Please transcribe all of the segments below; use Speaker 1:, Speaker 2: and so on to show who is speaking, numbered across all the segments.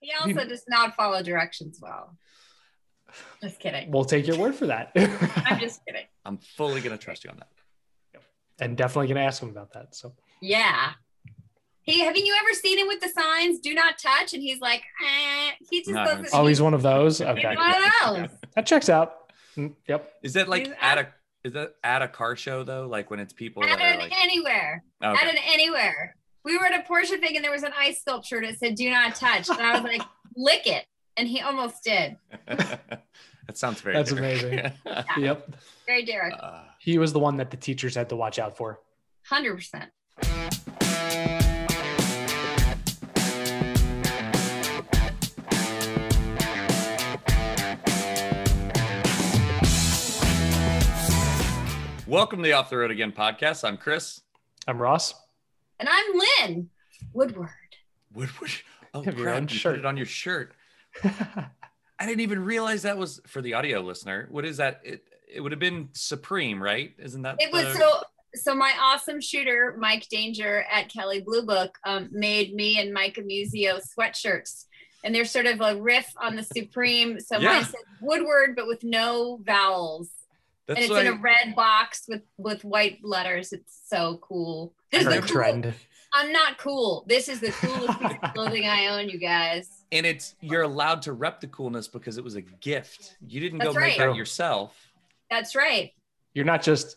Speaker 1: He also does not follow directions well. Just kidding.
Speaker 2: We'll take your word for that.
Speaker 1: I'm just kidding.
Speaker 3: I'm fully gonna trust you on that.
Speaker 2: and definitely gonna ask him about that. So
Speaker 1: Yeah. He haven't you ever seen him with the signs "Do not touch"? And he's like, eh. he just
Speaker 3: No, I
Speaker 1: doesn't.
Speaker 3: haven't
Speaker 2: oh, he's one of those.
Speaker 1: he's
Speaker 2: Okay,
Speaker 1: one of those.
Speaker 2: that checks out. Mm, Yep.
Speaker 3: Is that like
Speaker 1: He's
Speaker 3: at a is that at a car show though? Like when it's people
Speaker 1: At
Speaker 3: that are
Speaker 1: an
Speaker 3: like
Speaker 1: anywhere.
Speaker 3: okay.
Speaker 1: At an anywhere. We were at a Porsche thing and there was an ice sculpture that said "Do not touch," and I was like, "Lick it," and he almost did.
Speaker 3: that sounds very
Speaker 2: That's
Speaker 3: Derek.
Speaker 2: amazing. Yep.
Speaker 1: Very Derek.
Speaker 3: Uh,
Speaker 2: He was the one that the teachers had to watch out for.
Speaker 1: Hundred percent.
Speaker 3: welcome to the Off the Road Again podcast. I'm Chris.
Speaker 2: I'm Ross.
Speaker 1: And I'm Lynn Woodward.
Speaker 3: Woodward. Oh,
Speaker 2: Have your
Speaker 3: crap,
Speaker 2: own
Speaker 3: you
Speaker 2: shirt.
Speaker 3: Put it on your shirt. I didn't even realize that was for the audio listener. What is that? It it would have been Supreme, right? Isn't that
Speaker 1: It was so. So my awesome shooter, Mike Danger at Kelley Blue Book, um, made me and Mike Musto sweatshirts, and they're sort of a riff on the Supreme. So
Speaker 3: Yeah.
Speaker 1: mine says Woodward, but with no vowels,
Speaker 3: That's
Speaker 1: and it's
Speaker 3: like,
Speaker 1: in a red box with with white letters. It's so cool. This is the cool,
Speaker 2: trend.
Speaker 1: I'm not cool. This is the coolest piece of clothing I own, you guys.
Speaker 3: and it's you're allowed to rep the coolness because it was a gift. You didn't go
Speaker 1: That's
Speaker 3: make
Speaker 1: right.
Speaker 3: that yourself.
Speaker 1: That's right.
Speaker 2: You're not just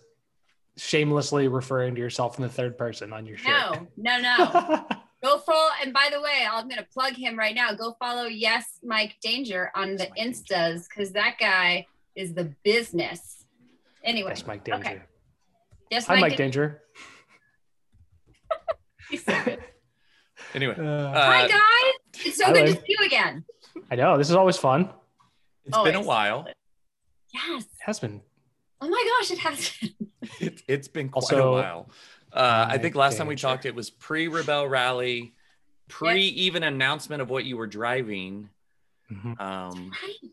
Speaker 2: shamelessly referring to yourself in the third person on your shirt.
Speaker 1: No, no, no. Go follow, and by the way, I'm gonna plug him right now. Go follow Yes Mike Danger on the
Speaker 3: Mike
Speaker 1: Instas because that guy is the business. Anyway,
Speaker 2: Yes, Mike Danger.
Speaker 1: Okay. yes,
Speaker 2: Hi, Mike
Speaker 1: Dan-
Speaker 2: Danger.
Speaker 1: He's so good.
Speaker 3: Anyway,
Speaker 2: Uh,
Speaker 1: Hi
Speaker 3: uh,
Speaker 1: guys, it's so
Speaker 2: hi,
Speaker 1: good to see you again.
Speaker 2: I know this is always fun.
Speaker 3: it's been a while.
Speaker 1: Yes.
Speaker 2: It has been.
Speaker 1: Oh my gosh, it has.
Speaker 3: It, it's been quite a while. Uh, I think last time we
Speaker 2: Danger.
Speaker 3: talked, it was pre Rebel Rally, pre even announcement of what you were driving,
Speaker 2: Mhm.
Speaker 3: um,
Speaker 1: Right.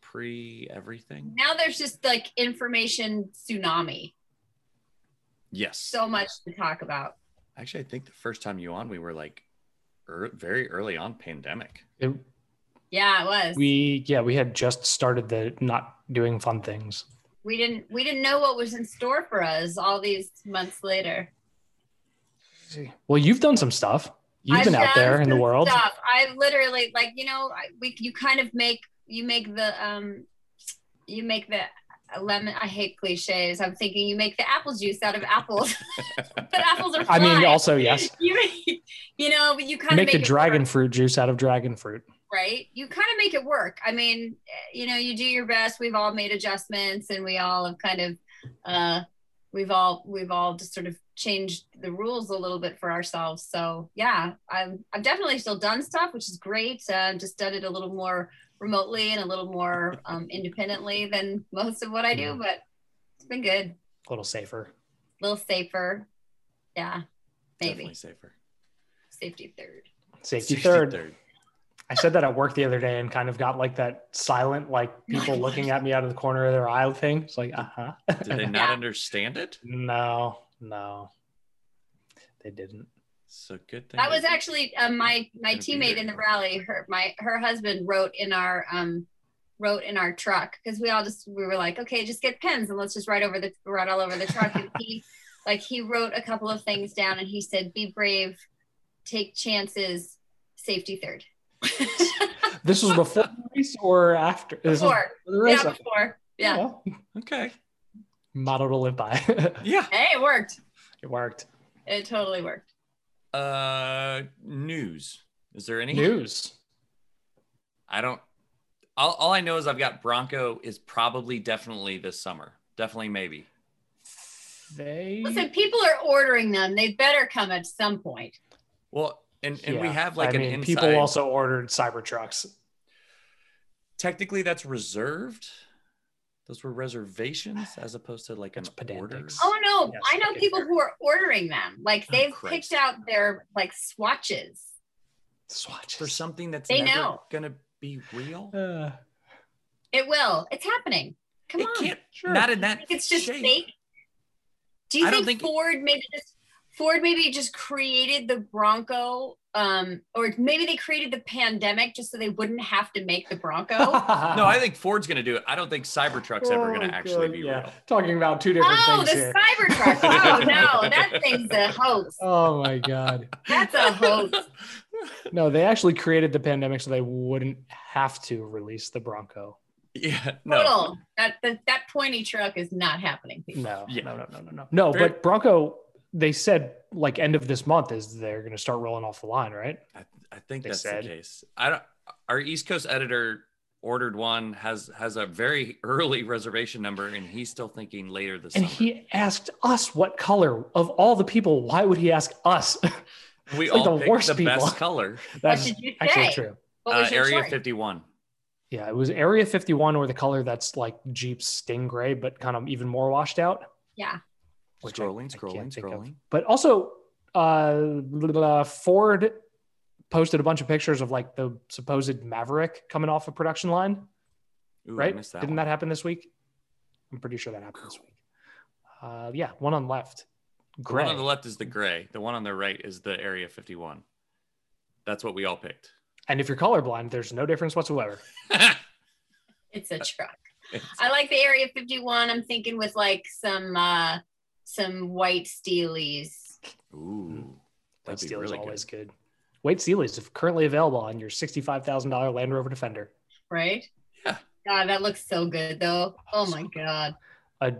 Speaker 3: pre everything.
Speaker 1: Now there's just like information tsunami.
Speaker 3: Yes.
Speaker 1: So much to talk about.
Speaker 3: Actually, I think the first time you on, we were like er, very early on pandemic.
Speaker 2: It-
Speaker 1: Yeah, it was.
Speaker 2: we yeah we had just started the not doing fun things.
Speaker 1: we didn't we didn't know what was in store for us all these months later.
Speaker 2: Well, you've done some stuff. You've
Speaker 1: I've
Speaker 2: been out there in the world.
Speaker 1: Stuff. I literally like you know I, we you kind of make you make the um you make the lemon. I hate cliches. I'm thinking you make the apple juice out of apples, but apples are.
Speaker 2: I mean, also yes,
Speaker 1: you you know but you kind of
Speaker 2: make
Speaker 1: make
Speaker 2: the
Speaker 1: it
Speaker 2: dragon
Speaker 1: work,
Speaker 2: fruit juice out of dragon fruit.
Speaker 1: right. You kind of make it work. I mean, eh, you know, you do your best. We've all made adjustments, and we all have kind of. uh We've all we've all just sort of changed the rules a little bit for ourselves. So yeah, I've I've definitely still done stuff, which is great. Uh, just done it a little more remotely and a little more um, independently than most of what I do,
Speaker 2: Mhm.
Speaker 1: but it's been good.
Speaker 2: A little safer.
Speaker 1: A little safer. Yeah, maybe
Speaker 3: Definitely safer.
Speaker 1: safety third.
Speaker 2: Safety,
Speaker 3: Safety
Speaker 2: third. I said that at work the other day and kind of got like that silent, like people looking at me out of the corner of their eye thing. It's like, uh huh.
Speaker 3: Did they not
Speaker 1: Yeah.
Speaker 3: understand it?
Speaker 2: no, no, they didn't.
Speaker 3: So good thing.
Speaker 1: That was actually uh, my my teammate in the rally. Her my her husband wrote in our um wrote in our truck because we all just we were like, okay, just get pens and let's just write over the write all over the truck. and he like he wrote a couple of things down and he said, be brave, take chances, safety third.
Speaker 2: This was before the race or after? This
Speaker 1: Before,
Speaker 2: the race.
Speaker 1: yeah, before, yeah.
Speaker 2: well,
Speaker 3: okay.
Speaker 2: model to live by.
Speaker 3: Yeah.
Speaker 1: Hey, it worked.
Speaker 2: it worked.
Speaker 1: It totally worked.
Speaker 3: Uh, news. Is there any
Speaker 2: News.
Speaker 3: I don't. All, all I know is I've got Bronco is probably definitely this summer. Definitely maybe.
Speaker 2: They.
Speaker 1: Listen, people are ordering them. They better come at some point.
Speaker 3: Well, and and we have like
Speaker 2: I
Speaker 3: an
Speaker 2: mean,
Speaker 3: inside.
Speaker 2: people also ordered Cybertrucks.
Speaker 3: technically that's reserved. Those were reservations as opposed to like an
Speaker 2: It's
Speaker 3: order.
Speaker 2: pedantics.
Speaker 1: Oh no,
Speaker 2: Yes,
Speaker 1: I know
Speaker 2: okay,
Speaker 1: people
Speaker 2: fair.
Speaker 1: who are ordering them. Like
Speaker 3: Oh,
Speaker 1: they've
Speaker 3: Christ.
Speaker 1: picked out their like swatches.
Speaker 2: Swatches.
Speaker 3: for something that's
Speaker 1: They
Speaker 3: never
Speaker 1: know.
Speaker 3: gonna be real.
Speaker 2: Uh,
Speaker 1: It will. It's happening. Come
Speaker 3: it
Speaker 1: on.
Speaker 3: can't.
Speaker 2: Sure.
Speaker 3: Not in that.
Speaker 1: think it's just
Speaker 3: shape.
Speaker 1: fake. Do you
Speaker 3: I don't
Speaker 1: think,
Speaker 3: think-
Speaker 1: Ford maybe just Ford maybe just created the Bronco um, or maybe they created the pandemic just so they wouldn't have to make the Bronco.
Speaker 3: No,
Speaker 2: no,
Speaker 3: I think Ford's going to do it. I don't think Cybertruck's ever going to actually be real.
Speaker 2: Talking about two different
Speaker 1: oh,
Speaker 2: things Oh,
Speaker 1: the
Speaker 2: here.
Speaker 1: Cybertruck. Oh no, that thing's a hoax.
Speaker 2: Oh my god.
Speaker 1: That's a hoax.
Speaker 2: No, they actually created the pandemic so they wouldn't have to release the Bronco.
Speaker 3: Yeah, no.
Speaker 1: Total. That, that that pointy truck is not happening. people.
Speaker 2: No,
Speaker 3: Yeah.
Speaker 2: no, no, no, no, no. No,
Speaker 3: Very-
Speaker 2: but Bronco, they said like end of this month is they're going to start rolling off the line, right?
Speaker 3: I, I think
Speaker 2: They
Speaker 3: that's
Speaker 2: said.
Speaker 3: the case. I don't. Our East Coast editor ordered one has has a very early reservation number, and he's still thinking later this
Speaker 2: And
Speaker 3: summer.
Speaker 2: he asked us what color of all the people. Why would he ask us?
Speaker 3: we
Speaker 2: it's like
Speaker 3: all
Speaker 2: the
Speaker 3: picked
Speaker 2: worst
Speaker 3: the
Speaker 2: people.
Speaker 3: best color.
Speaker 2: That's actually true.
Speaker 3: Uh, Area
Speaker 1: choice?
Speaker 3: 51.
Speaker 2: Yeah, it was Area 51 or the color that's like Jeep's Sting-Gray, but kind of even more washed out.
Speaker 1: Yeah.
Speaker 2: Which I-
Speaker 3: Scrolling,
Speaker 2: I
Speaker 3: scrolling,
Speaker 2: of.
Speaker 3: scrolling.
Speaker 2: But also, uh, Ford posted a bunch of pictures of like the supposed Maverick coming off a production line.
Speaker 3: Ooh,
Speaker 2: right?
Speaker 3: missed that
Speaker 2: Didn't
Speaker 3: one.
Speaker 2: that happen this week? I'm pretty sure that happened this week. Uh, yeah, one on left.
Speaker 3: The
Speaker 2: Gray.
Speaker 3: one on the left is the gray. The one on the right is the Area 51. That's what we all picked.
Speaker 2: And if you're colorblind, there's no difference whatsoever.
Speaker 1: It's a truck.
Speaker 3: It's-
Speaker 1: I like the Area 51. I'm thinking with like some uh some white steelies.
Speaker 3: Ooh, hmm.
Speaker 2: White
Speaker 3: that'd be
Speaker 2: Steelies
Speaker 3: really
Speaker 2: always
Speaker 3: good.
Speaker 2: good. White Steelies currently available on your $65,000 Land Rover Defender.
Speaker 1: right?
Speaker 3: Yeah.
Speaker 1: God, that looks so good though. Oh my god.
Speaker 2: A,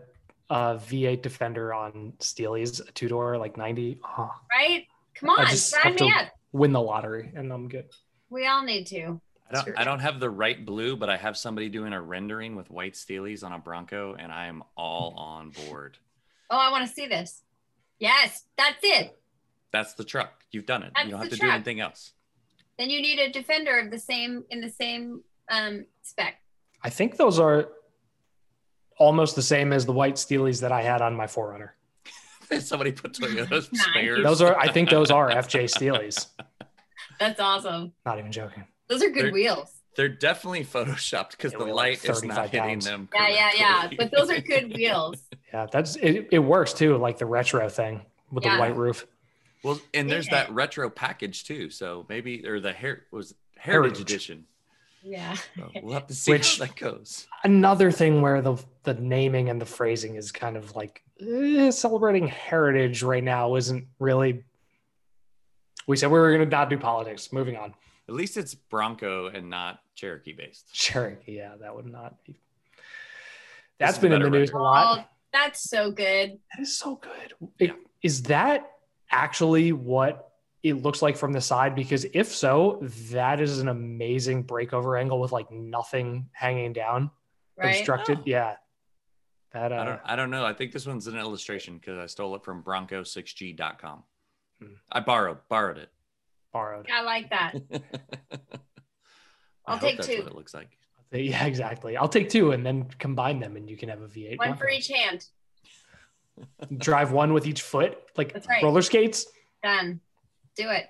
Speaker 2: a V8 Defender on Steelies, a two door, like 90. Oh,
Speaker 1: Right? Come on, sign me up.
Speaker 2: win the lottery, and I'm good.
Speaker 1: We all need to.
Speaker 3: I don't,
Speaker 2: Sure.
Speaker 3: I don't have the right blue, but I have somebody doing a rendering with white steelies on a Bronco, and I am all on board.
Speaker 1: Oh, I want to see this. Yes, that's it.
Speaker 3: That's the truck. You've done it.
Speaker 1: That's
Speaker 3: you don't have
Speaker 1: the
Speaker 3: to do anything else.
Speaker 1: Then you need a defender of the same in the same um spec.
Speaker 2: I think those are almost the same as the white Steelies that I had on my 4Runner.
Speaker 3: somebody put Toyota
Speaker 1: Nice.
Speaker 3: spares.
Speaker 2: Those are, I think those are FJ Steelies.
Speaker 1: That's awesome.
Speaker 2: Not even joking.
Speaker 1: Those are good
Speaker 3: They're-
Speaker 1: wheels.
Speaker 3: They're definitely photoshopped because the
Speaker 2: weigh like
Speaker 3: light is not hitting
Speaker 2: pounds.
Speaker 3: them.
Speaker 1: Yeah, yeah, yeah. But those are good wheels.
Speaker 2: Yeah, that's it. It works too, like the retro thing with
Speaker 1: Yeah.
Speaker 2: the white roof.
Speaker 3: well, and there's
Speaker 1: Yeah.
Speaker 3: that retro package too. So maybe or the hair was Heritage,
Speaker 2: Heritage.
Speaker 3: Edition.
Speaker 1: Yeah.
Speaker 3: So we'll have to see
Speaker 2: Which-
Speaker 3: how that goes.
Speaker 2: Another thing where the the naming and the phrasing is kind of like eh, celebrating heritage right now isn't really. We said we were going to not do politics. Moving on.
Speaker 3: At least it's Bronco and not Cherokee based.
Speaker 2: Cherokee, yeah, that would not be.
Speaker 3: This
Speaker 2: That's
Speaker 3: is
Speaker 2: been in the
Speaker 3: better
Speaker 2: news a
Speaker 1: Oh,
Speaker 2: lot.
Speaker 1: that's so good.
Speaker 2: That is so good. Is that actually what it looks like from the side? Because if so, that is an amazing breakover angle with like nothing hanging down,
Speaker 1: Right?
Speaker 2: obstructed.
Speaker 3: Oh.
Speaker 2: Yeah, that
Speaker 3: I
Speaker 2: uh,
Speaker 3: don't I don't know. I think this one's an illustration because I stole it from Bronco6G.com.
Speaker 2: Hmm.
Speaker 3: I borrowed borrowed it.
Speaker 2: Borrowed.
Speaker 1: I like that.
Speaker 3: I
Speaker 1: I'll
Speaker 3: hope
Speaker 1: take
Speaker 3: that's
Speaker 1: two.
Speaker 3: what it looks like.
Speaker 2: Yeah, exactly. I'll take two and then combine them, and you can have a V8.
Speaker 1: One for each hand.
Speaker 2: Drive one with each foot, like
Speaker 1: right.
Speaker 2: roller skates.
Speaker 1: Done. Do it.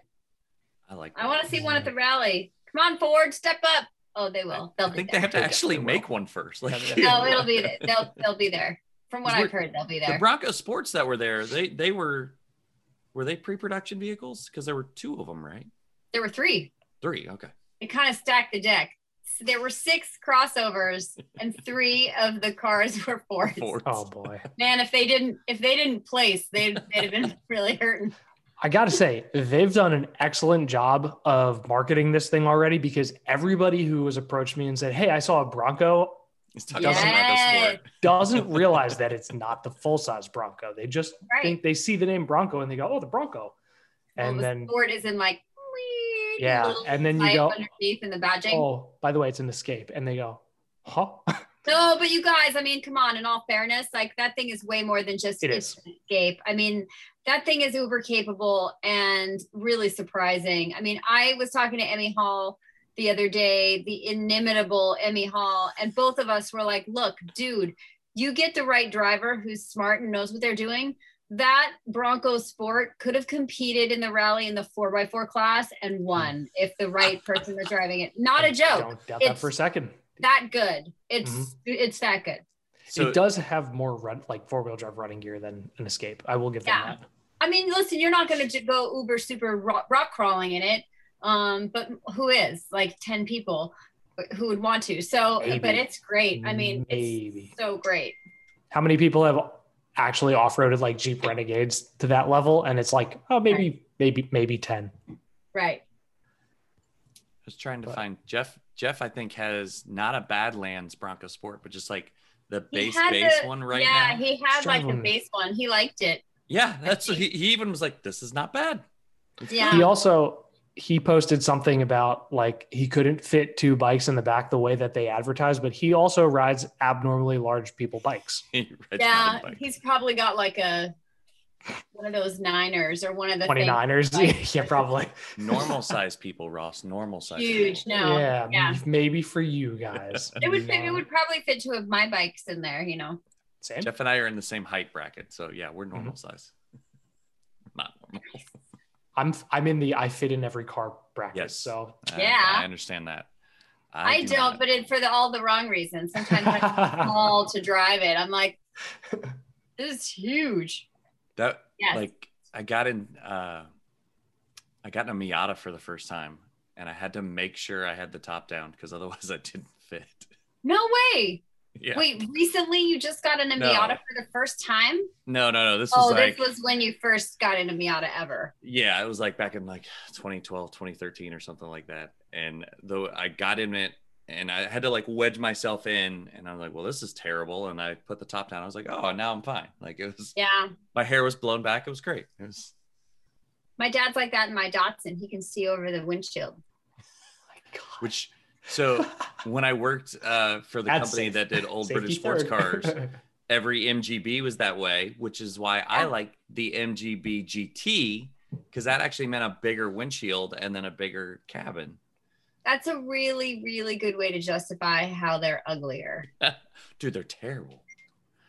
Speaker 3: I like.
Speaker 1: I want to see one at the rally. Come on, Ford, step up. Oh, they will. They'll
Speaker 3: I
Speaker 1: be
Speaker 3: think they have to
Speaker 2: They
Speaker 3: actually make one first. Like
Speaker 1: No, oh, it'll be. They'll they'll be there. From what I've heard, they'll be there.
Speaker 3: the
Speaker 1: there.
Speaker 3: Bronco Sports that were there. They they were were they pre-production vehicles? Because there were two of them, right?
Speaker 1: There were three.
Speaker 3: Three. Okay.
Speaker 1: It kind of stacked the deck. So there were six crossovers, and three of the cars were Fords.
Speaker 3: Fords.
Speaker 2: Oh boy.
Speaker 1: Man, if they didn't if they didn't place, they'd, they'd have been really hurting.
Speaker 2: I got to say, they've done an excellent job of marketing this thing already because everybody who has approached me and said, Hey, I saw a Bronco
Speaker 3: He's talking about Bronco
Speaker 1: Yes.
Speaker 3: Sport.
Speaker 2: doesn't realize that it's not the full size Bronco. They just
Speaker 1: Right.
Speaker 2: think they see the name Bronco and they go, Oh, the Bronco. And
Speaker 1: Well, the
Speaker 2: then,
Speaker 1: Ford is in like
Speaker 2: yeah. And then you go,
Speaker 1: underneath in the badging.
Speaker 2: Oh, by the way, it's an escape. And they go, Huh?
Speaker 1: No, but you guys, I mean, come on. In all fairness, like that thing is way more than just it's an escape. I mean, that thing is uber capable and really surprising. I mean, I was talking to Emme Hall the other day, the inimitable Emme Hall, and both of us were like, "Look, dude, you get the right driver who's smart and knows what they're doing." That Bronco Sport could have competed in the rally in the four x four class and won if the right person was driving it. Not a joke.
Speaker 2: Don't doubt that for a second.
Speaker 1: That good. It's
Speaker 2: Mhm.
Speaker 1: it's that good.
Speaker 3: So
Speaker 2: it does have more run, like four wheel drive running gear than an escape. I will give them
Speaker 1: Yeah.
Speaker 2: that.
Speaker 1: I mean, listen, you're not going to go uber super rock, rock crawling in it. Um, but who is like 10 people who would want to? So,
Speaker 2: Maybe.
Speaker 1: but it's great. I mean,
Speaker 2: Maybe.
Speaker 1: it's so great.
Speaker 2: How many people have actually off-roaded like Jeep Renegades to that level? And it's like, oh, maybe, maybe, maybe 10.
Speaker 1: Right.
Speaker 3: I was trying to
Speaker 2: But-
Speaker 3: find Jeff. Jeff, I think, has not a Badlands Bronco Sport, but just like the base base
Speaker 1: the-
Speaker 3: one right
Speaker 1: yeah,
Speaker 3: now.
Speaker 1: he had like the base one. He liked it.
Speaker 3: Yeah, that's he, he even was like, "This is not bad." It's
Speaker 1: Yeah.
Speaker 2: He also he posted something about like he couldn't fit two bikes in the back the way that they advertise, but he also rides abnormally large people bikes.
Speaker 3: good." He rides
Speaker 1: yeah,
Speaker 3: bike.
Speaker 1: he's probably got like a one of those Niners or one of the things
Speaker 2: 29ers.
Speaker 1: like-
Speaker 2: yeah, probably.
Speaker 3: normal size people, Ross. Normal size.
Speaker 1: huge.
Speaker 3: people.
Speaker 1: No,
Speaker 2: yeah,
Speaker 1: yeah.
Speaker 2: maybe for you guys.
Speaker 1: it would fit, it would probably fit two of my bikes in there. You know.
Speaker 2: Same.
Speaker 3: Jeff and I are in the same height bracket, so yeah, we're
Speaker 2: Mm-hmm.
Speaker 3: normal size. Not normal.
Speaker 2: I'm I'm in the I fit in every car bracket.
Speaker 3: Yes.
Speaker 2: So
Speaker 3: I-
Speaker 1: Yeah.
Speaker 3: I understand that.
Speaker 1: I,
Speaker 3: do
Speaker 1: don't,
Speaker 3: not.
Speaker 1: but it for the, all the wrong reasons. Sometimes I'm small to drive it. I'm like, this is huge.
Speaker 3: that
Speaker 1: Yes.
Speaker 3: like I got in uh I got in a Miata for the first time and I had to make sure I had the top down because otherwise I didn't fit.
Speaker 1: No way.
Speaker 3: Yeah.
Speaker 1: Wait, recently you just got in a
Speaker 3: No.
Speaker 1: Miata for the first time?
Speaker 3: No, no, no. This oh, was
Speaker 1: Oh,
Speaker 3: like
Speaker 1: this was when you first got in a Miata ever.
Speaker 3: yeah, it was like back in like 2012, 2013 or something like that. And though I got in it and I had to like wedge myself in and I was like, well, this is terrible. And I put the top down. I was like, oh, now I'm fine. Like it was
Speaker 1: Yeah.
Speaker 3: my hair was blown back. It was great. It was
Speaker 1: My dad's like that in my Datsun. He can see over the windshield.
Speaker 3: which so when I worked uh, for the
Speaker 2: That's
Speaker 3: company
Speaker 2: safe.
Speaker 3: that did old
Speaker 2: Safety
Speaker 3: British sports
Speaker 2: third.
Speaker 3: cars, every MGB was that way, which is why I like the MGB GT because that actually meant a bigger windshield and then a bigger cabin.
Speaker 1: That's a really, really good way to justify how they're uglier.
Speaker 3: Dude, they're terrible.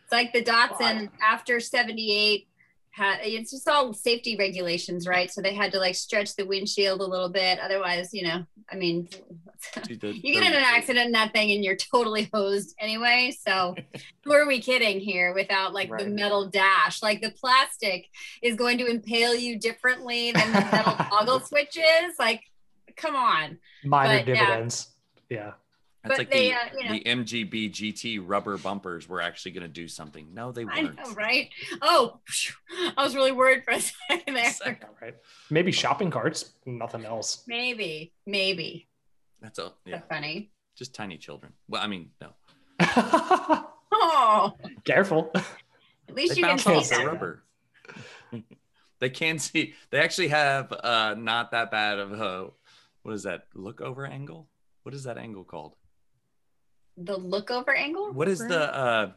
Speaker 1: It's like the Datsun after 78 had it's just all safety regulations, right? So they had to like stretch the windshield a little bit. Otherwise, you know, I mean, you get in an accident in that thing and you're totally hosed anyway. So who are we kidding here without like the metal dash? Like the plastic is going to impale you differently than the metal toggle switches. Like, come on.
Speaker 2: Minor
Speaker 1: But, yeah.
Speaker 2: dividends. Yeah.
Speaker 3: That's
Speaker 1: but
Speaker 3: like
Speaker 1: they,
Speaker 3: the,
Speaker 1: uh, you know.
Speaker 3: the MGB GT rubber bumpers were actually going to do something. No, they weren't.
Speaker 1: know, right? Oh. I was really worried for a second there.
Speaker 2: Yeah, right. Maybe shopping carts, nothing else.
Speaker 1: Maybe, maybe.
Speaker 3: That's a yeah,
Speaker 1: That's funny.
Speaker 3: just tiny children. Well, I mean, no,
Speaker 1: Oh,
Speaker 2: Careful.
Speaker 1: at least
Speaker 3: they
Speaker 1: you can
Speaker 3: bounce
Speaker 1: see
Speaker 3: off the rubber. they can see. They actually have uh not that bad of a what is that look over angle? What is that angle called?
Speaker 1: The look over angle?
Speaker 3: What is the uh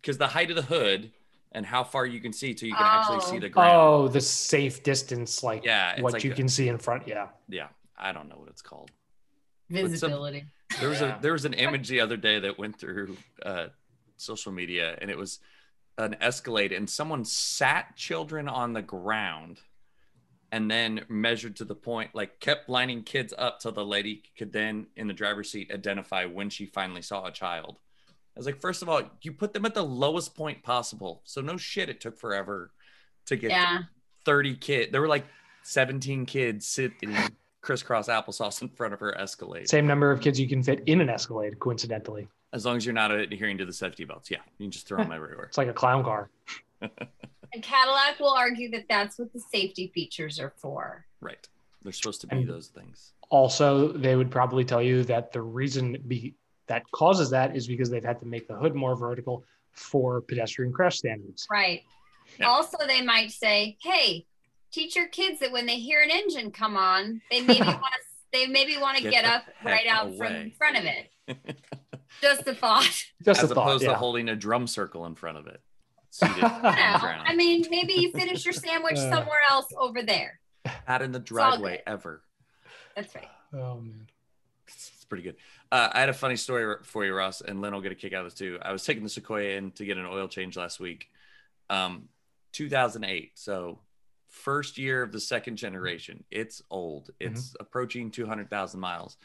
Speaker 3: because the height of the hood and how far you can see till you can actually see
Speaker 1: Oh.
Speaker 3: the ground.
Speaker 2: Oh, the safe distance, like
Speaker 3: Yeah,
Speaker 2: what
Speaker 3: like
Speaker 2: you
Speaker 3: a-
Speaker 2: can see in front. Yeah.
Speaker 3: Yeah, I don't know what it's called.
Speaker 1: visibility?
Speaker 3: There was
Speaker 2: Yeah.
Speaker 3: a there was an image the other day that went through uh, social media, and it was an Escalade, and someone sat children on the ground, and then measured to the point, like kept lining kids up till the lady could then, in the driver's seat, identify when she finally saw a child. I was like, first of all, you put them at the lowest point possible, so no shit, it took forever to get
Speaker 1: Yeah.
Speaker 3: 30 kids. There were like 17 kids sitting crisscross applesauce in front of her Escalade.
Speaker 2: Same number of kids you can fit in an Escalade, coincidentally.
Speaker 3: As long as you're not adhering to the safety belts, yeah, you can just throw them everywhere.
Speaker 2: It's like a clown car.
Speaker 1: And Cadillac will argue that that's what the safety features are for.
Speaker 3: Right. They're supposed to be
Speaker 2: And-
Speaker 3: those things.
Speaker 2: Also, they would probably tell you that the reason be, that causes that is because they've had to make the hood more vertical for pedestrian crash standards.
Speaker 1: Right.
Speaker 3: Yeah.
Speaker 1: Also, they might say, "Hey, teach your kids that when they hear an engine come on, they maybe want to they maybe want to
Speaker 3: Get
Speaker 1: get, up right out from in front of it." Just a thought.
Speaker 2: Just
Speaker 3: As
Speaker 2: a thought.
Speaker 3: opposed to holding a drum circle in front of it. Seated
Speaker 1: You know. I mean, maybe you finish your sandwich
Speaker 2: Uh.
Speaker 1: somewhere else over there.
Speaker 3: Not in the driveway ever.
Speaker 1: That's right.
Speaker 2: Oh man.
Speaker 3: It's pretty good. Uh, I had a funny story for you, Ross, and Lynn will get a kick out of this too. I was taking the Sequoia in to get an oil change last week. Um, 2008. So, first year of the second generation. It's old. It's approaching 200,000 miles.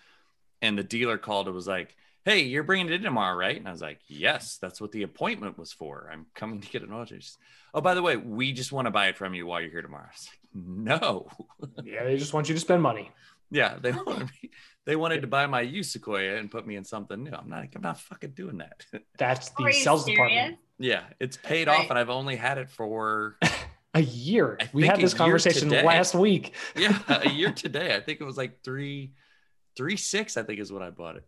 Speaker 3: And the dealer called and was like, "Hey, you're bringing it in tomorrow, right?" And I was like, "Yes, that's what the appointment was for. I'm coming to get an oil change." Oh, by the way, we just want to buy it from you while you're here tomorrow. I was like, "No."
Speaker 2: Yeah, they just want you to spend money.
Speaker 3: Yeah, they wanted me. They wanted to buy my used Sequoia and put me in something new. I'm not. I'm not fucking doing that.
Speaker 2: That's the sales
Speaker 1: serious?
Speaker 2: department.
Speaker 3: yeah, it's paid
Speaker 1: Right.
Speaker 3: off, and I've only had it for
Speaker 2: A year.
Speaker 3: I
Speaker 2: We had this conversation
Speaker 3: today.
Speaker 2: last week.
Speaker 3: yeah a year today. I think it was like three, three six. I think is what I bought it.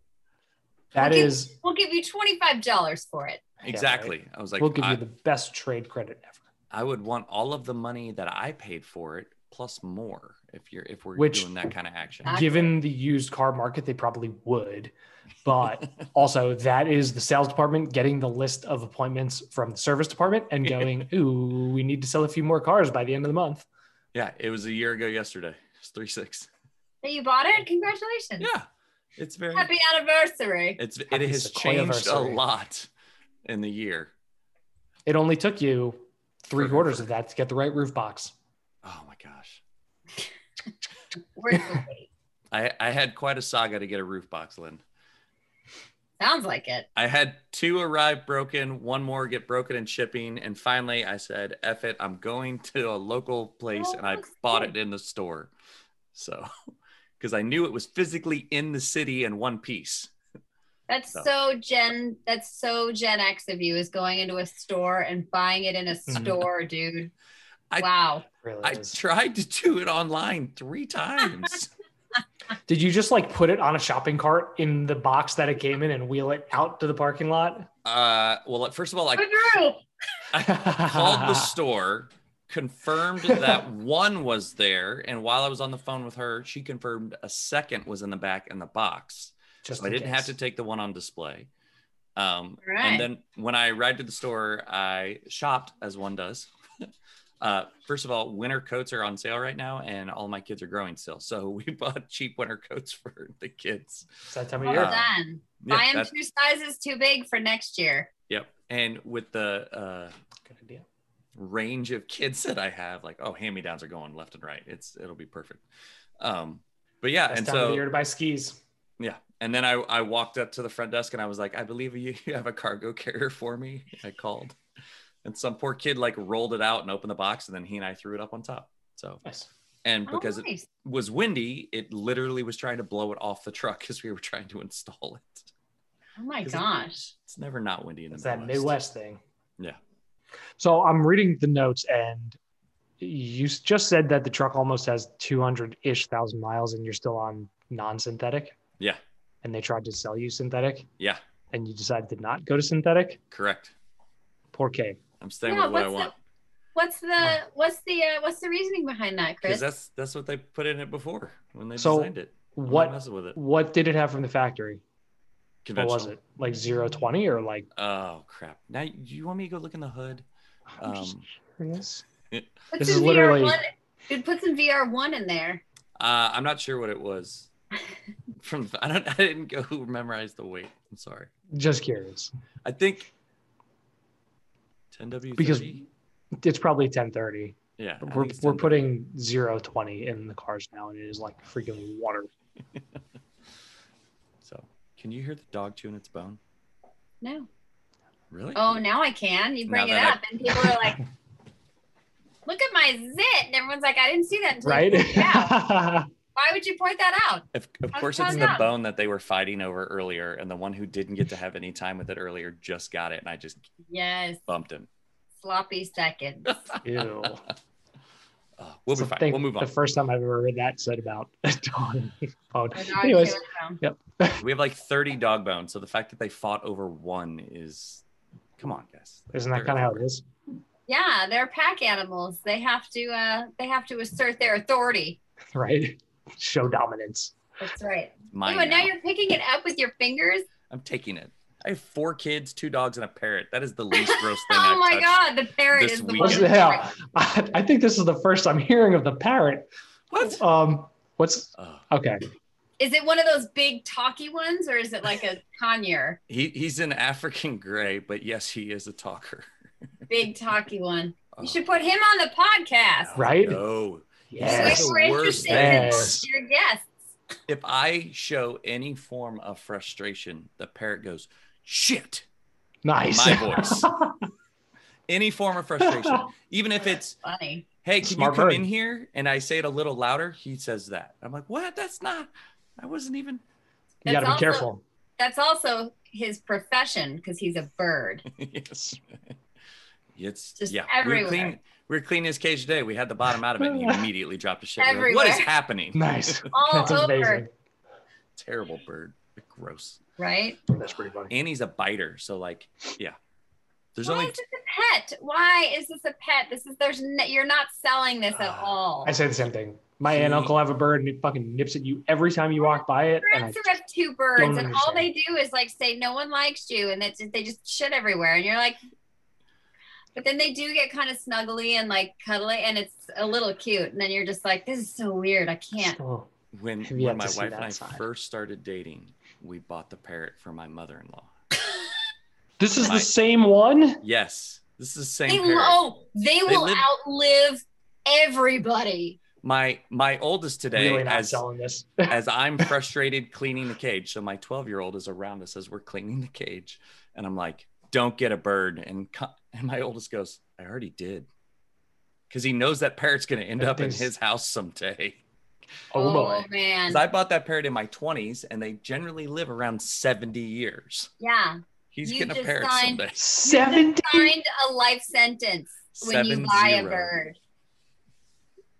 Speaker 2: That
Speaker 1: Okay.
Speaker 2: is,
Speaker 1: We'll give you $25 for it.
Speaker 2: Yeah,
Speaker 3: Exactly. I was like,
Speaker 2: we'll give
Speaker 3: I,
Speaker 2: you the best trade credit ever.
Speaker 3: I would want all of the money that I paid for it plus more if you're if we're
Speaker 2: Which-
Speaker 3: doing that kind of action.
Speaker 2: Given the used car market, they probably would. But also, that is the sales department getting the list of appointments from the service department and going, ooh, we need to sell a few more cars by the end of the month.
Speaker 3: yeah, it was a year ago yesterday. It's three six.
Speaker 1: That you bought it? Congratulations.
Speaker 3: Yeah, it's very.
Speaker 1: Happy anniversary.
Speaker 3: It's it
Speaker 2: Happy
Speaker 3: has changed a lot in the year.
Speaker 2: It only took you three
Speaker 3: Forever.
Speaker 2: quarters of that to get the right roof box.
Speaker 3: Oh my gosh,
Speaker 1: Worth the wait.
Speaker 3: I I had quite a saga to get a roof box, Lynn.
Speaker 1: Sounds like it.
Speaker 3: I had two arrive broken, one more get broken in shipping, and finally I said, "F it, I'm going to a local place,"
Speaker 1: Oh,
Speaker 3: and I bought
Speaker 1: good.
Speaker 3: it in the store. So, because I knew it was physically in the city in one piece.
Speaker 1: That's
Speaker 3: So.
Speaker 1: so Gen. That's so Gen X of you is going into a store and buying it in a
Speaker 2: Mhm.
Speaker 1: store, dude.
Speaker 3: I-
Speaker 1: wow.
Speaker 2: Really
Speaker 3: I tried to do it online three times.
Speaker 2: Did you just like put it on a shopping cart in the box that it came in and wheel it out to the parking lot?
Speaker 3: uh, well, first of all, I
Speaker 1: Drew.
Speaker 3: I called the store, confirmed that one was there, and while I was on the phone with her, she confirmed a second was in the back in the box.
Speaker 2: Just
Speaker 3: so I didn't have to take the one on display. Um,
Speaker 1: Right.
Speaker 3: And then when I arrived at the store, I shopped as one does. uh, first of all, winter coats are on sale right now, and all my kids are growing still. So we bought cheap winter coats for the kids.
Speaker 2: It's that time of
Speaker 1: Well
Speaker 2: year.
Speaker 3: Uh,
Speaker 1: done.
Speaker 3: Yeah,
Speaker 1: Buy them two sizes too big for next year.
Speaker 3: yep. And with the uh,
Speaker 2: Good idea.
Speaker 3: Range of kids that I have, like oh, hand me downs are going left and right. It's it'll be perfect. Um, but yeah,
Speaker 2: Best
Speaker 3: and
Speaker 2: time of the year to buy skis.
Speaker 3: yeah, and then I I walked up to the front desk and I was like, I believe you, you have a cargo carrier for me. I called, and some poor kid like rolled it out and opened the box, and then he and I threw it up on top. So
Speaker 2: Nice.
Speaker 3: and
Speaker 1: Oh,
Speaker 3: because it was windy, it literally was trying to blow it off the truck as we were trying to install it.
Speaker 1: Oh my
Speaker 3: 'Cause it-
Speaker 1: gosh.
Speaker 3: It's never not windy in the
Speaker 2: It's that
Speaker 3: Midwest.
Speaker 2: Midwest thing.
Speaker 3: Yeah.
Speaker 2: So I'm reading the notes, and you just said that the truck almost has 200 ish thousand miles, and you're still on non synthetic.
Speaker 3: Yeah.
Speaker 2: And they tried to sell you synthetic,
Speaker 3: Yeah,
Speaker 2: and you decided to not go to synthetic.
Speaker 3: correct.
Speaker 2: Poor K.
Speaker 3: I'm staying
Speaker 1: Yeah,
Speaker 3: with what I
Speaker 1: what's
Speaker 3: want
Speaker 1: What's the what's the uh, what's the reasoning behind that, Chris?
Speaker 3: because that's that's what they put in it before when they
Speaker 2: So,
Speaker 3: designed it. I'm
Speaker 2: What
Speaker 3: with it?
Speaker 2: what did it have from the factory? What was it? Like zero twenty or like?
Speaker 3: Oh crap! Now do you want me to go look in the hood?
Speaker 2: I'm just
Speaker 3: Um,
Speaker 2: curious. This is literally-
Speaker 1: VR1, dude, put some VR one in there.
Speaker 3: Uh, I'm not sure what it was. From I don't I didn't go memorize the weight. I'm sorry.
Speaker 2: Just curious.
Speaker 3: I think 10W30.
Speaker 2: Because It's probably 1030.
Speaker 3: yeah, I
Speaker 2: We're, we're putting zero twenty in the cars now, and it is like freaking water.
Speaker 3: So can you hear the dog chewing its bone?
Speaker 1: No.
Speaker 3: Really?
Speaker 1: Oh, now I can. You bring
Speaker 3: Now
Speaker 1: it
Speaker 3: that I-
Speaker 1: up, and people are like, "Look at my zit," and everyone's like, "I didn't see that until
Speaker 2: Right?
Speaker 1: you pointed it out. Why would you point that out?"
Speaker 3: Of, of
Speaker 1: How's
Speaker 3: course,
Speaker 1: it
Speaker 3: it's
Speaker 1: found
Speaker 3: the
Speaker 1: out?
Speaker 3: bone that they were fighting over earlier, and the one who didn't get to have any time with it earlier just got it, and I just
Speaker 1: Yes,
Speaker 3: bumped him.
Speaker 1: sloppy seconds.
Speaker 2: Ew.
Speaker 3: Uh, we'll
Speaker 2: So
Speaker 3: be fine.
Speaker 2: think
Speaker 3: We'll move on.
Speaker 2: The first time I've ever heard that said about a dog. phone.
Speaker 1: My dog
Speaker 2: Anyways,
Speaker 1: chewing gum.
Speaker 3: We have like 30 dog bones, so the fact that they fought over one is, come on, guys.
Speaker 2: isn't that kind of how it is?
Speaker 1: Yeah, they're pack animals. They have to. Uh, they have to assert their authority.
Speaker 2: Right? Show dominance.
Speaker 1: That's right.
Speaker 3: Mine
Speaker 1: Ew, and now
Speaker 3: now.
Speaker 1: you're picking it up with your fingers.
Speaker 3: I'm taking it. I have four kids, two dogs, and a parrot. That is the least gross thing
Speaker 1: Oh
Speaker 3: I've
Speaker 1: my god, the parrot
Speaker 3: this
Speaker 1: is the
Speaker 3: weekend.
Speaker 1: one.
Speaker 2: Yeah. I, I think this is the first I'm hearing of the parrot.
Speaker 3: What?
Speaker 2: Um, what's okay?
Speaker 1: Is it one of those big talky ones, or is it like a conure?
Speaker 3: he, he's an African gray, but yes, he is a talker.
Speaker 1: Big talky one. You should put him on the podcast.
Speaker 2: Right?
Speaker 3: No.
Speaker 2: Yes.
Speaker 3: That's
Speaker 1: Way
Speaker 3: the
Speaker 1: more
Speaker 3: worst
Speaker 1: interesting than
Speaker 2: Yes.
Speaker 1: your guests.
Speaker 3: if I show any form of frustration, the parrot goes, shit.
Speaker 2: Nice.
Speaker 3: My voice. Any form of frustration, even if it's,
Speaker 1: Funny.
Speaker 3: hey, can
Speaker 2: Smart
Speaker 3: you come
Speaker 2: bird.
Speaker 3: in here? And I say it a little louder, he says that. I'm like, what? That's not, I wasn't even.
Speaker 2: you got to be
Speaker 1: also-
Speaker 2: careful.
Speaker 1: That's also his profession because he's a bird.
Speaker 3: yes. It's
Speaker 1: Just
Speaker 3: yeah. We were,
Speaker 1: everywhere.
Speaker 3: clean, we were cleaning his cage today. We had the bottom out of it, and he immediately dropped a shit. We're like, what is happening?
Speaker 2: Nice.
Speaker 1: All
Speaker 2: That's
Speaker 1: over,
Speaker 2: amazing.
Speaker 3: Terrible bird. Gross.
Speaker 1: Right?
Speaker 2: That's pretty funny.
Speaker 3: And he's a biter, so like, yeah. There's
Speaker 1: Why
Speaker 3: only
Speaker 1: is this a pet? Why is this a pet? This is there's n- you're not selling this at
Speaker 3: Ah,
Speaker 1: all.
Speaker 2: I say the same thing. My aunt and uncle have a bird and it fucking nips at you every time you walk by it. And I
Speaker 1: Friends who have two birds,
Speaker 2: don't
Speaker 1: and all
Speaker 2: understand.
Speaker 1: they do is like say no one likes you, and that's they just shit everywhere, and you're like. But then they do get kind of snuggly and like cuddly, and it's a little cute. And then you're just like, "This is so weird. I can't."
Speaker 2: still-
Speaker 3: when
Speaker 2: Have you
Speaker 3: when
Speaker 2: yet
Speaker 3: my
Speaker 2: see
Speaker 3: wife
Speaker 2: that
Speaker 3: and I
Speaker 2: side?
Speaker 3: first started dating, we bought the parrot for my mother-in-law.
Speaker 2: This is
Speaker 3: My-
Speaker 2: the same one.
Speaker 3: Yes, this is the same
Speaker 1: They,
Speaker 3: parrot.
Speaker 1: oh, they will
Speaker 3: live-
Speaker 1: outlive everybody.
Speaker 3: My my oldest today,
Speaker 2: really not
Speaker 3: as
Speaker 2: this.
Speaker 3: as I'm frustrated cleaning the cage. So my 12 year old is around us as we're cleaning the cage, and I'm like, "Don't get a bird." And co- and my oldest goes, "I already did," because he knows that parrot's going to end
Speaker 2: That
Speaker 3: up in his house someday.
Speaker 2: Oh boy.
Speaker 1: Oh, man.
Speaker 3: 'Cause I bought that parrot in my 20s, and they generally live around 70 years.
Speaker 1: yeah.
Speaker 3: He's
Speaker 1: You
Speaker 3: getting a parrot
Speaker 1: signed-
Speaker 3: someday.
Speaker 2: Seventy.
Speaker 1: Signed a life sentence when you
Speaker 3: Seven
Speaker 1: buy a bird.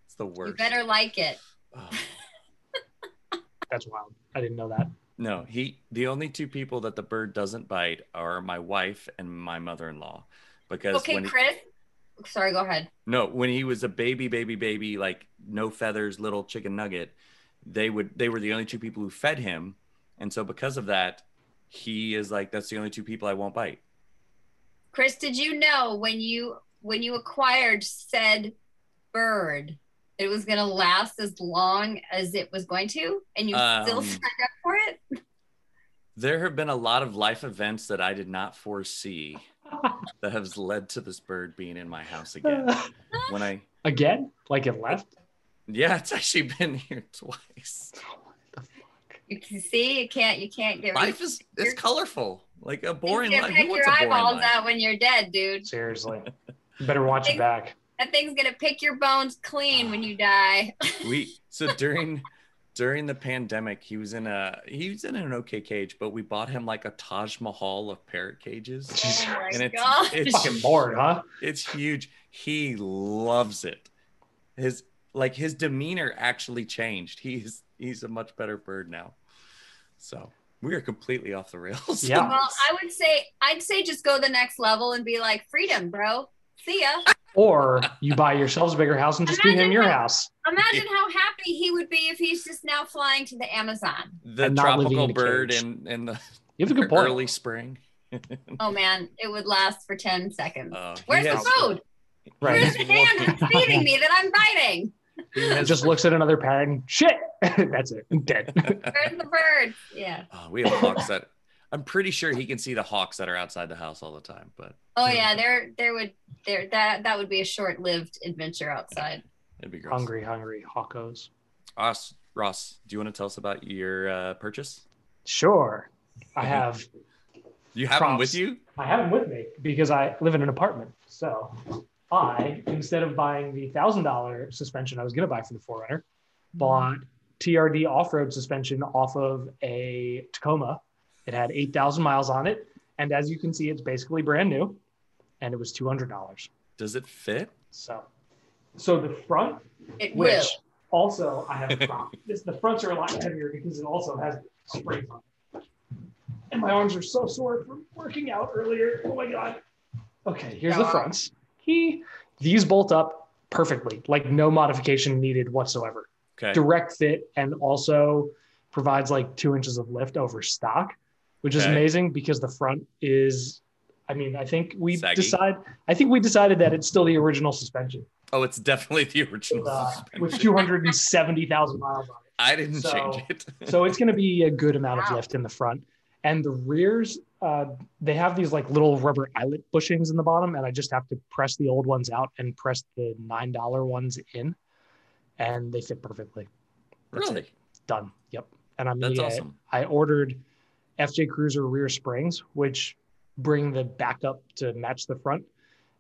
Speaker 3: It's the worst.
Speaker 1: You better like it.
Speaker 3: Oh.
Speaker 2: That's wild. I didn't know that.
Speaker 3: No, he the only two people that the bird doesn't bite are my wife and my mother-in-law. Because
Speaker 1: Okay,
Speaker 3: when he,
Speaker 1: Chris. Sorry, go ahead.
Speaker 3: no, when he was a baby, baby, baby, like no feathers, little chicken nugget, they would they were the only two people who fed him. And so because of that, he is like, that's the only two people I won't bite.
Speaker 1: Chris, did you know when you when you acquired said bird, it was going to last as long as it was going to, and you still
Speaker 3: Um,
Speaker 1: signed up for it?
Speaker 3: There have been a lot of life events that I did not foresee that has led to this bird being in my house again. When I
Speaker 2: Again? Like it left?
Speaker 3: yeah, it's actually been here twice.
Speaker 1: You can see you can't you can't get
Speaker 3: life is it's
Speaker 1: You're-
Speaker 3: colorful like a
Speaker 1: Things
Speaker 3: boring
Speaker 1: gonna
Speaker 3: life
Speaker 1: pick
Speaker 3: who
Speaker 1: your
Speaker 3: wants a
Speaker 1: eyeballs
Speaker 3: life
Speaker 1: out when you're dead, dude.
Speaker 2: Seriously. You better watch it back.
Speaker 1: That thing's gonna pick your bones clean when you die.
Speaker 3: we so during during the pandemic he was in a he was in an okay cage but we bought him like a taj mahal of parrot cages
Speaker 1: Oh my
Speaker 3: and it's
Speaker 1: god.
Speaker 3: it's
Speaker 2: Fucking bored, huh?
Speaker 3: it's huge he loves it his like his demeanor actually changed he's he's a much better bird now so we are completely off the rails
Speaker 2: Yeah.
Speaker 1: Well, I would say I'd say just go the next level and be like, freedom, bro. See ya.
Speaker 2: Or you buy yourselves a bigger house and just do him your
Speaker 1: how-
Speaker 2: house.
Speaker 1: Imagine how happy he would be if he's just now flying to the Amazon.
Speaker 3: the
Speaker 2: And not
Speaker 3: tropical
Speaker 2: in a
Speaker 3: bird
Speaker 2: cage.
Speaker 3: in in the
Speaker 2: You have a good point.
Speaker 3: early spring
Speaker 1: Oh man, it would last for 10 seconds.
Speaker 3: Uh,
Speaker 1: Where's the
Speaker 3: has-
Speaker 1: food?
Speaker 2: Right.
Speaker 1: Where's the hand that's feeding me that I'm biting?
Speaker 3: he
Speaker 2: just looks at another parrot and shit. That's it. Dead.
Speaker 1: Where's the bird? Yeah.
Speaker 3: Oh, we have hawks that I'm pretty sure he can see the hawks that are outside the house all the time. But
Speaker 1: Oh yeah, there there would there that that would be a short-lived adventure outside.
Speaker 3: it'd be gross.
Speaker 2: hungry, hungry hawkos.
Speaker 3: Ross, Ross, do you want to tell us about your uh, purchase?
Speaker 2: Sure. I have
Speaker 3: You have them with you?
Speaker 2: I have them with me because I live in an apartment. So I, instead of buying the thousand dollar suspension I was gonna buy for the 4Runner, bought TRD off-road suspension off of a Tacoma. It had eight thousand miles on it, and as you can see, it's basically brand new, and it was two hundred dollars.
Speaker 3: Does it fit?
Speaker 2: So, so the front,
Speaker 1: It
Speaker 2: which
Speaker 1: will.
Speaker 2: also I have a prop. This the fronts are a lot heavier because it also has springs on it. And my arms are so sore from working out earlier. Oh my god. Okay, here's the fronts. He these bolt up perfectly, like no modification needed whatsoever.
Speaker 3: Okay.
Speaker 2: Direct fit and also provides like two inches of lift over stock, which is amazing because the front is I mean, I think we
Speaker 3: Saggy.
Speaker 2: decide I think we decided that it's still the original suspension
Speaker 3: Oh, it's definitely the original.
Speaker 2: with, uh,
Speaker 3: suspension.
Speaker 2: with 270,000 miles on it.
Speaker 3: I didn't
Speaker 2: so-
Speaker 3: change it.
Speaker 2: So it's going to be a good amount of lift in the front. And the rears, uh, they have these like little rubber eyelet bushings in the bottom, and I just have to press the old ones out and press the $9 ones in, and they fit perfectly. That's
Speaker 3: really?
Speaker 2: it. done. Yep. And I'm
Speaker 3: That's
Speaker 2: gonna get-
Speaker 3: awesome.
Speaker 2: I ordered FJ Cruiser rear springs, which bring the back up to match the front.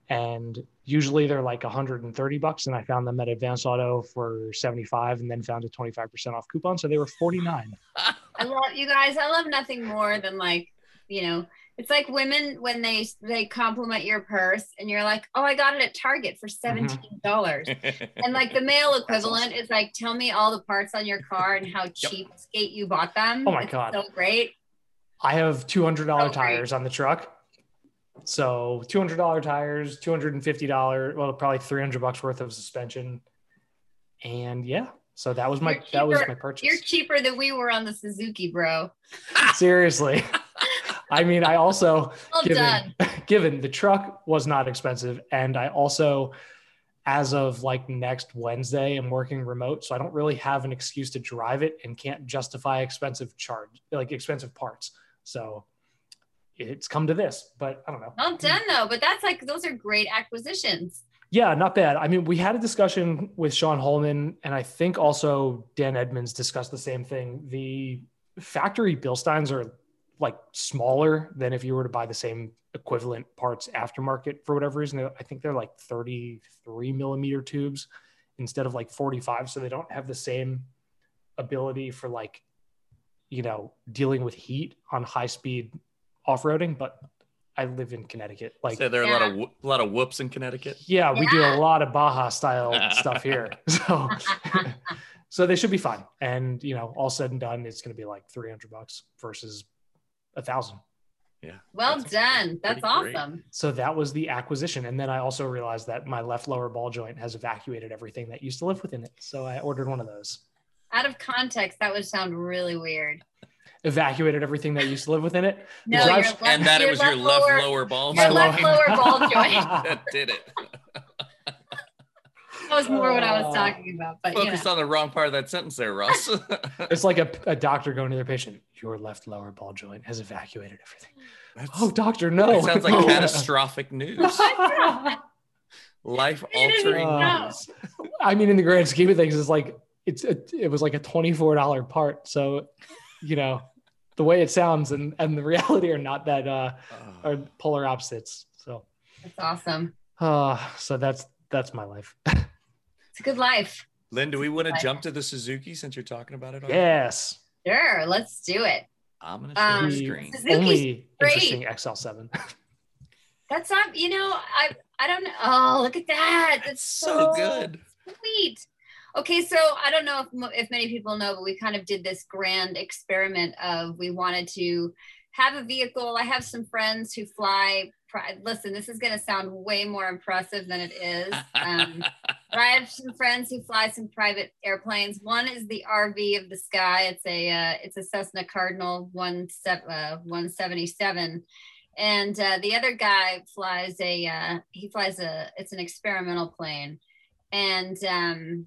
Speaker 2: And usually they're like 130 bucks. And I found them at Advanced Auto for 75 and then found a 25% off coupon. So they were 49.
Speaker 1: I love you guys. I love nothing more than like, you know, it's like women when they they compliment your purse and you're like, oh, I got it at Target for seventeen dollars. Mm-hmm. And like the male equivalent is like, tell me all the parts on your car and how cheap skate you bought them.
Speaker 2: Oh my
Speaker 1: It's
Speaker 2: God.
Speaker 1: so great.
Speaker 2: I have $200
Speaker 1: Oh, great.
Speaker 2: tires on the truck. So $200 tires, $250, well, probably 300 bucks worth of suspension. And yeah, so that was my,
Speaker 1: You're
Speaker 2: that was my purchase.
Speaker 1: You're cheaper than we were on the Suzuki, bro.
Speaker 2: Seriously. I mean, I also,
Speaker 1: Well
Speaker 2: given, given the truck was not expensive and i also as of like next wednesday i'm working remote so i don't really have an excuse to drive it and can't justify expensive charge like expensive parts so it's come to this but i don't know
Speaker 1: Well done though. But that's like those are great acquisitions.
Speaker 2: yeah not bad i mean we had a discussion with sean holman and i think also dan edmonds discussed the same thing the factory bilsteins are like smaller than if you were to buy the same equivalent parts aftermarket for whatever reason i think they're like 33 millimeter tubes instead of like 45 so they don't have the same ability for like you know dealing with heat on high speed off-roading but i live in connecticut like
Speaker 3: Say there are a lot of whoop- a lot of whoops in Connecticut.
Speaker 2: yeah, we do a lot of Baja style stuff here. So so they should be fine. And you know, all said and done, it's gonna be like 300 bucks versus a thousand.
Speaker 3: Yeah.
Speaker 1: Well
Speaker 3: That's
Speaker 1: done. That's
Speaker 3: pretty great.
Speaker 1: awesome.
Speaker 2: So that was the acquisition. And then I also realized that my left lower ball joint has evacuated everything that used to live within it. So I ordered one of those.
Speaker 1: Out of context, that would sound really weird.
Speaker 2: Evacuated everything that used to live within it.
Speaker 1: No,
Speaker 2: drive-
Speaker 1: your left,
Speaker 3: and that it was your left
Speaker 1: lower,
Speaker 3: lower ball.
Speaker 1: your left
Speaker 2: lower-
Speaker 1: lower ball joint.
Speaker 3: that did it.
Speaker 1: That was more what I was talking about. But you know.
Speaker 3: Focused on the wrong part of that sentence there, Ross.
Speaker 2: It's like a, a doctor going to their patient. Your left lower ball joint has evacuated everything.
Speaker 3: That's-
Speaker 2: Oh, doctor, no.
Speaker 3: that sounds like catastrophic news. Life altering
Speaker 1: No.
Speaker 3: news.
Speaker 2: I mean, in the grand scheme of things, it's like it's a, it was like a twenty four dollar part. So, you know, the way it sounds and and the reality are not that uh
Speaker 3: Oh.
Speaker 2: are polar opposites. So,
Speaker 1: That's awesome.
Speaker 2: uh so that's that's my life.
Speaker 1: It's a good life.
Speaker 3: Lynn, do we want to jump to the Suzuki since you're talking about it? already?
Speaker 2: yes,
Speaker 1: Sure, let's do it.
Speaker 3: I'm gonna show
Speaker 1: Um,
Speaker 3: the
Speaker 2: the
Speaker 3: screen.
Speaker 1: Suzuki's
Speaker 2: only
Speaker 1: great.
Speaker 2: interesting XL seven.
Speaker 1: That's not, you know, I I don't know. Oh, look at that. That's
Speaker 3: So good.
Speaker 1: Sweet. Okay, so I don't know if if many people know, but we kind of did this grand experiment of we wanted to have a vehicle. I have some friends who fly. Listen, this is going to sound way more impressive than it is. Um, I have some friends who fly some private airplanes. One is the RV of the sky. It's a uh, it's a Cessna Cardinal one uh, 177, and uh, the other guy flies a uh, he flies a it's an experimental plane, and um,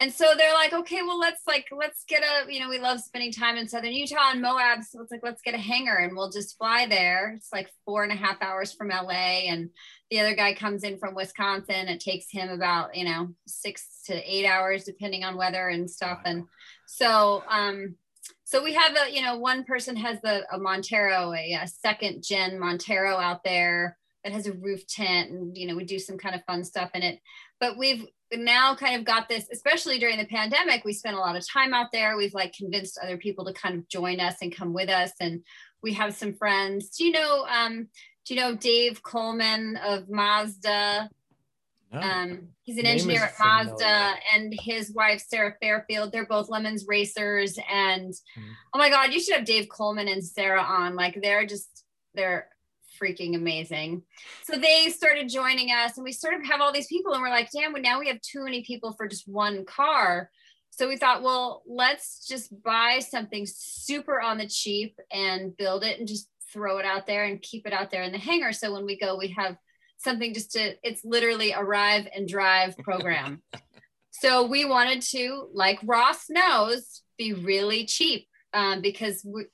Speaker 1: and so they're like, okay, well let's like let's get a you know we love spending time in southern Utah and Moab, so it's like let's get a hangar and we'll just fly there. It's like four and a half hours from LA, and the other guy comes in from Wisconsin. It takes him about, you know, six to eight hours, depending on weather and stuff. And so, um, so we have a, you know, one person has the, a Montero, a, a second gen Montero out there that has a roof tent and, you know, we do some kind of fun stuff in it. But we've now kind of got this, especially during the pandemic, we spent a lot of time out there. We've like convinced other people to kind of join us and come with us. And we have some friends. Do you know, um, do you know Dave Coleman of Mazda?
Speaker 3: No.
Speaker 1: Um, he's an
Speaker 2: Name
Speaker 1: engineer at Mazda, and his wife Sarah Fairfield. They're both Lemons racers, and
Speaker 2: Mhm.
Speaker 1: oh my God, you should have Dave Coleman and Sarah on. Like they're just they're freaking amazing. So they started joining us, and we sort of have all these people, and we're like, damn, well, now we have too many people for just one car. So we thought, well, let's just buy something super on the cheap and build it and just throw it out there and keep it out there in the hangar. So when we go, we have something just to, it's literally arrive and drive program. so we wanted to, like Ross knows, be really cheap um, because we,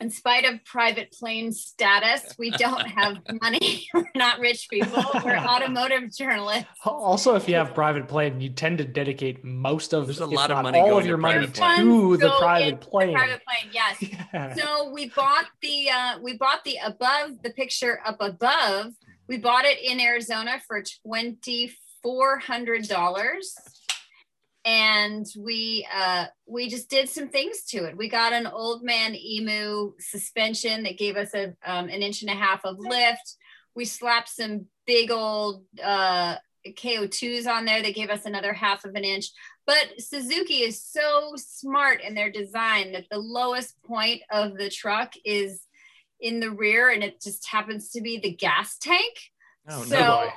Speaker 1: in spite of private plane status, we don't have money. We're not rich people. We're automotive journalists.
Speaker 2: Also, if you have private plane, you tend to dedicate most of
Speaker 3: There's a lot of money
Speaker 2: all of your money
Speaker 3: private
Speaker 2: to
Speaker 1: planes.
Speaker 2: the private
Speaker 1: into
Speaker 2: plane.
Speaker 1: Private plane, yes.
Speaker 2: Yeah.
Speaker 1: So we bought the uh, we bought the above the picture up above. We bought it in Arizona for twenty four hundred dollars, and we uh, we just did some things to it. We got an old man emu suspension that gave us a um, an inch and a half of lift. We slapped some big old uh, KO2s on there that gave us another half of an inch. But Suzuki is so smart in their design that the lowest point of the truck is in the rear and it just happens to be the gas tank.
Speaker 3: Oh
Speaker 1: So-
Speaker 3: no!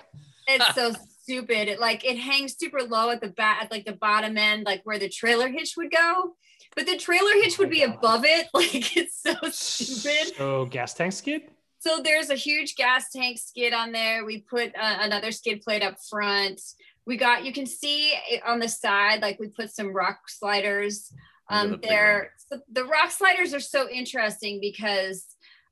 Speaker 1: It's so stupid. It like it hangs super low at the back at like the bottom end, like where the trailer hitch would go. But the trailer hitch would be above it. Like it's so stupid.
Speaker 2: So gas tank skid.
Speaker 1: So there's a huge gas tank skid on there. We put uh, another skid plate up front. We got, you can see on the side, like we put some rock sliders. Um,
Speaker 3: big
Speaker 1: they're, so the rock sliders are so interesting because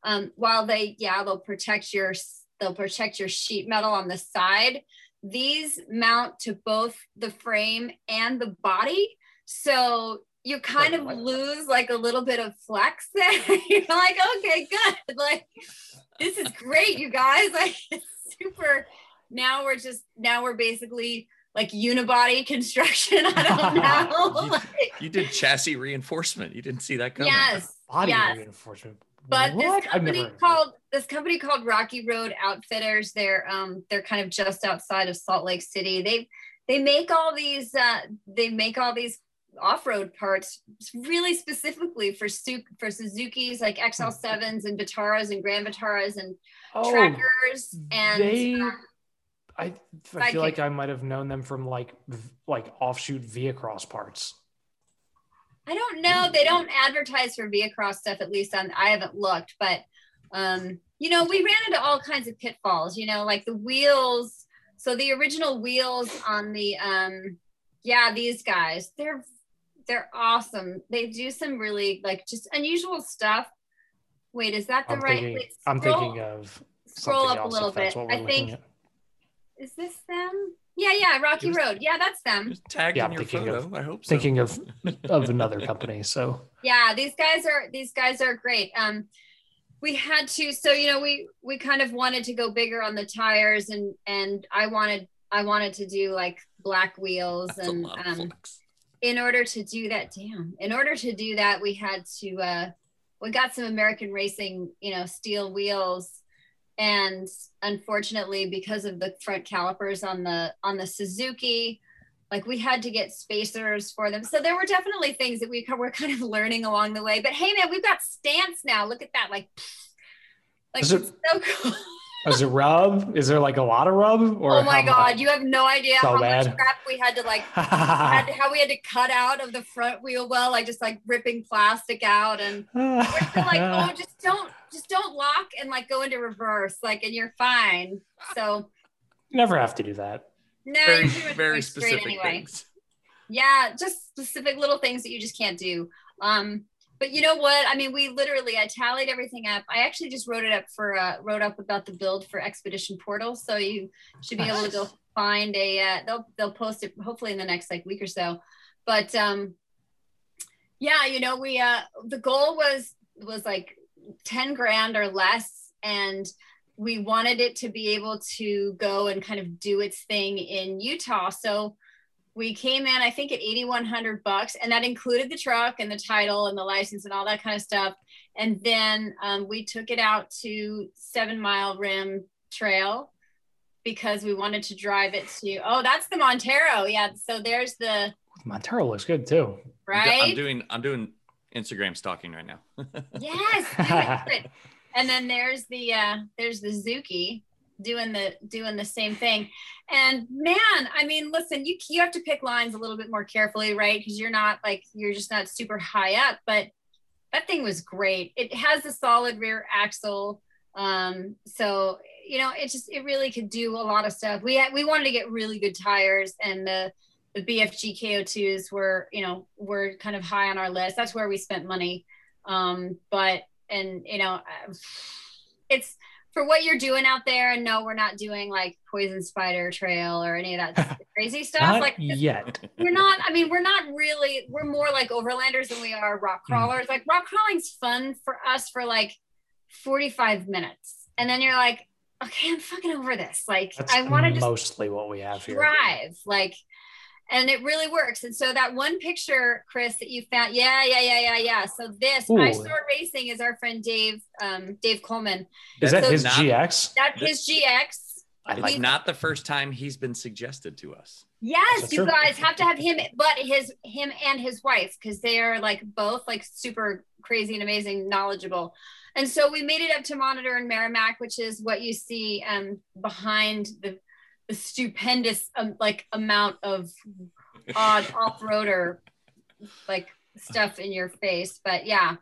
Speaker 1: um, while they, yeah, they'll protect your, they'll protect your sheet metal on the side. These mount to both the frame and the body. So you kind of lose like a little bit of flex there. You're like, okay, good. Like, this is great, you guys. Like, it's super. Now we're just, now we're basically like unibody construction. I don't know.
Speaker 3: You-
Speaker 1: Like,
Speaker 3: You did chassis reinforcement. You didn't see that coming.
Speaker 1: yes.
Speaker 2: Body
Speaker 1: Yes.
Speaker 2: reinforcement.
Speaker 1: But
Speaker 2: what?
Speaker 1: this company called this company called Rocky Road Outfitters. They're um they're kind of just outside of Salt Lake City. They they make all these uh they make all these off-road parts really specifically for Su- for Suzuki's like XL7s and Vitaras and Grand Vitaras and
Speaker 2: Oh,
Speaker 1: trackers and
Speaker 2: they.
Speaker 1: uh,
Speaker 2: I, I feel like I might have known them from like like offshoot Viacross parts.
Speaker 1: I don't know. They don't advertise for Viacross stuff, at least on I haven't looked, but um, you know, we ran into all kinds of pitfalls, you know, like the wheels. So the original wheels on the um yeah, these guys, they're they're awesome. They do some really like just unusual stuff. Wait, is that the
Speaker 2: I'm
Speaker 1: right
Speaker 2: thinking.
Speaker 1: wait,
Speaker 2: I'm thinking of
Speaker 1: scroll up a little bit. I think
Speaker 2: at.
Speaker 1: is this them? Yeah, yeah, Rocky
Speaker 3: was-
Speaker 1: Road. Yeah, that's them.
Speaker 3: It was tagged
Speaker 2: Yeah,
Speaker 3: in
Speaker 2: I'm
Speaker 3: your
Speaker 2: thinking
Speaker 3: photo.
Speaker 2: of-
Speaker 3: I hope so.
Speaker 2: Thinking of of another company. So
Speaker 1: yeah these guys are these guys are great um we had to so you know we we kind of wanted to go bigger on the tires and and i wanted i wanted to do like black wheels
Speaker 3: That's a
Speaker 1: and
Speaker 3: lot
Speaker 1: um
Speaker 3: flex.
Speaker 1: in order to do that damn in order to do that we had to uh we got some american racing you know steel wheels and unfortunately because of the front calipers on the on the suzuki like we had to get spacers for them. So there were definitely things that we were kind of learning along the way. But hey man we've got stance now. Look at that like like
Speaker 2: it-
Speaker 1: it's so cool
Speaker 2: is it rub? Is there like a lot of rub? Or
Speaker 1: oh my god
Speaker 2: much?
Speaker 1: you have no idea
Speaker 2: So
Speaker 1: how
Speaker 2: bad.
Speaker 1: much crap we had to like had to- how we had to cut out of the front wheel well, like just like ripping plastic out and we're still like, oh, just don't just don't lock and like go into reverse, like and you're fine. So
Speaker 2: Never have to do that.
Speaker 1: no,
Speaker 3: Very,
Speaker 1: you're doing
Speaker 3: very
Speaker 1: it straight
Speaker 3: specific
Speaker 1: anyway.
Speaker 3: things.
Speaker 1: Yeah, just specific little things that you just can't do. Um, but you know what? I mean, we literally I tallied everything up. I actually just wrote it up for uh wrote up about the build for Expedition Portal. So you should be able to go find a uh, they'll they'll post it hopefully in the next like week or so. But um yeah, you know, we uh the goal was was like 10 grand or less and we wanted it to be able to go and kind of do its thing in Utah. So we came in, I think, at 8,100 bucks, and that included the truck and the title and the license and all that kind of stuff. And then um, we took it out to Seven Mile Rim Trail because we wanted to drive it to. Oh, that's the Montero. Yeah. So there's the
Speaker 2: Montero looks good too.
Speaker 3: I'm
Speaker 1: right.
Speaker 3: I'm doing I'm doing Instagram stalking right now.
Speaker 1: Yes. do it, do it. and then there's the uh there's the Zuki doing the doing the same thing. And man, I mean, listen, you you have to pick lines a little bit more carefully, right? Because you're not like you're just not super high up, but that thing was great. It has a solid rear axle. Um, so you know, it just it really could do a lot of stuff. We had we wanted to get really good tires and the the BFG KO2s were, you know, were kind of high on our list. That's where we spent money. Um, but and you know, it's for what you're doing out there. And no, we're not doing like Poison Spider Trail or any of that crazy stuff.
Speaker 2: Not
Speaker 1: like
Speaker 2: yet.
Speaker 1: we're not. I mean, we're not really. We're more like overlanders than we are rock
Speaker 2: Hmm.
Speaker 1: crawlers. Like rock crawling's fun for us for like 45 minutes, and then you're like, okay, I'm fucking over this. Like
Speaker 2: That's
Speaker 1: I want to just
Speaker 2: mostly what we have here.
Speaker 1: drive like and it really works and so that one picture chris that you found yeah yeah yeah yeah yeah so this
Speaker 2: Ooh.
Speaker 1: i saw racing is our friend dave um dave coleman
Speaker 2: Is that
Speaker 1: So-
Speaker 2: his
Speaker 3: Not-
Speaker 2: GX?
Speaker 1: that's his gx
Speaker 2: I
Speaker 3: It's
Speaker 2: like
Speaker 3: not the first time he's been suggested to us.
Speaker 1: yes you
Speaker 2: true.
Speaker 1: guys have to have him but his him and his wife because they are like both like super crazy and amazing knowledgeable and so we made it up to monitor in merrimac which is what you see um behind the the stupendous um, like amount of odd off-roader like stuff in your face but yeah.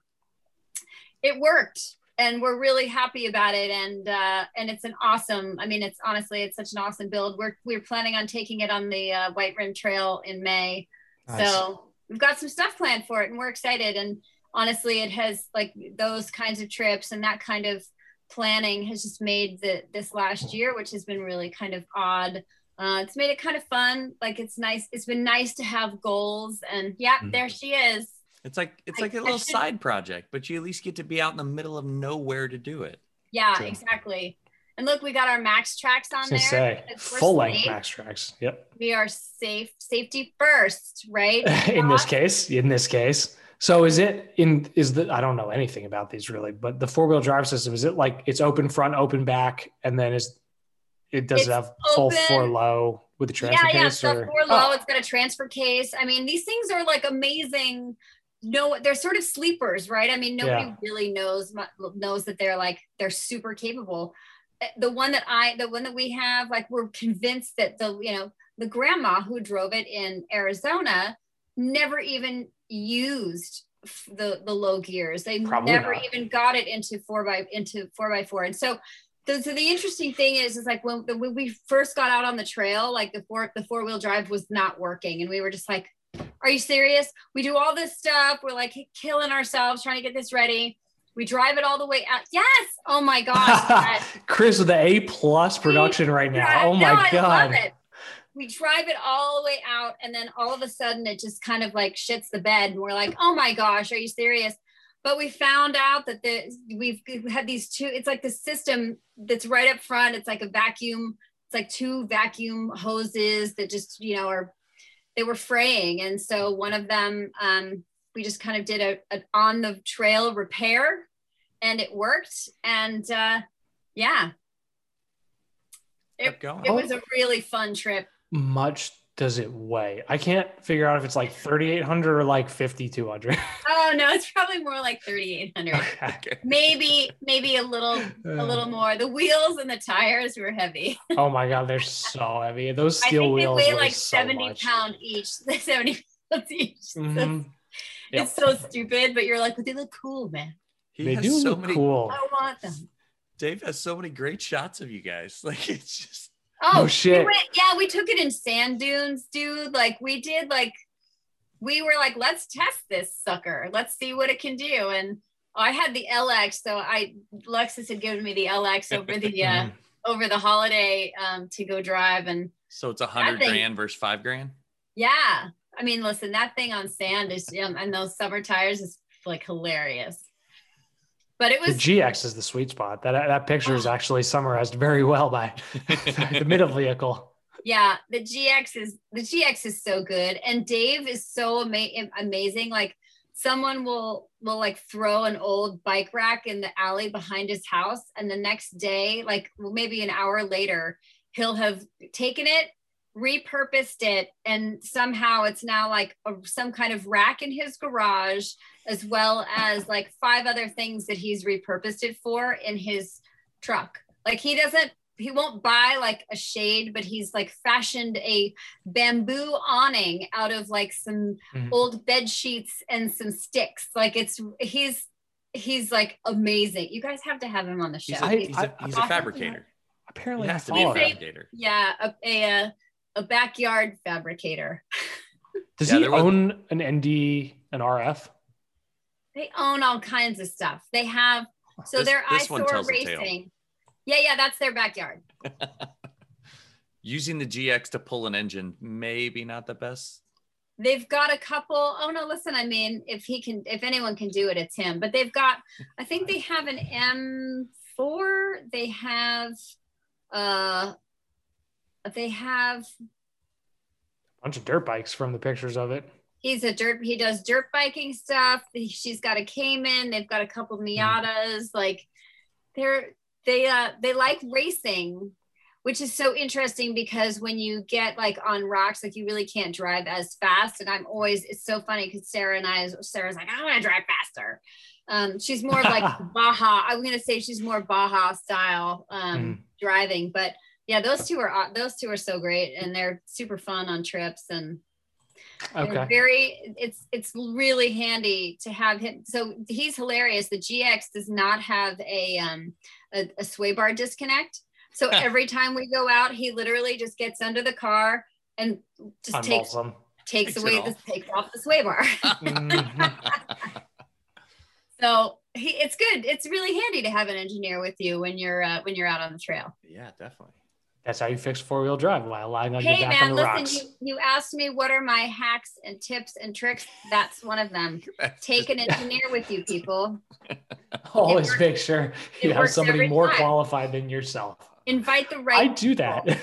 Speaker 1: It worked and we're really happy about it and uh and it's an awesome i mean it's honestly it's such an awesome build. We're we're planning on taking it on the uh, white rim trail in may.
Speaker 2: Nice.
Speaker 1: so we've got some stuff planned for it and we're excited and honestly it has like those kinds of trips and that kind of planning has just made the this last year which has been really kind of odd uh, it's made it kind of fun like it's nice it's been nice to have goals and yeah
Speaker 2: Mhm.
Speaker 1: there she is
Speaker 3: It's like it's
Speaker 1: I-
Speaker 3: like a little
Speaker 1: should-
Speaker 3: side project, but you at least get to be out in the middle of nowhere to do it.
Speaker 1: yeah
Speaker 2: True.
Speaker 1: exactly and look we got our
Speaker 2: MAXTRAX
Speaker 1: on there
Speaker 2: say
Speaker 1: because we're
Speaker 2: full length max tracks. Yep.
Speaker 1: we are safe safety first right
Speaker 2: in this case, in this case. So is it in is the I don't know anything about these really, but the four wheel drive system is it like it's open front, open back, and then is it does
Speaker 1: It's
Speaker 2: it have full
Speaker 1: open.
Speaker 2: four low with the transfer
Speaker 1: yeah, yeah,
Speaker 2: case?
Speaker 1: stuff
Speaker 2: or?
Speaker 1: four low.
Speaker 2: Oh,
Speaker 1: It's got a transfer case. I mean, these things are like amazing. No, they're sort of sleepers, right? I mean, nobody
Speaker 2: Yeah.
Speaker 1: really knows knows that they're like they're super capable. Uh, The one that I, the one that we have, like we're convinced that the you know the grandma who drove it in Arizona never even used the the low gears. They
Speaker 2: Probably
Speaker 1: never
Speaker 2: not.
Speaker 1: even got it into four by into four by four. And so the, so the interesting thing is, is like when, when we first got out on the trail, like the four the four wheel drive was not working, and we were just like, "Are you serious? We do all this stuff. We're like killing ourselves trying to get this ready. We drive it all the way out. Yes. Oh my gosh. Brad.
Speaker 2: Chris with the A plus production right now.
Speaker 1: Yeah,
Speaker 2: Oh
Speaker 1: no,
Speaker 2: my
Speaker 1: I
Speaker 2: god.
Speaker 1: It. We drive it all the way out, and then all of a sudden it just kind of like shits the bed, and we're like, "Oh my gosh, are you serious?" But we found out that the we've had these two. It's like the system that's right up front. It's like a vacuum. It's like two vacuum hoses that just you know are they were fraying, and so one of them um, we just kind of did a, a on the trail repair, and it worked. And uh, yeah,
Speaker 3: going.
Speaker 1: it was a really fun trip.
Speaker 2: Much does it weigh? I can't figure out if it's like 3,800 or like 5,200.
Speaker 1: Oh no, it's probably more like 3,800.
Speaker 3: Okay.
Speaker 1: maybe, maybe a little, a little more. The wheels and the tires were heavy.
Speaker 2: Oh my god, they're so heavy. Those
Speaker 1: I
Speaker 2: steel
Speaker 1: think they
Speaker 2: wheels
Speaker 1: weigh
Speaker 2: weigh
Speaker 1: like
Speaker 2: so
Speaker 1: 70
Speaker 2: much.
Speaker 1: pound each. 70 pounds each. So
Speaker 2: Mhm. Yep.
Speaker 1: It's so stupid, but you're like, but they look cool, man.
Speaker 3: He
Speaker 2: They
Speaker 3: has
Speaker 2: do
Speaker 3: so
Speaker 2: look
Speaker 3: many.
Speaker 2: cool.
Speaker 1: I want them.
Speaker 3: Dave has so many great shots of you guys. Like it's just
Speaker 1: Oh,
Speaker 2: Oh,
Speaker 1: we
Speaker 2: shit.
Speaker 1: went- yeah, we took it in sand dunes, dude. Like we did like we were like, let's test this sucker. Let's see what it can do. And I had the LX, so I Lexus had given me the LX over the uh,
Speaker 2: Mhm.
Speaker 1: over the holiday um, to go drive, and
Speaker 3: so it's a hundred grand versus five grand.
Speaker 1: yeah, I mean, listen, that thing on sand is um, and those summer tires is like hilarious. But it was The
Speaker 2: GX is the sweet spot. That that picture is actually summarized very well by the middle vehicle.
Speaker 1: yeah the gx is the gx is so good and dave is so ama- amazing like someone will will like throw an old bike rack in the alley behind his house and the next day like maybe an hour later he'll have taken it repurposed it and somehow it's now like a, some kind of rack in his garage as well as like five other things that he's repurposed it for in his truck like he doesn't he won't buy like a shade, but he's like fashioned a bamboo awning out of like some
Speaker 2: Mhm.
Speaker 1: old bed sheets and some sticks. Like it's he's he's like amazing. You guys have to have him on the show.
Speaker 3: He's a, he's a,
Speaker 2: I-
Speaker 3: he's
Speaker 1: I-
Speaker 3: a fabricator.
Speaker 2: Apparently,
Speaker 3: He has to be a
Speaker 2: follow him.
Speaker 3: fabricator.
Speaker 1: yeah, a, a uh, a backyard fabricator.
Speaker 2: Does
Speaker 3: Yeah,
Speaker 2: he
Speaker 3: there was-
Speaker 2: own an ND, an RF?
Speaker 1: they own all kinds of stuff. They have so
Speaker 3: This-
Speaker 1: they're
Speaker 3: this one
Speaker 1: eyesore
Speaker 3: tells a tale.
Speaker 1: racing. Yeah, yeah, that's their backyard.
Speaker 3: Using the GX to pull an engine, maybe not the best.
Speaker 1: They've got a couple. Oh no, listen, I mean, if he can, if anyone can do it, it's him. But they've got, I think they have an M4. They have, uh, they have.
Speaker 2: A bunch of dirt bikes from the pictures of it.
Speaker 1: He's a dirt. He does dirt biking stuff. She's got a Cayman. They've got a couple Miatas. Like, they're they uh they like racing which is so interesting because when you get like on rocks, like you really can't drive as fast. And I'm always, it's so funny because Sarah and I, Sarah's like, I want to drive faster. Um, she's more of like Baja. I'm gonna say she's more Baja style um,
Speaker 2: Mm.
Speaker 1: driving, but yeah, those two are those two are so great, and they're super fun on trips and
Speaker 2: Okay.
Speaker 1: very. It's it's really handy to have him. So he's hilarious. The GX does not have a um a, a sway bar disconnect. So every time we go out, he literally just gets under the car and just takes
Speaker 2: Unballs them.
Speaker 1: takes
Speaker 3: Takes
Speaker 1: away the
Speaker 3: off.
Speaker 1: takes off the sway bar.
Speaker 2: Mhm.
Speaker 1: So he, it's good. It's really handy to have an engineer with you when you're uh, when you're out on the trail.
Speaker 3: yeah, definitely.
Speaker 2: That's how you fix four wheel drive while lying on your back
Speaker 1: man,
Speaker 2: on the
Speaker 1: listen,
Speaker 2: rocks.
Speaker 1: you, you asked me what are my hacks and tips and tricks. That's one of them. Take an engineer with you, people.
Speaker 2: Always
Speaker 1: works-
Speaker 2: make sure you have somebody more
Speaker 1: time.
Speaker 2: qualified than yourself.
Speaker 1: Invite the right.
Speaker 2: I
Speaker 1: right.
Speaker 2: do that.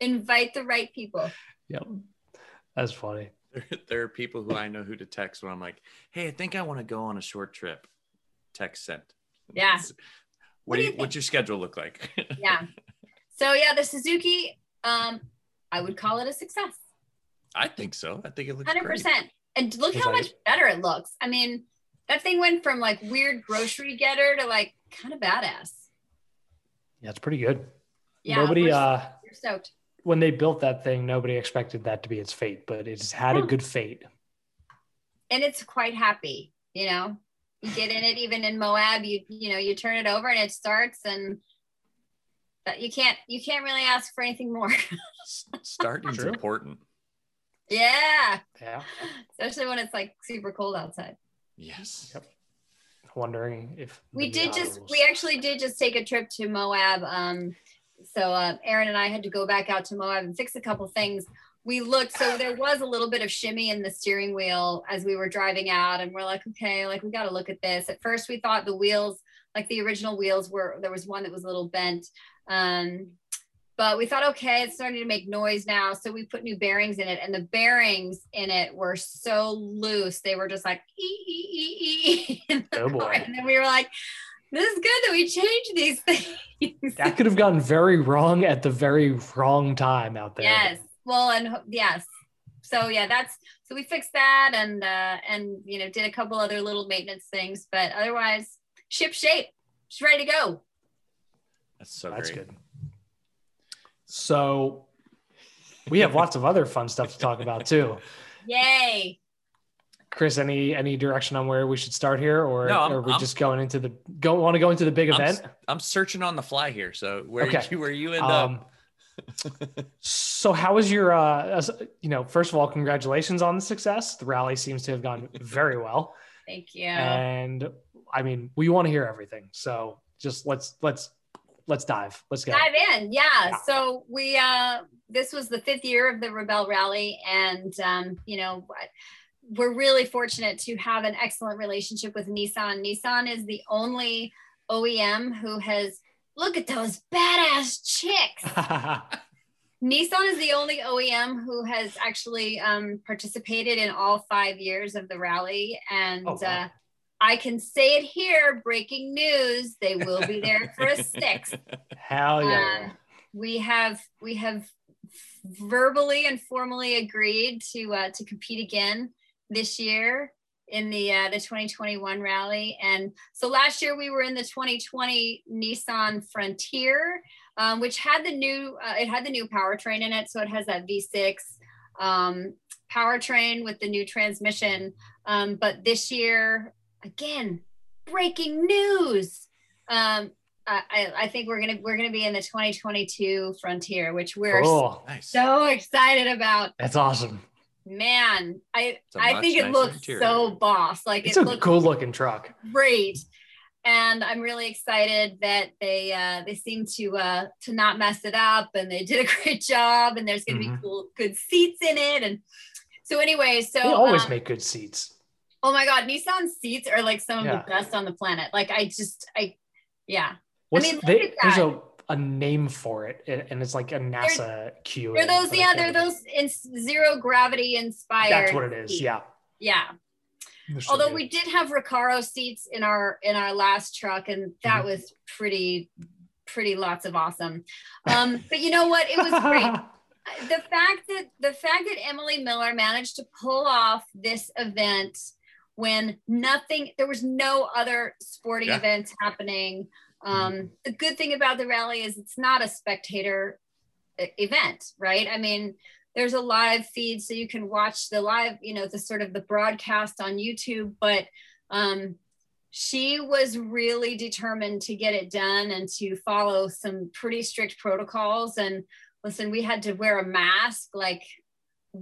Speaker 1: Invite the right people.
Speaker 2: yep. That's funny.
Speaker 3: There, there are people who I know who to text when I'm like, "Hey, I think I want to go on a short trip." Text sent.
Speaker 1: Yeah.
Speaker 3: What,
Speaker 1: What
Speaker 3: do
Speaker 1: do
Speaker 3: you,
Speaker 1: you
Speaker 3: what's your schedule look like?
Speaker 1: Yeah. So yeah, the Suzuki, um, I would call it a success.
Speaker 3: I think so. I think it looks
Speaker 1: Hundred
Speaker 3: great.
Speaker 1: percent. And look how
Speaker 2: I-
Speaker 1: much better it looks. I mean, that thing went from like weird grocery getter to like kind of badass.
Speaker 2: Yeah, it's pretty good.
Speaker 1: Yeah.
Speaker 2: nobody
Speaker 1: we're,
Speaker 2: uh
Speaker 1: we're stoked.
Speaker 2: when they built that thing, nobody expected that to be its fate, but it's had a good fate.
Speaker 1: and it's quite happy you know you get in it even in moab you you know you turn it over and it starts and but you can't you can't really ask for anything more
Speaker 3: S- Starting's
Speaker 2: True.
Speaker 3: important.
Speaker 1: yeah
Speaker 2: Yeah.
Speaker 1: especially when it's like super cold outside
Speaker 3: Yes.
Speaker 2: Yep. Wondering if
Speaker 1: we did
Speaker 2: Miata
Speaker 1: just
Speaker 2: will-
Speaker 1: we actually did just take a trip to moab um so uh, aaron and i had to go back out to moab and fix a couple things we looked so there was a little bit of shimmy in the steering wheel as we were driving out and we're like okay like we got to look at this at first we thought the wheels like the original wheels were there was one that was a little bent um but we thought okay it's starting to make noise now. So we put new bearings in it and the bearings in it were so loose. They were just like ee, ee, ee, the
Speaker 2: Oh, boy.
Speaker 1: car. and then we were like this is good that we changed these things.
Speaker 2: That could have gotten very wrong at the very wrong time out there.
Speaker 1: yes. Well and yes. So yeah that's so we fixed that and uh and you know did a couple other little maintenance things but otherwise ship shape. She's ready to go
Speaker 3: That's so
Speaker 2: That's
Speaker 3: great.
Speaker 2: good. So we have lots of other fun stuff to talk about too.
Speaker 1: yay
Speaker 2: Chris, any any direction on where we should start here, or
Speaker 3: No, I'm-
Speaker 2: are we
Speaker 3: I'm-
Speaker 2: just going into the go? Want to go into the big
Speaker 3: I'm,
Speaker 2: event?
Speaker 3: s- I'm searching on the fly here. So where
Speaker 2: Okay.
Speaker 3: you where you end
Speaker 2: Um,
Speaker 3: up?
Speaker 2: so how was your? uh You know, first of all, congratulations on the success. The rally seems to have gone very well,
Speaker 1: thank you
Speaker 2: and I mean, we want to hear everything. So just let's let's let's dive. Let's go.
Speaker 1: dive in yeah.
Speaker 2: Yeah.
Speaker 1: so we uh this was the fifth year of the Rebelle Rally and um you know we're really fortunate to have an excellent relationship with nissan nissan is the only oem who has look at those badass chicks nissan is the only oem who has actually um, participated in all five years of the rally and
Speaker 2: Oh, wow.
Speaker 1: uh, i can say it here breaking news they will be there for a sixth
Speaker 2: Hell yeah!
Speaker 1: uh, we have we have verbally and formally agreed to uh, to compete again this year in the uh, the 2021 rally. And so last year we were in the 2020 nissan frontier um, which had the new uh, it had the new powertrain in it. So it has that v6 um, powertrain with the new transmission. Um, but this year again breaking news um, I, I- I think we're gonna we're gonna be in the 2022 frontier, which we're
Speaker 2: cool.
Speaker 3: nice.
Speaker 1: so excited about.
Speaker 2: That's awesome.
Speaker 1: man, I
Speaker 3: It's a
Speaker 1: I
Speaker 3: much
Speaker 1: think it looks
Speaker 3: interior.
Speaker 1: so boss. Like
Speaker 2: It's
Speaker 1: it
Speaker 2: a cool looking truck.
Speaker 1: great. And I'm really excited that they uh, they seem to uh, to not mess it up, and they did a great job. And there's going to
Speaker 2: Mhm.
Speaker 1: be cool, good seats in it. And so, anyway, so
Speaker 2: They always
Speaker 1: um,
Speaker 2: make good seats.
Speaker 1: Oh my god, Nissan seats are like some of
Speaker 2: Yeah.
Speaker 1: the best on the planet. Like I just, I yeah,
Speaker 2: What's
Speaker 1: mean,
Speaker 2: they,
Speaker 1: at
Speaker 2: there's a, a name for it, and it's like a NASA Q.
Speaker 1: they're those yeah, they're those in zero gravity inspired.
Speaker 2: That's what it is.
Speaker 1: seats.
Speaker 2: Yeah.
Speaker 1: yeah.
Speaker 2: So
Speaker 1: Although
Speaker 2: good.
Speaker 1: we did have Recaro seats in our in our last truck, and that
Speaker 2: Mhm.
Speaker 1: was pretty pretty lots of awesome. Um, but you know what? It was great. the fact that the fact that Emily Miller managed to pull off this event when nothing there was no other sporting
Speaker 3: Yeah.
Speaker 1: events happening. Um, the good thing about the rally is it's not a spectator event, right? I mean, there's a live feed so you can watch the live, you know, the sort of the broadcast on YouTube, but um she was really determined to get it done and to follow some pretty strict protocols and listen we had to wear a mask like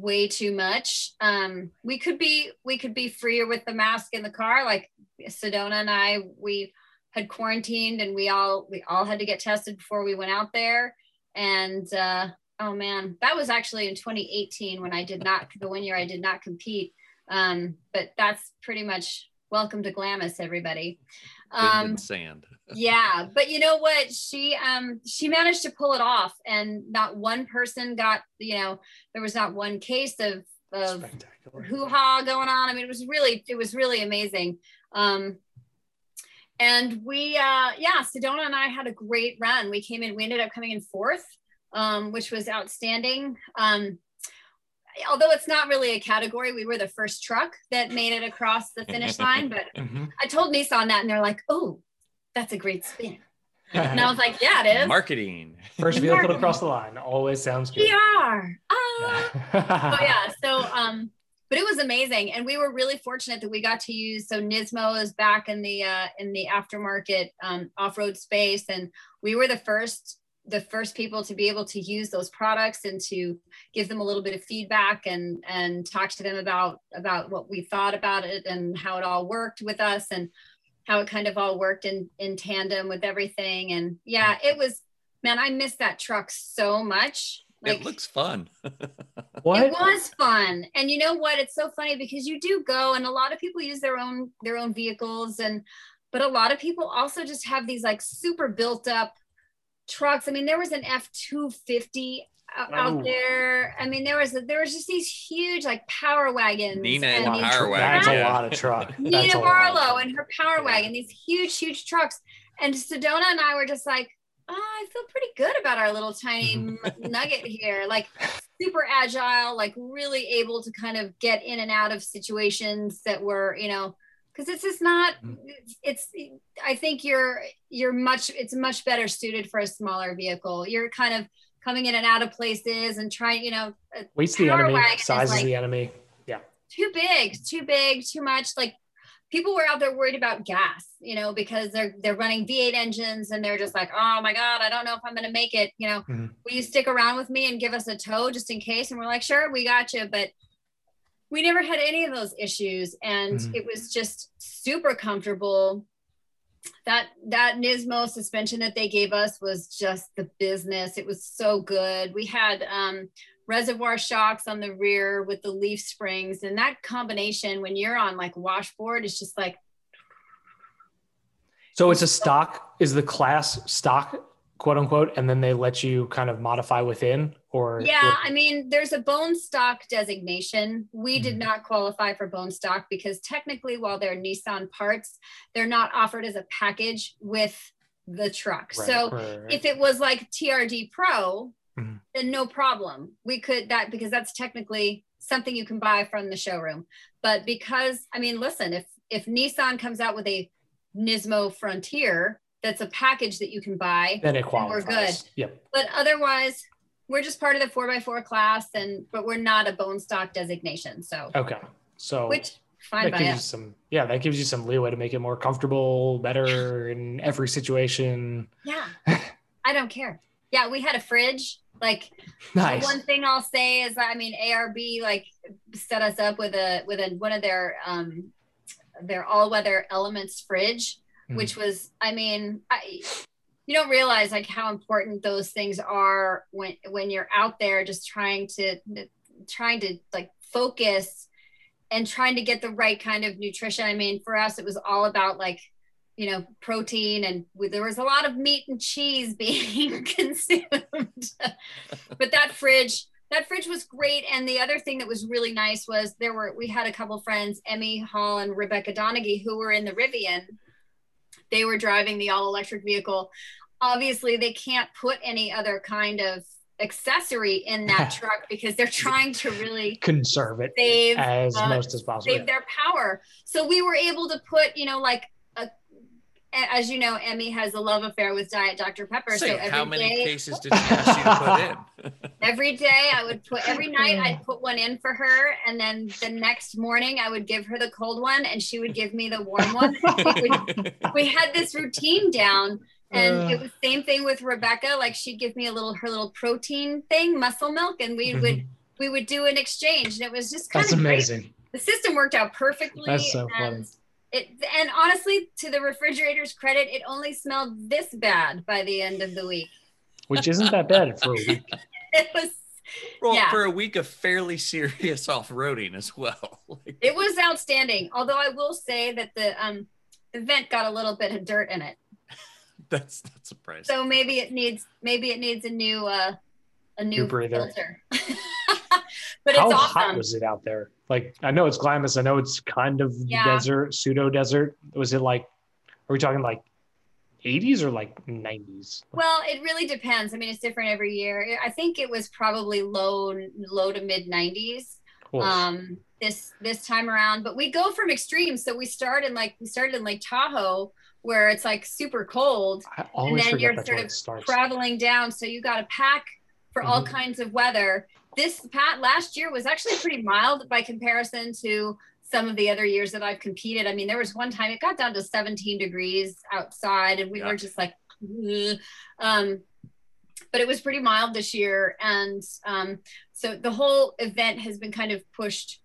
Speaker 1: way too much. Um we could be we could be freer with the mask in the car. Like sedona and i we had quarantined and we all we all had to get tested before we went out there. And uh oh man that was actually in 2018 when i did not the one year i did not compete. Um but that's pretty much welcome to glamis everybody um
Speaker 3: sand.
Speaker 1: yeah but you know what? She um she managed to pull it off and not one person got you know there was not one case of of
Speaker 2: spectacular.
Speaker 1: hoo-ha going on. I mean it was really it was really amazing. Um and we uh yeah sedona and i had a great run. We came in we ended up coming in fourth um which was outstanding. Um although it's not really a category we were the first truck that made it across the finish line but
Speaker 2: Mhm.
Speaker 1: I told Nissan that, and they're like, "Oh, that's a great spin." And I was like, "Yeah, it is."
Speaker 3: Marketing.
Speaker 2: First vehicle to cross the line always sounds good.
Speaker 1: PR. Ah.
Speaker 2: Yeah.
Speaker 1: Oh yeah. So, um, but it was amazing, and we were really fortunate that we got to use. So Nismo is back in the uh, in the aftermarket um, off road space, and we were the first the first people to be able to use those products and to give them a little bit of feedback and and talk to them about about what we thought about it and how it all worked with us and how it kind of all worked in in tandem with everything. And yeah it was man i miss that truck so much.
Speaker 3: It looks fun.
Speaker 2: what?
Speaker 1: it was fun. And you know what? It's so funny because you do go and a lot of people use their own their own vehicles. And but a lot of people also just have these like super built up trucks i mean there was an f-250 out,
Speaker 2: Oh.
Speaker 1: there i mean there was a, there was just these huge like power wagons
Speaker 3: Nena
Speaker 1: and
Speaker 3: and
Speaker 1: these-
Speaker 3: Power
Speaker 2: That's
Speaker 3: Wagon,
Speaker 2: a lot of truck.
Speaker 1: Nena
Speaker 2: a.
Speaker 1: Barlow and her power
Speaker 3: Yeah.
Speaker 1: wagon, these huge, huge trucks. And Sedona and I were just like, oh, I feel pretty good about our little tiny nugget here. Like super agile, like really able to kind of get in and out of situations that were, you know, because this is not
Speaker 2: Mhm.
Speaker 1: it's, it's I think you're you're much it's much better suited for a smaller vehicle. You're kind of coming in and out of places and trying, you know,
Speaker 2: Weight's the enemy.
Speaker 1: is
Speaker 2: Size is
Speaker 1: like-
Speaker 2: the enemy. Yeah.
Speaker 1: Too big, too big, too much. Like people were out there worried about gas, you know, because they're they're running V8 engines and they're just like, oh my god, I don't know if I'm gonna make it. You know,
Speaker 2: Mhm.
Speaker 1: will you stick around with me and give us a tow just in case? And we're like, sure, we got you, but we never had any of those issues, and
Speaker 2: Mhm.
Speaker 1: it was just super comfortable. That that Nismo suspension that they gave us was just the business. It was so good. We had um, reservoir shocks on the rear with the leaf springs and that combination when you're on like washboard is just like
Speaker 2: So it's a stock. Is the class stock, quote unquote, and then they let you kind of modify within, or
Speaker 1: yeah i mean there's a bone stock designation we did
Speaker 2: Mhm.
Speaker 1: not qualify for bone stock because technically while they're nissan parts they're not offered as a package with the truck
Speaker 2: Right,
Speaker 1: so
Speaker 2: right, right.
Speaker 1: if it was like trd pro
Speaker 2: Mhm.
Speaker 1: then no problem we could that because that's technically something you can buy from the showroom but because i mean listen if if nissan comes out with a nismo frontier that's a package that you can buy
Speaker 2: then it
Speaker 1: we're
Speaker 2: qualifies.
Speaker 1: good.
Speaker 2: Yep.
Speaker 1: but otherwise we're just part of the 4x4 class and but we're not a bone stock designation so
Speaker 2: Okay. So
Speaker 1: which fine
Speaker 2: that
Speaker 1: by
Speaker 2: gives you some. Yeah, that gives you some leeway to make it more comfortable, better in every situation.
Speaker 1: yeah i don't care yeah we had a fridge Like
Speaker 2: Nice.
Speaker 1: one thing I'll say is, I mean, ARB like set us up with a with a one of their um their all weather elements fridge,
Speaker 2: Mhm.
Speaker 1: which was, I mean, I you don't realize like how important those things are when when you're out there just trying to trying to like focus and trying to get the right kind of nutrition. I mean, for us, it was all about like you know protein and we, there was a lot of meat and cheese being consumed but that fridge that fridge was great and the other thing that was really nice was there were we had a couple friends Emme Hall and rebecca Donaghe who were in the rivian they were driving the all electric vehicle obviously they can't put any other kind of accessory in that truck because they're trying to really
Speaker 2: Conserve it
Speaker 1: save
Speaker 2: as
Speaker 1: uh,
Speaker 2: most as possible.
Speaker 1: save their power. So we were able to put, you know, like as you know, Emme has a love affair with Diet Dr Pepper.
Speaker 3: Say,
Speaker 1: so every
Speaker 3: how many
Speaker 1: day-
Speaker 3: cases did she ask you to put in?
Speaker 1: every day I would put every night I'd put one in for her, and then the next morning I would give her the cold one, and she would give me the warm one. we, would- we had this routine down. And it
Speaker 2: Uh.
Speaker 1: was same thing with Rebecca. Like she'd give me a little her little protein thing, muscle milk, and we would we would do an exchange, and it was just kind
Speaker 2: Mm-hmm. That's
Speaker 1: of great
Speaker 2: amazing.
Speaker 1: the system worked out perfectly.
Speaker 2: That's so funny.
Speaker 1: And It, and honestly, to the refrigerator's credit, it only smelled this bad by the end of the week.
Speaker 2: Which isn't that bad for a week.
Speaker 1: It was
Speaker 3: well,
Speaker 1: Yeah.
Speaker 3: for a week of fairly serious off-roading as well.
Speaker 1: It was outstanding. Although I will say that the um the vent got a little bit of dirt in it,
Speaker 3: that's not surprising.
Speaker 1: so maybe it needs maybe it needs a new uh a new,
Speaker 2: New breather.
Speaker 1: filter. But
Speaker 2: How
Speaker 1: it's
Speaker 2: hot was it out there? Like I know it's Glamis. I know it's kind of
Speaker 1: Yeah.
Speaker 2: desert, pseudo desert. Was it like? Are we talking like 80s or like 90s?
Speaker 1: Well, it really depends. I mean, it's different every year. I think it was probably low low to mid 90s.
Speaker 2: Oof.
Speaker 1: um this this time around but we go from extremes so we start in like we started in lake tahoe where it's like super cold
Speaker 2: and
Speaker 1: then you're sort of traveling down so you got to pack for all
Speaker 2: Mhm.
Speaker 1: kinds of weather this pat last year was actually pretty mild by comparison to some of the other years that i've competed. I mean there was one time it got down to 17 degrees outside and we
Speaker 3: Yeah.
Speaker 1: were just like um but it was pretty mild this year and um, so the whole event has been kind of pushed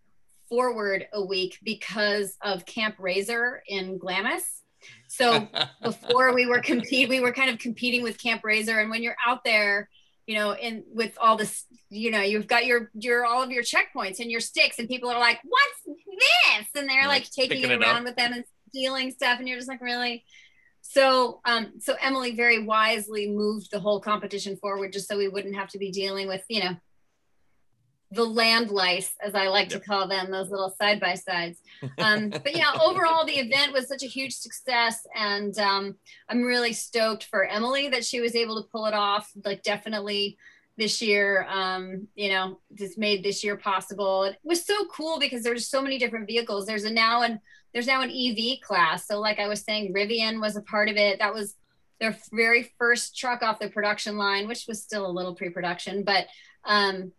Speaker 1: forward a week because of camp RZR in glamis. So before we were compete we were kind of competing with camp RZR and when you're out there you know in with all this you know you've got your your all of your checkpoints and your sticks and people are like what's this? And they're
Speaker 3: Like
Speaker 1: like taking it
Speaker 3: it
Speaker 1: around with them and stealing stuff and you're just like really? So um so emily very wisely moved the whole competition forward just so we wouldn't have to be dealing with you know the land lice as i like
Speaker 3: Yep.
Speaker 1: to call them those little side by sides um, but yeah overall the event was such a huge success and um, i'm really stoked for emily that she was able to pull it off like definitely this year um, you know just made this year possible. It was so cool because there's so many different vehicles. There's a now an there's now an ev class. So like i was saying rivian was a part of it. That was their very first truck off the production line which was still a little pre-production but um,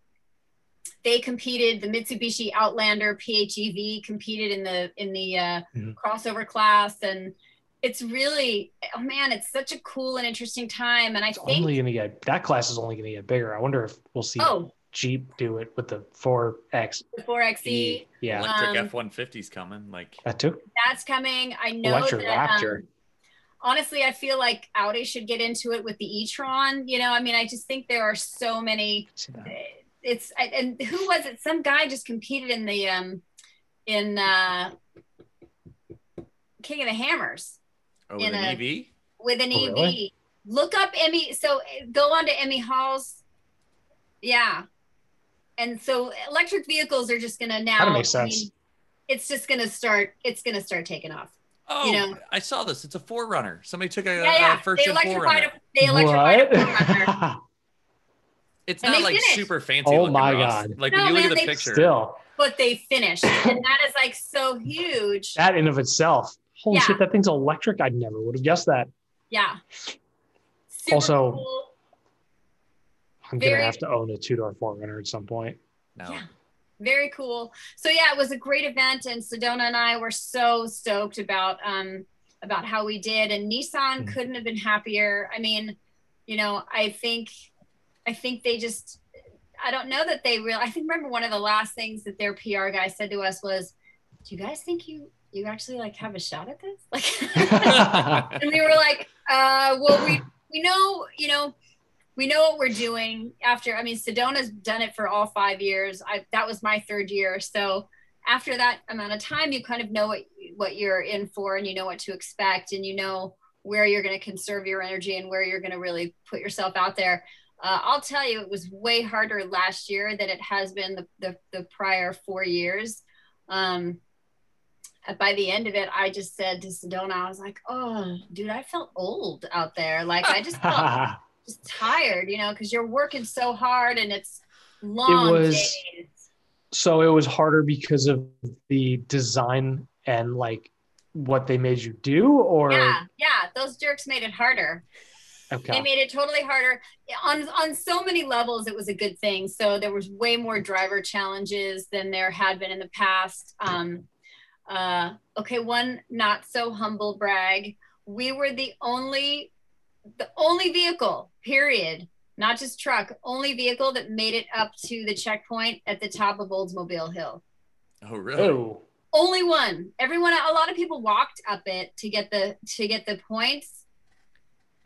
Speaker 1: they competed the mitsubishi outlander phev competed in the in the uh,
Speaker 2: Mhm.
Speaker 1: crossover class and it's really oh man it's such a cool and interesting time and i
Speaker 2: It's
Speaker 1: think
Speaker 2: only going to get that class is only going to get bigger. I wonder if we'll see
Speaker 1: oh
Speaker 2: Jeep do it with the 4X.
Speaker 1: the 4xe
Speaker 2: Yeah,
Speaker 3: Electric
Speaker 1: Um,
Speaker 3: F-150's coming. Like,
Speaker 2: that too.
Speaker 1: that's coming i know
Speaker 2: Electric
Speaker 1: that,
Speaker 2: Raptor.
Speaker 1: um, honestly i feel like audi should get into it with the e-tron you know i mean i just think there are so many
Speaker 2: See that?
Speaker 1: It's and who was it some guy just competed in the um in uh king of the hammers
Speaker 3: oh, with an
Speaker 1: a-
Speaker 3: EV?
Speaker 1: with an
Speaker 2: Oh,
Speaker 1: EV.
Speaker 2: really?
Speaker 1: Look up Emme. So go on to Emme Hall's. Yeah. And so electric vehicles are just gonna now.
Speaker 2: Kinda makes
Speaker 1: I
Speaker 2: sense.
Speaker 1: mean, it's just gonna start. It's gonna start taking off.
Speaker 3: Oh,
Speaker 1: know.
Speaker 3: I saw this. It's a 4Runner. Somebody took a,
Speaker 1: yeah, yeah.
Speaker 3: a first
Speaker 1: they
Speaker 3: gen
Speaker 1: electrified.
Speaker 3: 4Runner.
Speaker 1: A, they electrified a 4Runner.
Speaker 2: what?
Speaker 3: It's
Speaker 1: and
Speaker 3: not like
Speaker 1: finished.
Speaker 3: super fancy.
Speaker 2: Oh my
Speaker 3: Ross.
Speaker 2: God.
Speaker 3: Like
Speaker 1: No,
Speaker 3: when you look
Speaker 1: man,
Speaker 3: at the picture.
Speaker 2: Still,
Speaker 1: but they finished, and that is like so huge.
Speaker 2: that in of itself. Holy
Speaker 1: Yeah.
Speaker 2: shit, that thing's electric. I never would have guessed that.
Speaker 1: Yeah. Super
Speaker 2: Also-
Speaker 1: cool.
Speaker 2: I'm gonna have to own a two door 4Runner at some point.
Speaker 3: no.
Speaker 1: Yeah. very cool so yeah it was a great event and sedona and i were so stoked about um about how we did and nissan
Speaker 2: Mhm.
Speaker 1: couldn't have been happier i mean you know i think I think they just, I don't know that they real. I think remember one of the last things that their PR guy said to us was, "Do you guys think you you actually like have a shot at this?" Like, and we were like, uh, "Well, we we know, you know." We know what we're doing after. I mean, Sedona's done it for all five years. I that was my third year. So after that amount of time, you kind of know what what you're in for, and you know what to expect, and you know where you're going to conserve your energy and where you're going to really put yourself out there. Uh, I'll tell you, it was way harder last year than it has been the, the, the prior four years. Um, by the end of it, I just said to Sedona, I was like, oh, dude, I felt old out there. Like, I just felt just tired, you know, because you're working so hard and it's long
Speaker 2: it was,
Speaker 1: days.
Speaker 2: So it was harder because of the design and like what they made you do, or
Speaker 1: yeah, yeah, those jerks made it harder.
Speaker 2: Okay,
Speaker 1: They made it totally harder on on so many levels. It was a good thing. So there was way more driver challenges than there had been in the past. Um, uh, okay, one not so humble brag. We were the only the only vehicle, period, not just truck, only vehicle that made it up to the checkpoint at the top of Oldsmobile Hill.
Speaker 3: Oh, really?
Speaker 2: oh,
Speaker 1: Only one. Everyone, a lot of people walked up it to get the to get the points.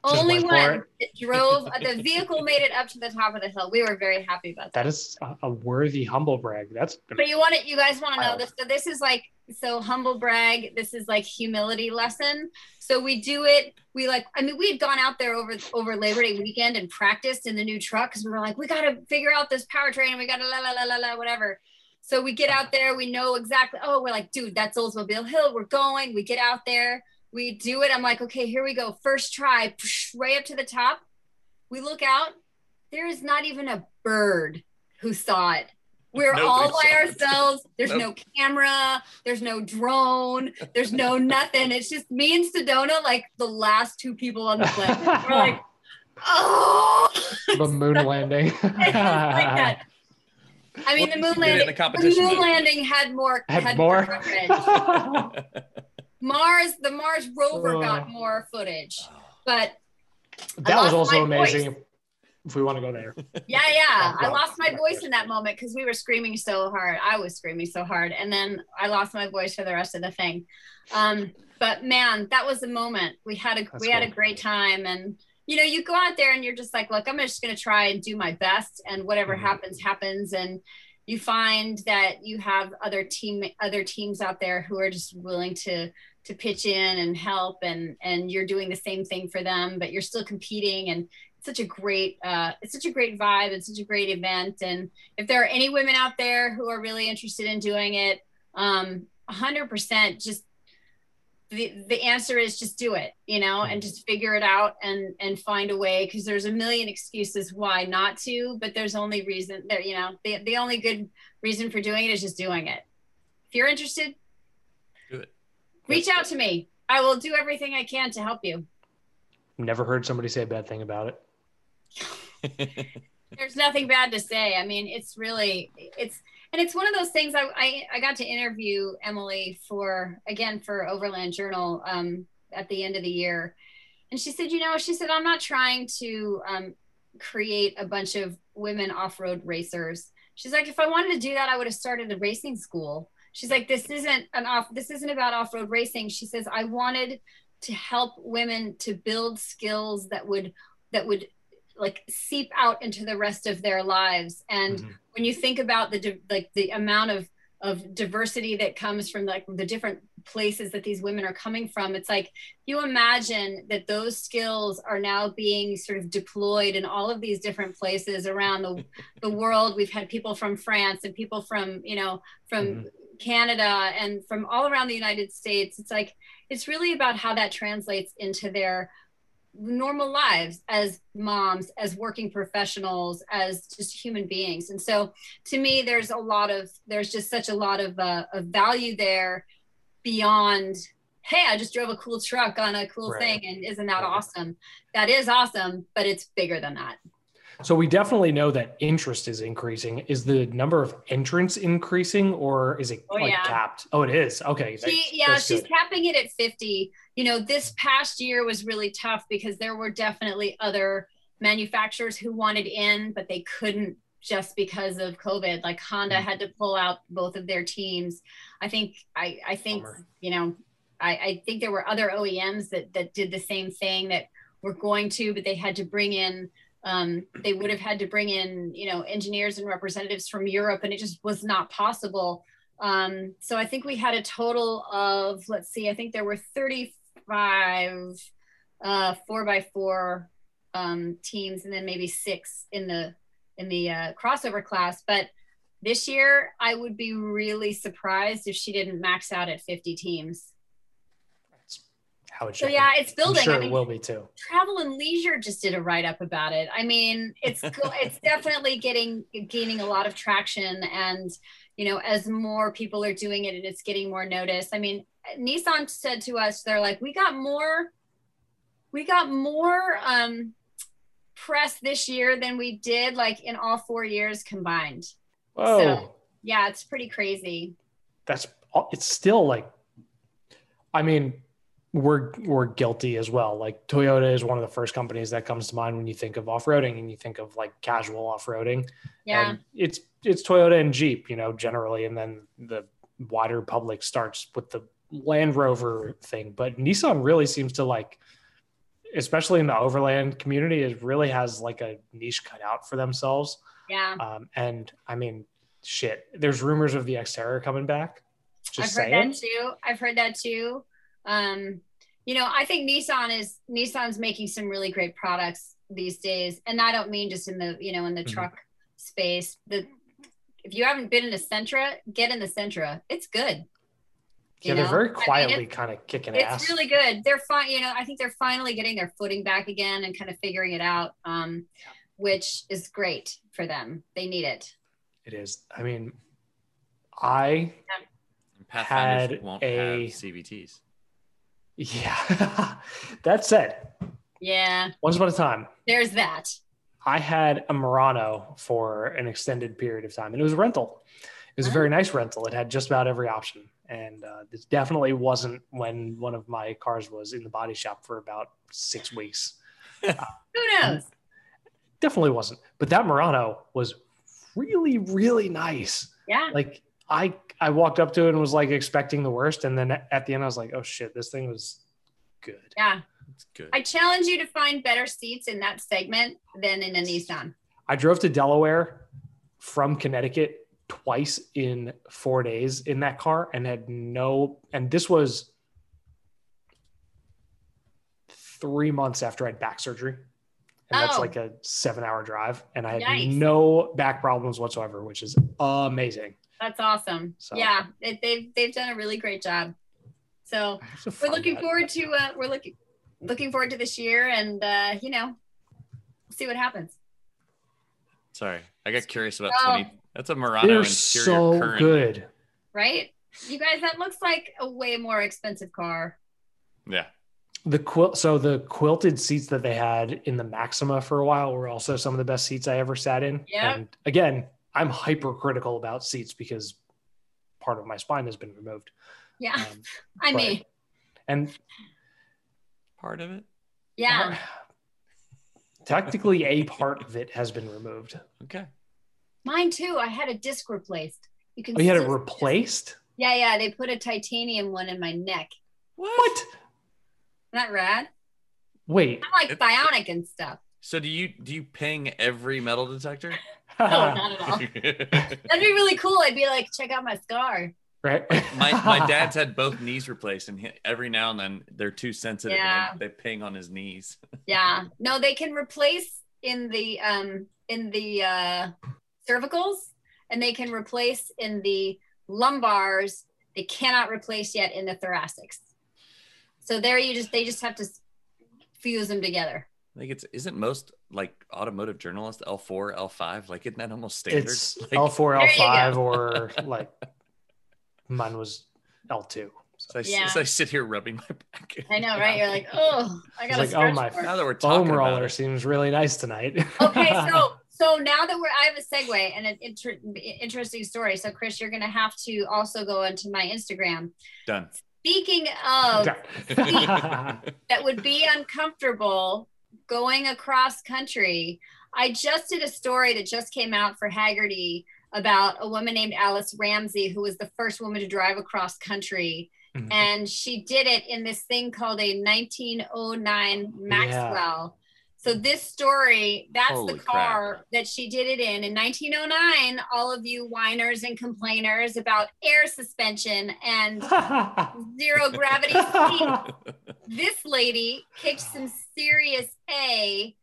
Speaker 1: Only one
Speaker 2: it.
Speaker 1: drove. the vehicle made it up to the top of the hill. We were very happy about that.
Speaker 2: that is a, a worthy humble brag. That's
Speaker 1: But you want it. You guys want to know this. So this is like so humble brag. This is like humility lesson. So we do it. We like. I mean, we had gone out there over over Labor Day weekend and practiced in the new truck because we were like, we got to figure out this powertrain and we got to la la la la la whatever. So we get out there. We know exactly. Oh, we're like, dude, that's Oldsmobile Hill. We're going. We get out there. We do it. I'm like, okay, here we go. First try, right up to the top. We look out. There is not even a bird who saw it. We're
Speaker 3: Nobody
Speaker 1: all by
Speaker 3: saw it.
Speaker 1: ourselves. There's
Speaker 3: Nope.
Speaker 1: no camera. There's no drone. There's no nothing. It's just me and Sedona, like the last two people on the planet. We're like, oh,
Speaker 2: the moon landing.
Speaker 1: like that. I mean,
Speaker 3: Well,
Speaker 1: the moon
Speaker 3: did it in
Speaker 1: landing.
Speaker 3: the
Speaker 1: The moon landing had more.
Speaker 2: Had more?
Speaker 1: coverage. Mars, the Mars rover
Speaker 2: Oh.
Speaker 1: got more footage, but
Speaker 2: that was also amazing.
Speaker 1: voice.
Speaker 2: If we want to go there,
Speaker 1: yeah, yeah, I lost my voice in that moment because we were screaming so hard. I was screaming so hard, and then I lost my voice for the rest of the thing. Um, but man, that was the moment. We had a
Speaker 2: That's
Speaker 1: we had a great time, and you know, you go out there and you're just like, look, I'm just gonna try and do my best, and whatever
Speaker 2: Mhm.
Speaker 1: happens, happens, and you find that you have other team other teams out there who are just willing to to pitch in and help and and you're doing the same thing for them but you're still competing and it's such a great uh, it's such a great vibe it's such a great event and if there are any women out there who are really interested in doing it um 100% just the, the answer is just do it you know and just figure it out and and find a way because there's a million excuses why not to but there's only reason there you know the, the only good reason for doing it is just doing it if you're interested. Reach out to me. I will do everything i can to help you.
Speaker 2: Never heard somebody say a bad thing about it.
Speaker 1: there's nothing bad to say. I mean it's really it's and it's one of those things i i, I got to interview emily for again for overland journal um, at the end of the year. And she said you know she said i'm not trying to um, create a bunch of women off-road racers. She's like if i wanted to do that i would have started a racing school she's like this isn't an off this isn't about off-road racing she says i wanted to help women to build skills that would that would like seep out into the rest of their lives and
Speaker 2: Mhm.
Speaker 1: when you think about the like the amount of of diversity that comes from like the different places that these women are coming from it's like you imagine that those skills are now being sort of deployed in all of these different places around the, the world we've had people from france and people from you know from
Speaker 2: Mhm.
Speaker 1: Canada and from all around the united states it's like it's really about how that translates into their normal lives as moms as working professionals as just human beings and so to me there's a lot of there's just such a lot of, uh, of value there beyond hey i just drove a cool truck on a cool
Speaker 2: Right.
Speaker 1: thing and isn't that
Speaker 2: Right.
Speaker 1: awesome that is awesome but it's bigger than that
Speaker 2: So we definitely know that interest is increasing. Is the number of entrants increasing, or is it
Speaker 1: Oh,
Speaker 2: like
Speaker 1: yeah.
Speaker 2: capped? Oh, it is. Okay.
Speaker 1: she, yeah
Speaker 2: that's
Speaker 1: she's
Speaker 2: good.
Speaker 1: capping it at 50 you know this past year was really tough because there were definitely other manufacturers who wanted in, but they couldn't just because of COVID. Like Honda
Speaker 2: Mm.
Speaker 1: had to pull out both of their teams. I think I I think
Speaker 2: Bummer.
Speaker 1: you know I, I think there were other OEMs that that did the same thing that were going to, but they had to bring in um, they would have had to bring in you know engineers and representatives from Europe, and it just was not possible. Um, so I think we had a total of let's see, I think there were 35 uh, four by four um, teams, and then maybe six in the in the uh, crossover class. But this year, I would be really surprised if she didn't max out at 50 teams.
Speaker 2: How it
Speaker 1: So yeah,
Speaker 2: be.
Speaker 1: it's building.
Speaker 2: I'm sure
Speaker 1: I mean,
Speaker 2: it will be too.
Speaker 1: Travel and Leisure just did a write up about it. I mean, it's it's definitely getting gaining a lot of traction, and you know, as more people are doing it, and it's getting more notice. I mean, Nissan said to us, they're like, we got more, we got more um, press this year than we did like in all four years combined.
Speaker 2: Whoa,
Speaker 1: So- Yeah, it's pretty crazy.
Speaker 2: that's it's still like. I mean, we're we're guilty as well. Like Toyota is one of the first companies that comes to mind when you think of off roading and you think of like casual off roading.
Speaker 1: Yeah,
Speaker 2: And it's it's Toyota and Jeep, you know, generally, and then the wider public starts with the Land Rover thing. But Nissan really seems to like, especially in the overland community, it really has like a niche cut out for themselves.
Speaker 1: yeah.
Speaker 2: Um, and I mean, shit, there's rumors of the Xterra coming back. Just
Speaker 1: I've heard
Speaker 2: saying.
Speaker 1: that too. I've heard that too. Um, you know, I think Nissan is Nissan's making some really great products these days, and I don't mean just in the you know in the
Speaker 2: Mhm.
Speaker 1: truck space. The if you haven't been in a Sentra, get in the Sentra. It's good.
Speaker 2: Yeah,
Speaker 1: you
Speaker 2: they're
Speaker 1: know?
Speaker 2: very
Speaker 1: I mean,
Speaker 2: quietly kind of kicking
Speaker 1: It's
Speaker 2: ass.
Speaker 1: It's really good. They're fine. You know, I think they're finally getting their footing back again and kind of figuring it out, um, which is great for them. They need it.
Speaker 2: it is. I mean, I
Speaker 3: Pathfinders
Speaker 2: Had
Speaker 3: won't
Speaker 2: a-
Speaker 3: have CVTs.
Speaker 2: Yeah. that said,
Speaker 1: Yeah,
Speaker 2: once upon a time,
Speaker 1: there's that.
Speaker 2: I had a Murano for an extended period of time, and it was a rental. It was a very nice rental. It had just about every option, and uh, this definitely wasn't when one of my cars was in the body shop for about six weeks.
Speaker 1: Who knows?
Speaker 2: Definitely wasn't. But that Murano was really, really nice.
Speaker 1: Yeah.
Speaker 2: Like I, I walked up to it and was like expecting the worst, and then at the end, I was like, "Oh shit, this thing was good."
Speaker 1: Yeah.
Speaker 3: It's good.
Speaker 1: I challenge you to find better seats in that segment than in a Nissan.
Speaker 2: I drove to Delaware from Connecticut twice in four days in that car and had no, and this was three months after I had back surgery. And that's
Speaker 1: Oh.
Speaker 2: like a seven hour drive. And I had
Speaker 1: Nice.
Speaker 2: no back problems whatsoever, which is amazing.
Speaker 1: That's awesome.
Speaker 2: So-
Speaker 1: Yeah, it, they've they've done a really great job. So
Speaker 2: I have to
Speaker 1: we're looking
Speaker 2: that.
Speaker 1: forward to uh, we're looking looking forward to this year, and uh, you know, see what happens.
Speaker 3: Sorry, I got curious about
Speaker 1: Oh.
Speaker 3: 20. That's a Murano
Speaker 2: They're
Speaker 3: interior
Speaker 2: so
Speaker 3: current.
Speaker 2: good.
Speaker 1: Right, you guys? That looks like a way more expensive car.
Speaker 3: Yeah.
Speaker 2: The quilt, so the quilted seats that they had in the Maxima for a while were also some of the best seats I ever sat in.
Speaker 1: Yeah.
Speaker 2: And again, I'm hypercritical about seats because part of my spine has been removed.
Speaker 1: Yeah,
Speaker 2: Um,
Speaker 1: I
Speaker 2: but-
Speaker 1: mean,
Speaker 2: and
Speaker 3: Part of it.
Speaker 1: yeah,
Speaker 2: technically, a part of it has been removed.
Speaker 3: Okay.
Speaker 1: mine too. I had a disc replaced. You can.
Speaker 2: Oh, you had it
Speaker 1: still-
Speaker 2: replaced?
Speaker 1: Yeah, yeah. They put a titanium one in my neck.
Speaker 2: What?
Speaker 1: Isn't that rad?
Speaker 2: Wait.
Speaker 1: I'm like bionic and stuff.
Speaker 3: So do you do you ping every metal detector?
Speaker 1: No, not at all. That'd be really cool. I'd be like, check out my scar.
Speaker 2: right?
Speaker 3: my my dad's had both knees replaced, and he, every now and then they're too sensitive.
Speaker 1: Yeah.
Speaker 3: And they, they ping on his knees.
Speaker 1: Yeah. No, they can replace in the um in the uh cervicals and they can replace in the lumbars. They cannot replace yet in the thoracics. So there you just they just have to fuse them together.
Speaker 3: I think it's isn't most like automotive journalist L four L five like isn't that almost standard?
Speaker 2: it's
Speaker 3: like,
Speaker 2: L4, L5, or like mine was L2.
Speaker 3: So I, s-
Speaker 1: Yeah.
Speaker 3: so I sit here rubbing my back.
Speaker 1: I know, right? You're like, oh, I
Speaker 2: It's
Speaker 1: got
Speaker 2: like, oh, my
Speaker 3: Now that we're talking
Speaker 2: Foam
Speaker 3: about
Speaker 2: roller
Speaker 3: it,
Speaker 2: seems really nice tonight.
Speaker 1: okay so so now that we're i have a segue and an inter- interesting story so chris you're gonna have to also go into my instagram
Speaker 3: done.
Speaker 1: speaking of that would be uncomfortable going across country. I just did a story that just came out for Hagerty about a woman named Alice Ramsey, who was the first woman to drive across country.
Speaker 2: Mhm.
Speaker 1: And she did it in this thing called a 1909 Maxwell. So this story, that's
Speaker 3: Holy
Speaker 1: the
Speaker 3: crap.
Speaker 1: car that she did it in. In 1909, all of you whiners and complainers about air suspension and zero gravity this lady kicked some serious A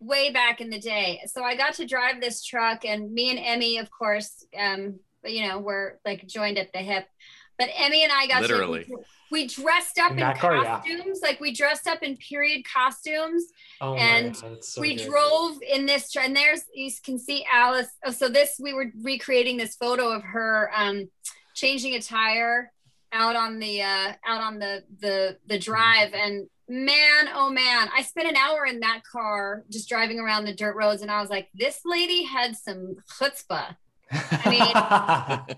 Speaker 1: way back in the day. So I got to drive this truck, and me and Emme, of course, um, you know, were like joined at the hip. But Emme and I got
Speaker 3: Literally.
Speaker 1: to. We dressed up
Speaker 2: In
Speaker 1: in,
Speaker 2: that car, yeah.
Speaker 1: costumes, like we dressed up in period costumes.
Speaker 2: oh
Speaker 1: And
Speaker 2: God, so
Speaker 1: we
Speaker 2: good.
Speaker 1: drove in this, tr- and there's you can see Alice. Oh, so this we were recreating this photo of her um, changing a tire out on the uh, out on the the the drive, and man, oh man, I spent an hour in that car just driving around the dirt roads, and I was like, this lady had some chutzpah. I mean,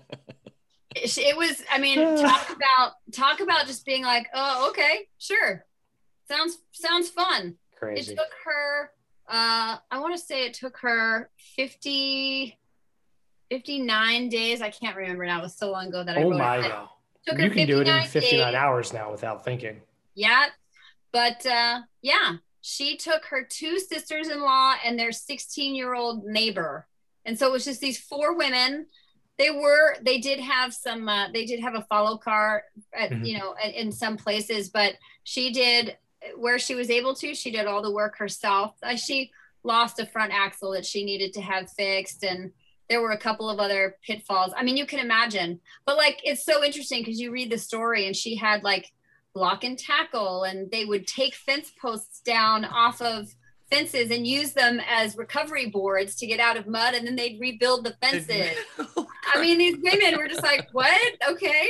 Speaker 1: it, it was, I mean, talk about talk about just being like, oh, okay, sure, sounds sounds fun
Speaker 2: crazy.
Speaker 1: it took her uh i want to say it took her 50 59 days i can't remember now it was so long ago that i
Speaker 2: oh my
Speaker 1: it
Speaker 2: God.
Speaker 1: took her
Speaker 2: You can do it in
Speaker 1: 59
Speaker 2: 59
Speaker 1: days.
Speaker 2: hours now without thinking.
Speaker 1: yeah but uh yeah she took her two sisters-in-law and their 16-year-old neighbor. And so it was just these four women. They were they did have some uh, they did have a follow car at,
Speaker 2: Mhm.
Speaker 1: you know in, in some places but she did where she was able to she did all the work herself. Uh, she lost a front axle that she needed to have fixed and there were a couple of other pitfalls. I mean you can imagine. But like it's so interesting because you read the story and she had like block and tackle and they would take fence posts down off of fences and use them as recovery boards to get out of mud and then they'd rebuild the fences i mean these women were just like what okay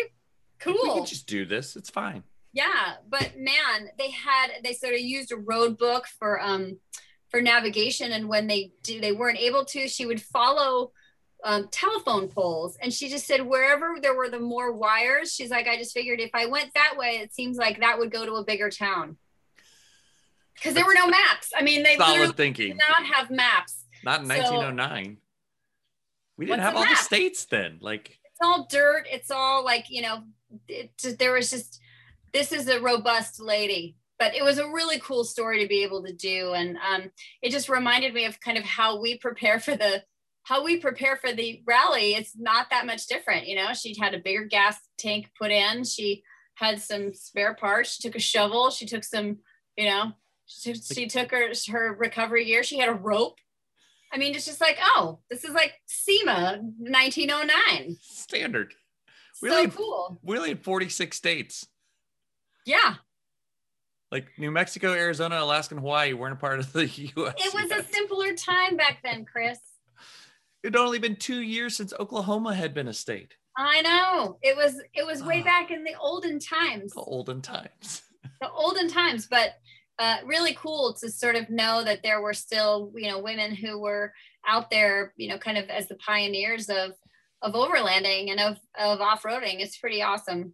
Speaker 3: we
Speaker 1: cool
Speaker 3: can just do this. It's fine.
Speaker 1: yeah but man they had they sort of used a road book for um for navigation and when they do they weren't able to she would follow um, telephone poles and she just said wherever there were the more wires she's like i just figured if i went that way it seems like that would go to a bigger town because there were no maps i mean they
Speaker 3: Solid
Speaker 1: did
Speaker 3: thinking.
Speaker 1: not have maps
Speaker 3: Not in
Speaker 1: So-
Speaker 3: 1909. We didn't have all the states then. Like,
Speaker 1: it's all dirt. It's all like, you know, it, there was just, this is a robust lady. But it was a really cool story to be able to do. And um, it just reminded me of kind of how we prepare for the, how we prepare for the rally. It's not that much different. You know, she had a bigger gas tank put in. She had some spare parts. She took a shovel. She took some, you know, she, she took her, her recovery gear. She had a rope. I mean, it's just like, oh, this is like SEMA 1909
Speaker 3: standard. We
Speaker 1: so
Speaker 3: only,
Speaker 1: cool.
Speaker 3: we only had 46 states.
Speaker 1: Yeah.
Speaker 3: Like New Mexico, Arizona, Alaska, and Hawaii weren't a part of the U.S.
Speaker 1: It was a simpler time back then, Chris.
Speaker 3: It'd only been two years since Oklahoma had been a state.
Speaker 1: I know. It was it was way
Speaker 3: Ah.
Speaker 1: back in the olden times.
Speaker 3: The olden times.
Speaker 1: The olden times, but uh, really cool to sort of know that there were still, you know, women who were out there, you know, kind of as the pioneers of of overlanding and of of off-roading. It's pretty awesome.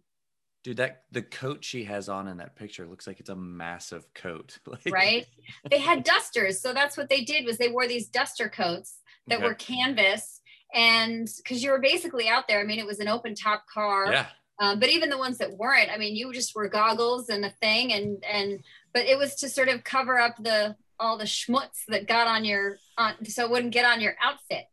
Speaker 3: Dude, that the coat she has on in that picture looks like it's a massive coat. Like,
Speaker 1: right they had dusters so that's what they did was they wore these duster coats that
Speaker 3: Okay.
Speaker 1: were canvas and because you were basically out there i mean it was an open top car
Speaker 3: Yeah.
Speaker 1: um, but even the ones that weren't i mean you just were goggles and a thing and and but it was to sort of cover up the all the schmutz that got on your on so it wouldn't get on your outfit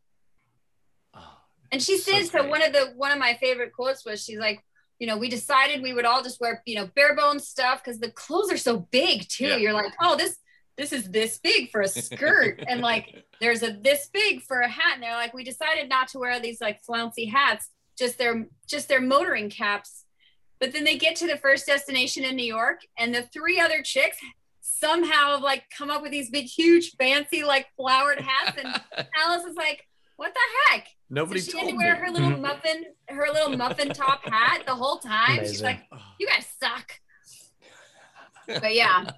Speaker 3: Oh,
Speaker 1: and she
Speaker 3: So
Speaker 1: said so
Speaker 3: great.
Speaker 1: one of the one of my favorite quotes was she's like you know we decided we would all just wear you know bare bones stuff because the clothes are so big too
Speaker 3: Yeah.
Speaker 1: you're like oh this this is this big for a skirt and like there's a this big for a hat and they're like we decided not to wear these like flouncy hats just their just their motoring caps but then they get to the first destination in new york and the three other chicks somehow have like come up with these big huge fancy like flowered hats and alice is like what the heck
Speaker 3: Nobody
Speaker 1: so she had
Speaker 3: told
Speaker 1: to
Speaker 3: me.
Speaker 1: wear her little muffin, her little muffin top hat the whole time. She's like. "You guys suck." But yeah,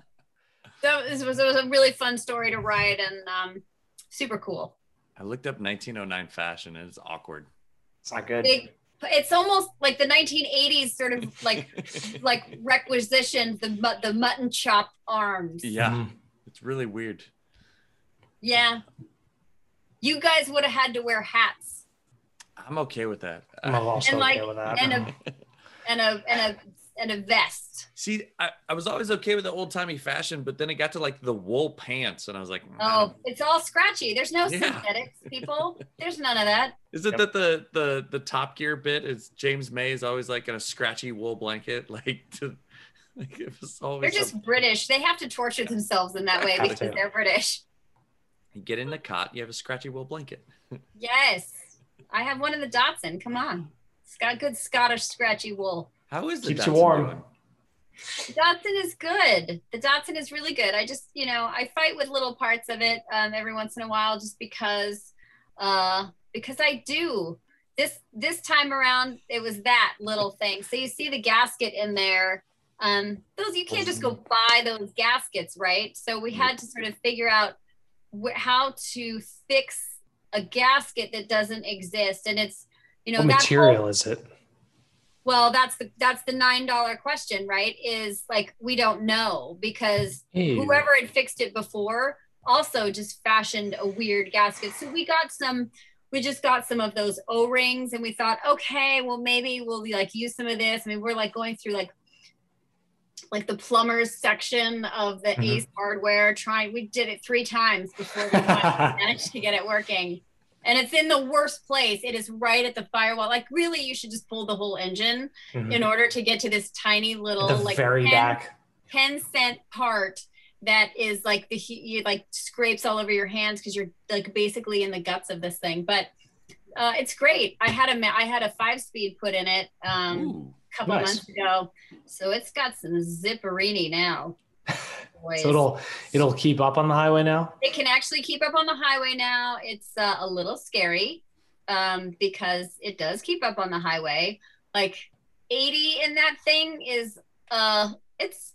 Speaker 1: so it was, it was a really fun story to write and um, super cool.
Speaker 3: I looked up 1909 fashion and it's awkward.
Speaker 2: It's not good.
Speaker 1: They, it's almost like the 1980s sort of like like requisitioned the the mutton chop arms.
Speaker 3: yeah.
Speaker 2: Mhm.
Speaker 3: It's really weird.
Speaker 1: Yeah. You guys would have had to wear hats
Speaker 3: I'm okay with that.
Speaker 2: I'm also
Speaker 1: And, like,
Speaker 2: okay with that.
Speaker 1: and a and a and a and a vest.
Speaker 3: See, I, I was always okay with the old timey fashion, but then it got to like the wool pants, and I was like,
Speaker 1: Oh,
Speaker 3: "Mm,
Speaker 1: it's all scratchy. There's no
Speaker 3: Yeah.
Speaker 1: synthetics, people. There's none of that.
Speaker 3: Is it
Speaker 2: Yep.
Speaker 3: that the the the Top Gear bit is James May is always like in a scratchy wool blanket, like to like it was
Speaker 1: They're just British. They have to torture themselves in that way because they're British.
Speaker 3: you get in the cot, you have a scratchy wool blanket.
Speaker 1: Yes. I have one in the Datsun. Come on. It's got good Scottish scratchy wool.
Speaker 3: How is the
Speaker 2: Keeps you warm.
Speaker 3: doing?
Speaker 1: The Datsun is good. The Datsun is really good. I just, you know, I fight with little parts of it um, every once in a while just because uh because I do. This this time around it was that little thing. So you see the gasket in there. Um those you can't just go buy those gaskets, right? So we had to sort of figure out wh- how to fix a gasket that doesn't exist and it's you know
Speaker 2: what
Speaker 1: that whole-
Speaker 2: material is it?
Speaker 1: Well that's the that's the nine dollar question right is like we don't know because
Speaker 2: Ew.
Speaker 1: whoever had fixed it before also just fashioned a weird gasket so we got some we just got some of those o-rings and we thought okay well maybe we'll like use some of this i mean we're like going through like like the plumbers section of the
Speaker 2: Mhm.
Speaker 1: ace hardware trying we did it three times before we managed to get it working and it's in the worst place it is right at the firewall like really you should just pull the whole engine
Speaker 2: Mhm.
Speaker 1: in order to get to this tiny little like
Speaker 2: very
Speaker 1: 10,
Speaker 2: back.
Speaker 1: 10 cent part that is like the he- you like scrapes all over your hands because you're like basically in the guts of this thing but uh, it's great i had a i had a five speed put in it um a couple
Speaker 2: Nice.
Speaker 1: months ago so it's got some zipperini now boys.
Speaker 2: So it'll it'll keep up on the highway now.
Speaker 1: it can actually keep up on the highway now. It's uh, a little scary um, because it does keep up on the highway. Like 80 in that thing is uh it's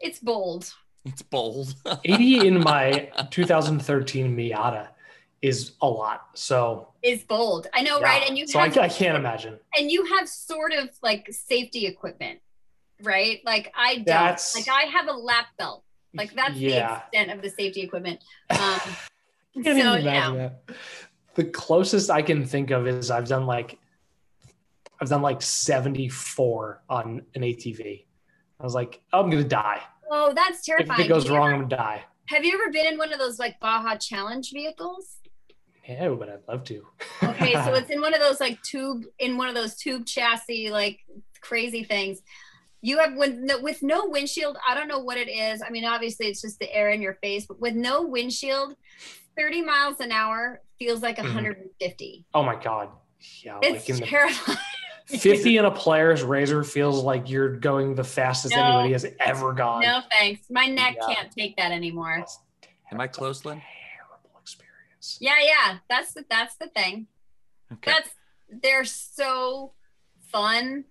Speaker 1: it's bold.
Speaker 3: It's bold.
Speaker 2: 80 in my 2013 Miata is a lot. So
Speaker 1: Is bold. I know,
Speaker 2: yeah.
Speaker 1: right? And you
Speaker 2: so I, I can't imagine.
Speaker 1: and you have sort of like safety equipment, right? Like I don't.
Speaker 2: That's-
Speaker 1: like I have a lap belt. Like that's
Speaker 2: yeah.
Speaker 1: the extent of the safety equipment. Um, so yeah.
Speaker 2: The closest I can think of is I've done like I've done like 74 on an ATV. I was like, oh, I'm gonna die.
Speaker 1: Oh, that's terrifying.
Speaker 2: If it goes
Speaker 1: Have
Speaker 2: wrong,
Speaker 1: ever-
Speaker 2: I'm gonna die.
Speaker 1: Have you ever been in one of those like Baja Challenge vehicles?
Speaker 2: Yeah, but I'd love to.
Speaker 1: Okay, so it's in one of those like tube in one of those tube chassis like crazy things. You have with no, with no windshield. I don't know what it is. I mean, obviously it's just the air in your face, but with no windshield, 30 miles an hour feels like
Speaker 2: Mhm.
Speaker 1: 150.
Speaker 2: oh my god. Yeah,
Speaker 1: It's
Speaker 2: like in the
Speaker 1: terrifying.
Speaker 2: 50 in a Polaris RZR feels like you're going the fastest
Speaker 1: No.
Speaker 2: anybody has ever gone.
Speaker 1: No thanks. My neck
Speaker 2: Yeah.
Speaker 1: can't take that anymore.
Speaker 2: That's
Speaker 3: Am I close, Lynn?
Speaker 2: terrible experience.
Speaker 1: Yeah, yeah. That's the that's the thing.
Speaker 3: Okay.
Speaker 1: That's they're so fun.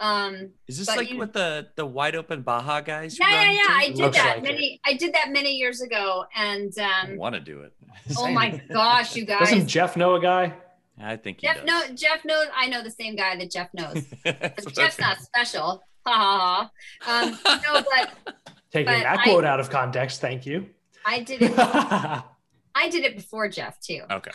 Speaker 1: Um
Speaker 3: Is this like
Speaker 1: you-
Speaker 3: what the the wide open Baja guys?
Speaker 1: yeah, yeah, yeah.
Speaker 3: too?
Speaker 1: I did that
Speaker 2: like
Speaker 1: many I did that many years ago and um
Speaker 3: want to do it.
Speaker 1: oh my gosh, you guys.
Speaker 2: Doesn't Jeff know a guy?
Speaker 3: I think he
Speaker 1: Jeff
Speaker 3: does.
Speaker 1: know Jeff knows I know the same guy that Jeff knows.
Speaker 3: That's
Speaker 1: But
Speaker 3: what
Speaker 1: Jeff's not special. Ha ha ha. Um no, but
Speaker 2: Taking
Speaker 1: But
Speaker 2: that
Speaker 1: I-
Speaker 2: quote out of context, thank you.
Speaker 1: I did it. I did it before Jeff too.
Speaker 3: Okay.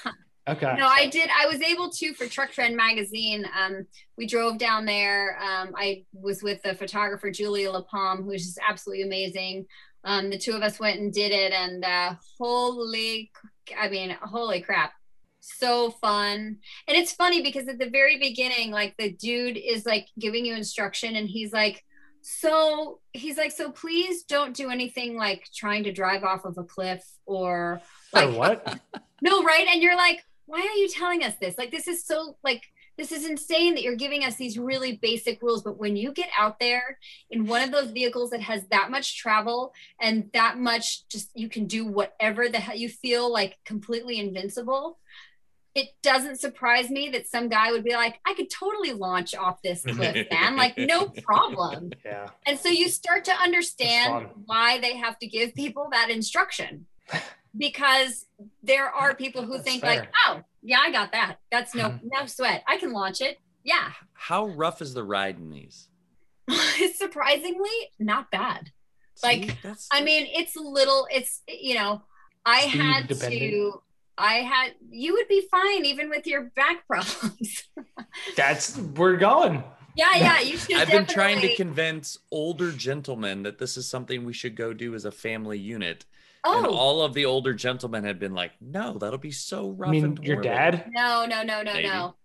Speaker 1: No, I did. I was able to for Truck Trend magazine. Um, we drove down there. Um, I was with the photographer Julia LaPalme, who's just absolutely amazing. Um, the two of us went and did it, and uh, holy, I mean, holy crap, so fun. And it's funny because at the very beginning, like the dude is like giving you instruction, and he's like, so he's like, so please don't do anything like trying to drive off of a cliff or
Speaker 2: Or
Speaker 1: like
Speaker 2: what?
Speaker 1: no, right? And you're like, why are you telling us this? Like, this is so like this is insane that you're giving us these really basic rules. But when you get out there in one of those vehicles that has that much travel and that much just you can do whatever the hell you feel like completely invincible. It doesn't surprise me that some guy would be like, I could totally launch off this cliff, man. Like, no problem.
Speaker 2: Yeah.
Speaker 1: And so you start to understand why they have to give people that instruction. Because there are people who
Speaker 2: That's
Speaker 1: think
Speaker 2: fair.
Speaker 1: like, oh, yeah, I got that. That's no
Speaker 2: Mhm.
Speaker 1: no sweat. I can launch it. Yeah.
Speaker 3: How rough is the ride in these?
Speaker 1: Surprisingly, not bad. Like,
Speaker 3: See, that's
Speaker 1: I mean, it's little. It's you know, I
Speaker 2: Speed
Speaker 1: had
Speaker 2: dependent.
Speaker 1: to. I had. You would be fine even with your back problems.
Speaker 2: That's we're going.
Speaker 1: yeah, yeah. You should.
Speaker 3: I've been trying to convince older gentlemen that this is something we should go do as a family unit.
Speaker 1: Oh
Speaker 3: And all of the older gentlemen had been like, no, that'll be so rough.
Speaker 2: I mean,
Speaker 3: and
Speaker 2: your dad?
Speaker 1: no, no, no, no,
Speaker 3: Maybe.
Speaker 1: no.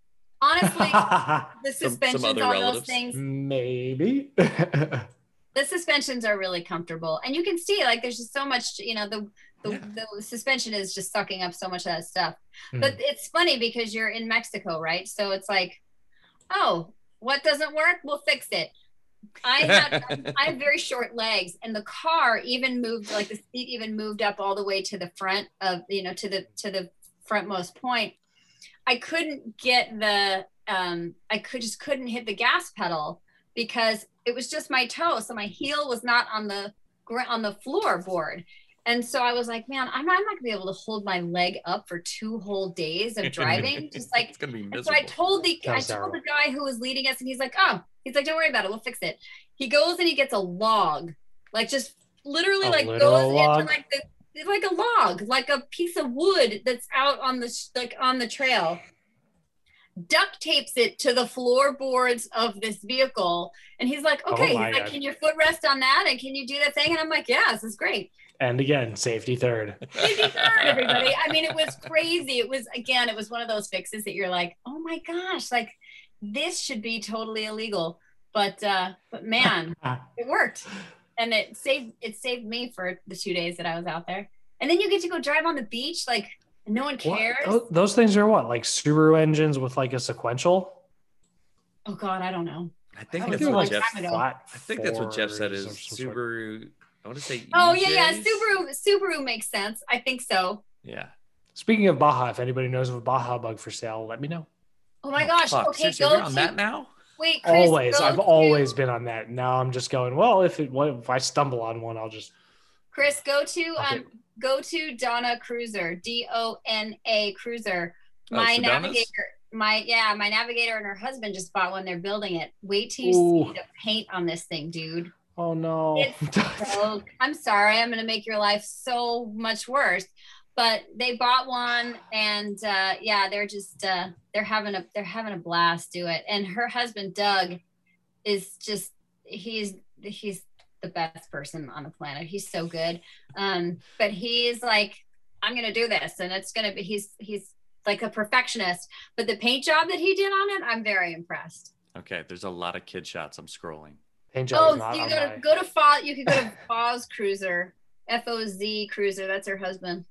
Speaker 1: Honestly, the
Speaker 3: some
Speaker 1: suspensions
Speaker 3: other
Speaker 1: on those things,
Speaker 2: Maybe.
Speaker 1: the suspensions are really comfortable, and you can see like there's just so much. You know, the the,
Speaker 3: Yeah.
Speaker 1: the suspension is just sucking up so much of that stuff.
Speaker 2: Hmm.
Speaker 1: But it's funny because you're in Mexico, right? So it's like, oh, what doesn't work? We'll fix it. I had I have very short legs, and the car even moved like the seat even moved up all the way to the front of you know to the to the frontmost point. I couldn't get the um I could just couldn't hit the gas pedal because it was just my toe, so my heel was not on the on the floorboard. And so I was like, man, I'm not, I'm not gonna be able to hold my leg up for two whole days of driving. Just like
Speaker 3: it's gonna be
Speaker 1: and so. I told the I told the guy who was leading us, and he's like, "Oh, he's like, don't worry about it, we'll fix it." He goes and he gets a log, like just literally
Speaker 2: A
Speaker 1: like goes
Speaker 2: log?
Speaker 1: into like the like a log, like a piece of wood that's out on the like on the trail. Duct tapes it to the floorboards of this vehicle, and he's like,
Speaker 2: Oh
Speaker 1: "Okay,
Speaker 2: my
Speaker 1: he's like,
Speaker 2: God.
Speaker 1: can your foot rest on that, and can you do that thing?" And I'm like, "Yeah, this is great."
Speaker 2: And again, safety third.
Speaker 1: Safety third, everybody. I mean, it was crazy. It was again, it was one of those fixes that you're like, oh my gosh, like this should be totally illegal. But uh, but man, it worked. And it saved it saved me for the two days that I was out there. And then you get to go drive on the beach, like no one cares.
Speaker 2: Tho- Those things are what, like Subaru engines with like a sequential?
Speaker 1: Oh god, I don't know.
Speaker 3: I think
Speaker 1: I
Speaker 3: that's what
Speaker 1: like
Speaker 3: Jeff.
Speaker 1: time ago.
Speaker 2: flat
Speaker 3: I think that's what Jeff said is
Speaker 2: of sort.
Speaker 3: Subaru. I want to say.
Speaker 1: Oh yeah, yeah.
Speaker 3: EJs?
Speaker 1: Subaru Subaru makes sense. I think so.
Speaker 3: Yeah.
Speaker 2: Speaking of Baja, if anybody knows of a Baja bug for sale, let me know.
Speaker 1: Oh my
Speaker 3: Oh,
Speaker 1: gosh.
Speaker 3: fuck.
Speaker 1: Okay,
Speaker 3: Seriously,
Speaker 1: go
Speaker 3: we're
Speaker 1: to
Speaker 3: on that now.
Speaker 1: wait, Chris,
Speaker 2: always. I've
Speaker 1: to-
Speaker 2: always been on that. Now I'm just going, well, if it if I stumble on one, I'll just
Speaker 1: Chris, go to um go to Donna Cruiser, D O N A Cruiser.
Speaker 3: Oh,
Speaker 1: My
Speaker 3: Sedanas?
Speaker 1: navigator, my yeah, my navigator and her husband just bought one. They're building it. Wait till you
Speaker 2: Ooh.
Speaker 1: see the paint on this thing, dude.
Speaker 2: Oh no.
Speaker 1: So I'm sorry, I'm gonna make your life so much worse. But they bought one, and uh, yeah, they're just uh, they're having a they're having a blast do it. And her husband Doug is just he's he's the best person on the planet. He's so good. Um, but he's like, I'm gonna do this, and it's gonna be he's he's like a perfectionist. But the paint job that he did on it, I'm very impressed.
Speaker 3: Okay, there's a lot of kid shots. I'm scrolling.
Speaker 2: Paint job
Speaker 1: Oh,
Speaker 2: is not
Speaker 1: you
Speaker 2: on
Speaker 1: go
Speaker 2: my-
Speaker 1: to go to Foz. You could go to Foz Cruiser, F O Z Cruiser. That's her husband.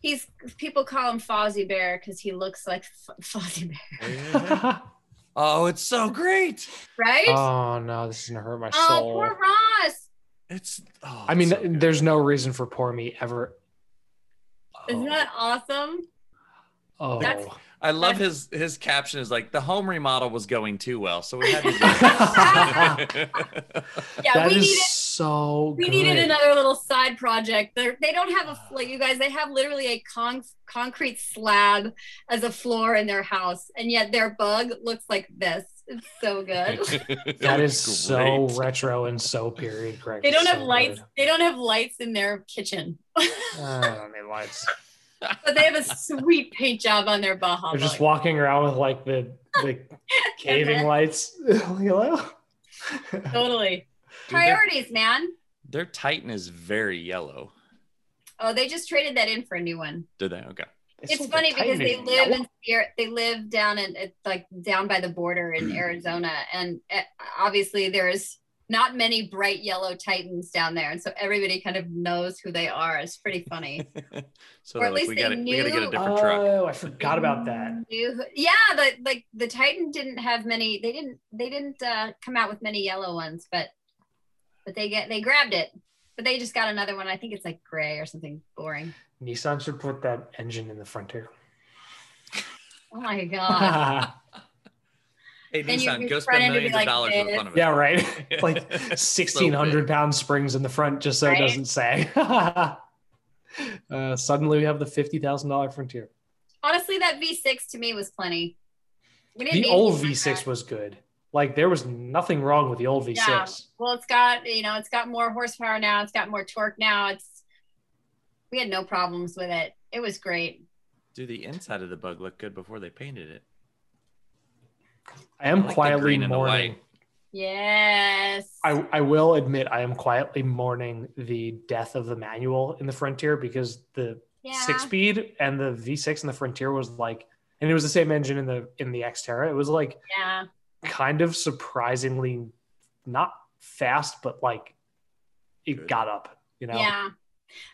Speaker 1: He's people call him Fozzie Bear because he looks like F- Fozzie Bear,
Speaker 3: oh, it's so great.
Speaker 1: right?
Speaker 2: oh no, this is gonna hurt my
Speaker 1: oh,
Speaker 2: soul.
Speaker 1: poor Ross.
Speaker 3: It's. Oh,
Speaker 2: I mean,
Speaker 3: so
Speaker 2: there's no reason for poor me ever.
Speaker 1: Isn't
Speaker 3: Oh.
Speaker 1: that awesome?
Speaker 2: Oh,
Speaker 1: That's-
Speaker 3: I love his his caption is like the home remodel was going too well, so we had to. Do
Speaker 1: Yeah,
Speaker 2: that
Speaker 1: we
Speaker 2: is
Speaker 1: needed
Speaker 2: so.
Speaker 1: we
Speaker 2: good.
Speaker 1: needed another little side project. They're, they don't have a like you guys. They have literally a con- concrete slab as a floor in their house, and yet their bug looks like this. It's so good.
Speaker 2: That is so retro and so period correct.
Speaker 1: They don't
Speaker 2: It's
Speaker 1: have
Speaker 2: so
Speaker 1: lights.
Speaker 2: good.
Speaker 1: They don't have lights in their kitchen,
Speaker 2: I don't need lights.
Speaker 1: But they have a sweet paint job on their Baja.
Speaker 2: They're just walking around with like the the caving lights. Hello.
Speaker 1: totally
Speaker 3: Dude,
Speaker 1: priorities, man.
Speaker 3: their Titan is very yellow.
Speaker 1: Oh, they just traded that in for a new one.
Speaker 3: Did they? Okay.
Speaker 2: They
Speaker 1: It's funny because they live
Speaker 2: yellow.
Speaker 1: in they live down in it's like down by the border in Arizona, and uh, obviously there's not many bright yellow Titans down there, and so everybody kind of knows who they are. It's pretty funny.
Speaker 3: So
Speaker 1: Or at
Speaker 3: like,
Speaker 1: least
Speaker 3: we
Speaker 1: they
Speaker 3: got to we got to get a
Speaker 1: knew-
Speaker 3: different truck.
Speaker 2: Oh, I forgot about that.
Speaker 1: Knew who- Yeah, the like the Titan didn't have many. They didn't they didn't uh, come out with many yellow ones, but but they get they grabbed it. But they just got another one. I think it's like gray or something boring.
Speaker 2: Nissan should put that engine in the Frontier.
Speaker 1: Oh my god.
Speaker 3: Hey,
Speaker 1: Then you-
Speaker 3: Nissan, go spend
Speaker 1: end would be
Speaker 3: millions
Speaker 1: like
Speaker 3: of dollars for the
Speaker 1: this.
Speaker 3: fun of it.
Speaker 2: yeah, right. It's like
Speaker 3: So
Speaker 2: sixteen hundred pound springs in the front, just so
Speaker 1: Right?
Speaker 2: it doesn't say. uh, suddenly, we have the fifty thousand dollar Frontier.
Speaker 1: Honestly, that V6 to me was plenty. We didn't
Speaker 2: The
Speaker 1: need
Speaker 2: old V6
Speaker 1: that.
Speaker 2: was good. Like there was nothing wrong with the old V6.
Speaker 1: Yeah. Well, it's got you know, it's got more horsepower now. It's got more torque now. It's we had no problems with it. It was great.
Speaker 3: Do the inside of the bug look good before they painted it?
Speaker 2: I am
Speaker 3: I like
Speaker 2: quietly
Speaker 3: green and the
Speaker 2: mourning.
Speaker 1: Yes.
Speaker 2: I, I will admit I am quietly mourning the death of the manual in the Frontier because the
Speaker 1: yeah.
Speaker 2: six speed and the V6 in the Frontier was like, and it was the same engine in the in the Xterra. It was like
Speaker 1: Yeah.
Speaker 2: kind of surprisingly not fast, but like it
Speaker 3: Good.
Speaker 2: got up. You know,
Speaker 1: Yeah.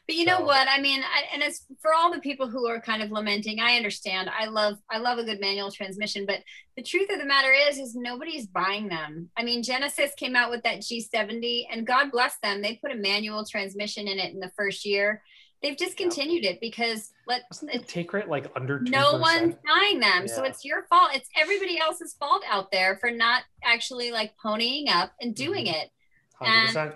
Speaker 1: But you know
Speaker 2: So-
Speaker 1: what? I mean, I, and it's for all the people who are kind of lamenting. I understand. I love, I love a good manual transmission. But the truth of the matter is, is nobody's buying them. I mean, Genesis came out with that G70, and God bless them, they put a manual transmission in it in the first year. They've discontinued it because let
Speaker 2: wasn't the
Speaker 1: it's
Speaker 2: take rate like under two
Speaker 1: no one's buying them. So it's your fault. It's everybody else's fault out there for not actually like ponying up and doing
Speaker 2: Mm-hmm.
Speaker 1: it.
Speaker 2: Hundred percent.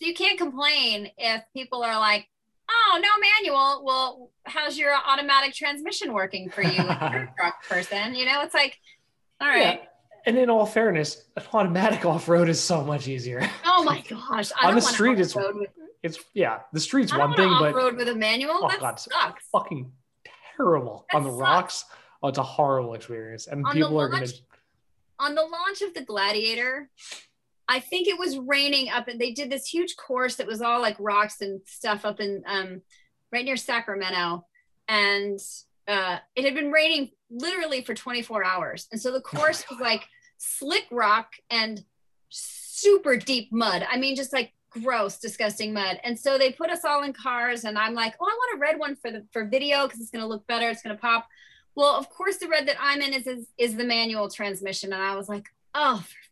Speaker 1: So you can't complain if people are like, "Oh, no manual." Well, how's your automatic transmission working for you, truck person? You know, it's like, all right.
Speaker 2: Yeah. And in all fairness, an automatic off road is so much easier.
Speaker 1: Oh my gosh, I
Speaker 2: On the street, it's
Speaker 1: with,
Speaker 2: It's yeah, the street's one thing, but
Speaker 1: off-road with a manual.
Speaker 2: oh
Speaker 1: that
Speaker 2: god, it's
Speaker 1: sucks.
Speaker 2: fucking terrible
Speaker 1: That
Speaker 2: on the
Speaker 1: sucks.
Speaker 2: rocks. Oh, it's a horrible experience, and
Speaker 1: On
Speaker 2: people are gonna.
Speaker 1: on the launch of the Gladiator, I think it was raining up, and they did this huge course that was all like rocks and stuff up in um, right near Sacramento, and uh, it had been raining literally for 24 hours, and so the course was like slick rock and super deep mud. I mean, just like gross, disgusting mud. And so they put us all in cars, and I'm like, oh, I want a red one for the for video because it's gonna look better. It's gonna pop. Well, of course, the red that I'm in is, is is the manual transmission, and I was like, oh, for.